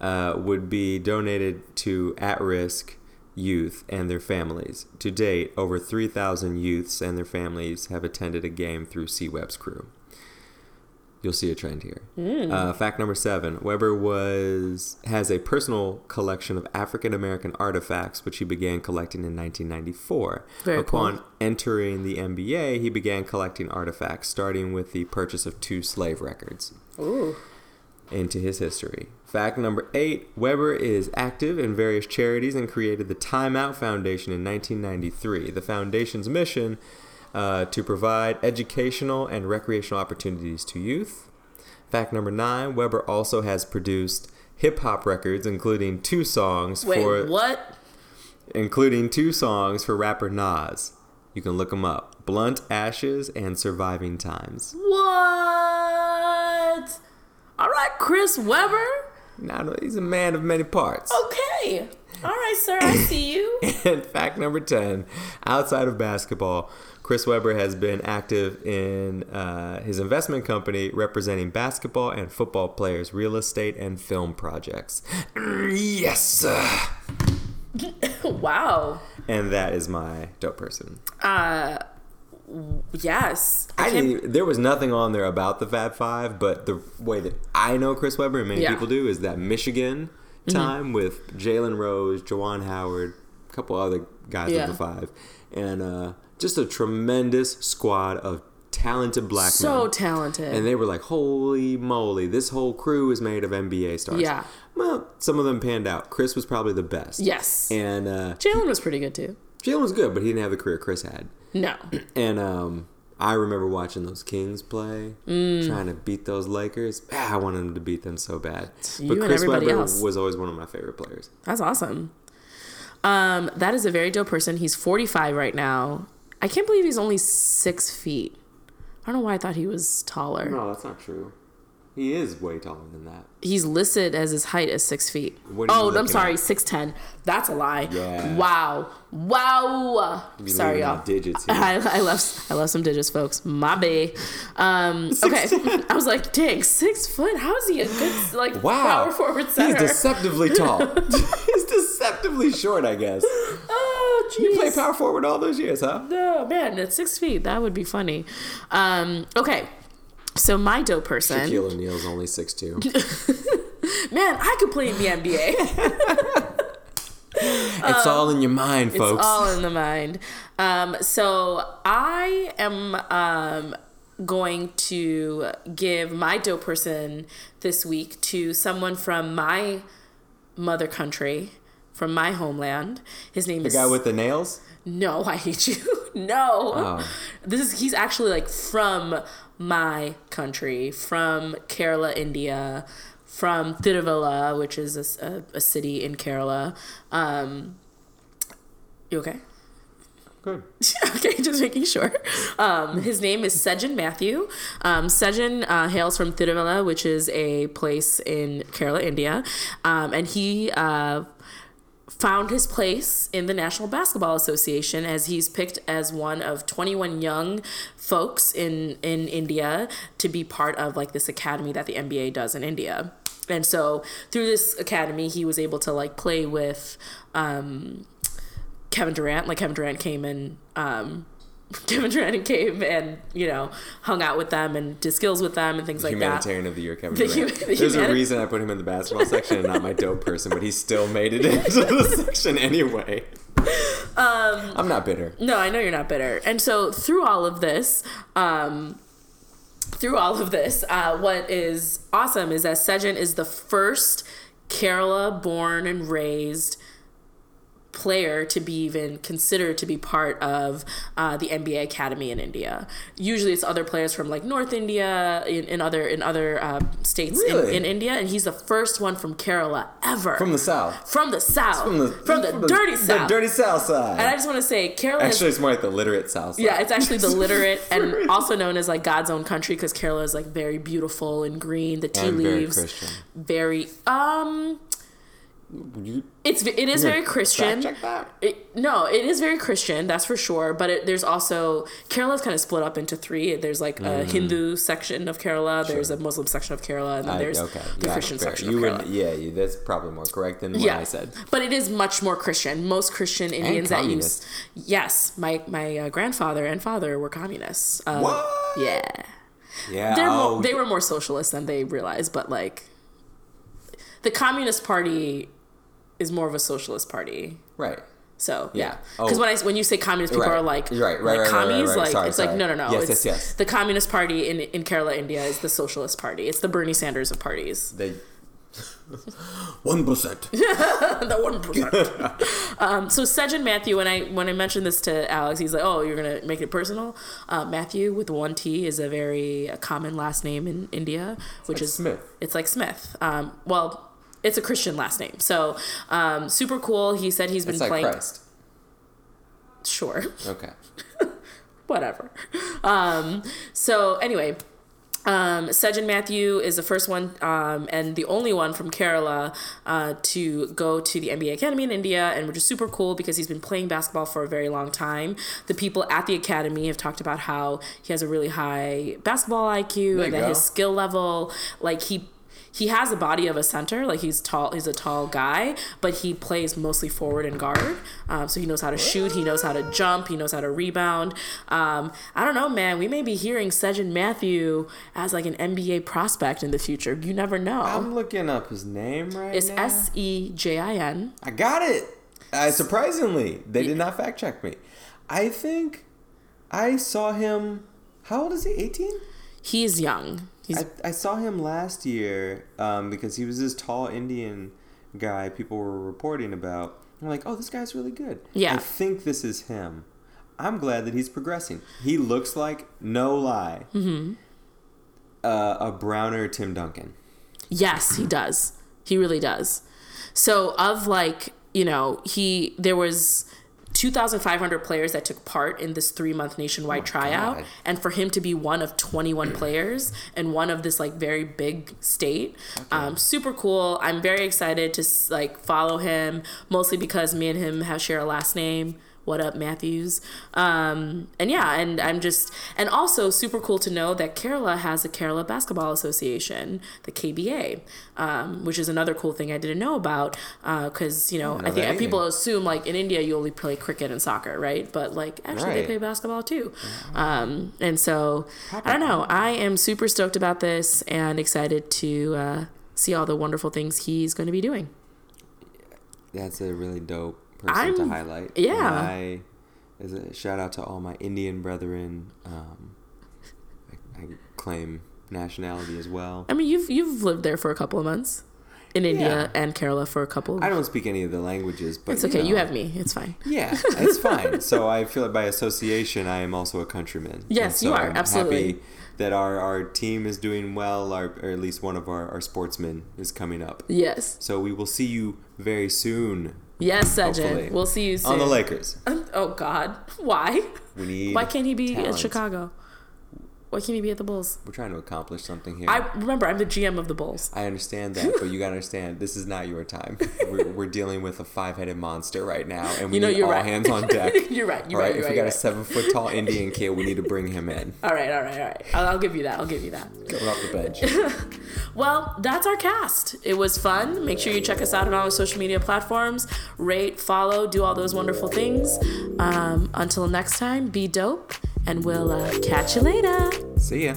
uh, would be donated to at-risk youth and their families. To date, over 3,000 youths and their families have attended a game through C Crew. You'll see a trend here. Uh, fact number seven: Webber was has a personal collection of African American artifacts, which he began collecting in 1994. Very Upon cool. entering the NBA, he began collecting artifacts, starting with the purchase of two slave records Ooh. into his history. Fact number eight Webber is active in various charities and created the Time Out Foundation in 1993. The foundation's mission uh, to provide educational and recreational opportunities to youth. Fact number nine Webber also has produced hip hop records, including two songs Wait, for what? including two songs for rapper Nas. You can look them up: "Blunt Ashes" and "Surviving Times." What? All right, Chris Webber. Now he's a man of many parts. Okay. All right, sir. I see you. And fact number 10 outside of basketball, Chris Webber has been active in uh, his investment company representing basketball and football players, real estate, and film projects. Yes, sir. wow. And that is my dope person. Uh, Yes. I can't- didn't, there was nothing on there about the Fab Five, but the way that I know Chris Webber and many Yeah. people do is that Michigan time with Jalen Rose, Juwan Howard, a couple other guys Yeah. of the five, and uh, just a tremendous squad of talented black so men. So talented. and they were like, "Holy moly! This whole crew is made of NBA stars." Yeah. Well, some of them panned out. Chris was probably the best. yes. And uh, Jalen was pretty good too. Jalen was good, but he didn't have the career Chris had. No. And um, I remember watching those Kings play, Mm. trying to beat those Lakers. Ah, I wanted them to beat them so bad. you but Chris Webber else. was always one of my favorite players. That's awesome. Um, that is a very dope person. He's 45 right now. I can't believe he's only six feet. I don't know why I thought he was taller. No, that's not true. He is way taller than that. He's listed as his height as six feet. What are you Oh, I'm sorry, six ten. That's a lie. Yeah. Wow. Wow. You Sorry, y'all. digits here. I, I left I left some digits, folks. My bae. Um, okay. I was like, dang, six foot. How is he a good like Wow, power forward he's deceptively tall. he's deceptively short, I guess. oh, jeez. You play power forward all those years, huh? No, man, at six feet, that would be funny. Um, okay. So my dope person, Shaquille O'Neal's only 6'2". man, I could play in the NBA. it's all in your mind, folks. It's all in the mind. Um, so I am um, going to give my dope person this week to someone from my mother country, from my homeland. His name the is the guy with the nails? No, I hate you. no. Oh. This is he's actually like from my country, from Kerala, India, from Tiruvalla, which is a a city in Kerala. Um, you okay? Good. okay, just making sure. Um, his name is Sejin Mathew. Um, Sejin uh, hails from Tiruvalla, which is a place in Kerala, India, um, and he uh, found his place in the National Basketball Association as he's picked as one of 21 young folks in in India to be part of like this academy that the NBA does in India. And so through this academy, he was able to like play with um, Kevin Durant. Like Kevin Durant came and um, Kevin Durant came and you know hung out with them and did skills with them and things like that. Humanitarian of the year, Kevin The Durant. hu- the There's a reason I put him in the basketball section and not my dope person, but he still made it into the section anyway. Um, I'm not bitter. No, I know you're not bitter. And so through all of this, um, through all of this, uh, what is awesome is that Sejin is the first Kerala born and raised player to be even considered to be part of uh, the NBA Academy in India. Usually, it's other players from like North India, in, in other in other uh, states Really? in, in India, and he's the first one from Kerala ever From the south. from the south, From the, from the dirty south. The dirty south side. and I just want to say, Kerala is Actually, it's more like the literate south side. yeah, it's actually the literate and also known as like God's own country because Kerala is like very beautiful and green. The tea very leaves, Christian. very um, You, it's it is very Christian. Check that. It, no, it is very Christian, that's for sure. But it, there's also Kerala's kind of split up into three. There's like a Hindu section of Kerala. There's a Muslim section of Kerala, and then I- there's okay. the yeah, Christian fair. section You of would, Kerala. yeah, you, that's probably more correct than what yeah, I said. but it is much more Christian. Most Christian Indians that use, yes, my my uh, grandfather and father were communists. Uh, What? Yeah. Yeah. Oh, more, they were more socialist than they realized, but like the Communist Party is more of a socialist party. right. So yeah, Yeah. because Oh. when I when you say communist, people Right. are like Right, right, like commies, right, like Sorry, it's like no no no. Yes, it's, yes, yes. The Communist Party in in Kerala, India, is the Socialist Party. It's the Bernie Sanders of parties. They. One percent. the one percent. um, so Sejin Mathew, when I when I mentioned this to Alex, he's like, "Oh, you're gonna make it personal." Uh, Mathew with one T is a very uh, common last name in India, which like is Smith. It's like Smith. Um, well, it's a Christian last name, so um, super cool. He said he's been It's like playing. Christ. Sure, Okay. whatever. Um, so anyway, um, Sejin Mathew is the first one um, and the only one from Kerala uh, to go to the NBA Academy in India, and which is super cool because he's been playing basketball for a very long time. The people at the academy have talked about how he has a really high basketball IQ you and that go. his skill level, like he. He has a body of a center, like he's tall. He's a tall guy, but he plays mostly forward and guard. Um, so he knows how to shoot. He knows how to jump. He knows how to rebound. Um, I don't know, man. We may be hearing Sejin Mathew as like an NBA prospect in the future. You never know. I'm looking up his name right it's now. S E J I N. I got it. Uh, surprisingly, they did not fact check me. I think I saw him. How old is he? 18? He's young. I saw him last year um, because he was this tall Indian guy people were reporting about. I'm like, oh, this guy's really good. Yeah. I think this is him. I'm glad that he's progressing. He looks like, no lie, Mm-hmm. uh, a browner Tim Duncan. Yes, he does. He really does. So of like, you know, he there was 2,500 players that took part in this three month nationwide tryout, God. and for him to be one of 21 players and one of this like very big state, um, super cool. I'm very excited to like follow him, mostly because me and him have share a last name. What up, Matthews? Um, and yeah, and I'm just, and also super cool to know that Kerala has a Kerala Basketball Association, the KBA, um, which is another cool thing I didn't know about. Because, you know, know I think people assume like in India you only play cricket and soccer, right? But like actually they play basketball too. Um, and so, I don't know. I am super stoked about this and excited to uh, see all the wonderful things he's going to be doing. That's a really dope person I'm- to highlight. yeah. I, as a shout out to all my Indian brethren, um, I, I claim nationality as well. I mean, you've you've lived there for a couple of months in India Yeah. and Kerala for a couple. Of, I don't speak any of the languages, but it's okay. know, You have me. It's fine. Yeah, it's fine. So I feel like by association, I am also a countryman. Yes, And you are, I'm absolutely. Happy that our, our team is doing well, our, or at least one of our, our sportsmen is coming up. Yes. So we will see you very soon Yes, Hopefully. We'll see you soon. on the Lakers. Oh God. Why? We need. Why can't he be talent. at Chicago? Why can't he be at the Bulls? We're trying to accomplish something here. I remember I'm the GM of the Bulls. I understand that, but you gotta understand this is not your time. We're, we're dealing with a five-headed monster right now, and we You know, need you're all right. hands on deck. You're right, you're All right, If you're we right, got a seven-foot tall Indian kid, we need to bring him in. All right, all right, all right. I'll, I'll give you that. I'll give you that. Coming off the bench. Well, that's our cast. It was fun. Make sure you check us out on all our social media platforms. Rate, follow, do all those wonderful things. Um, until next time, be dope, and we'll uh, catch you later. See ya.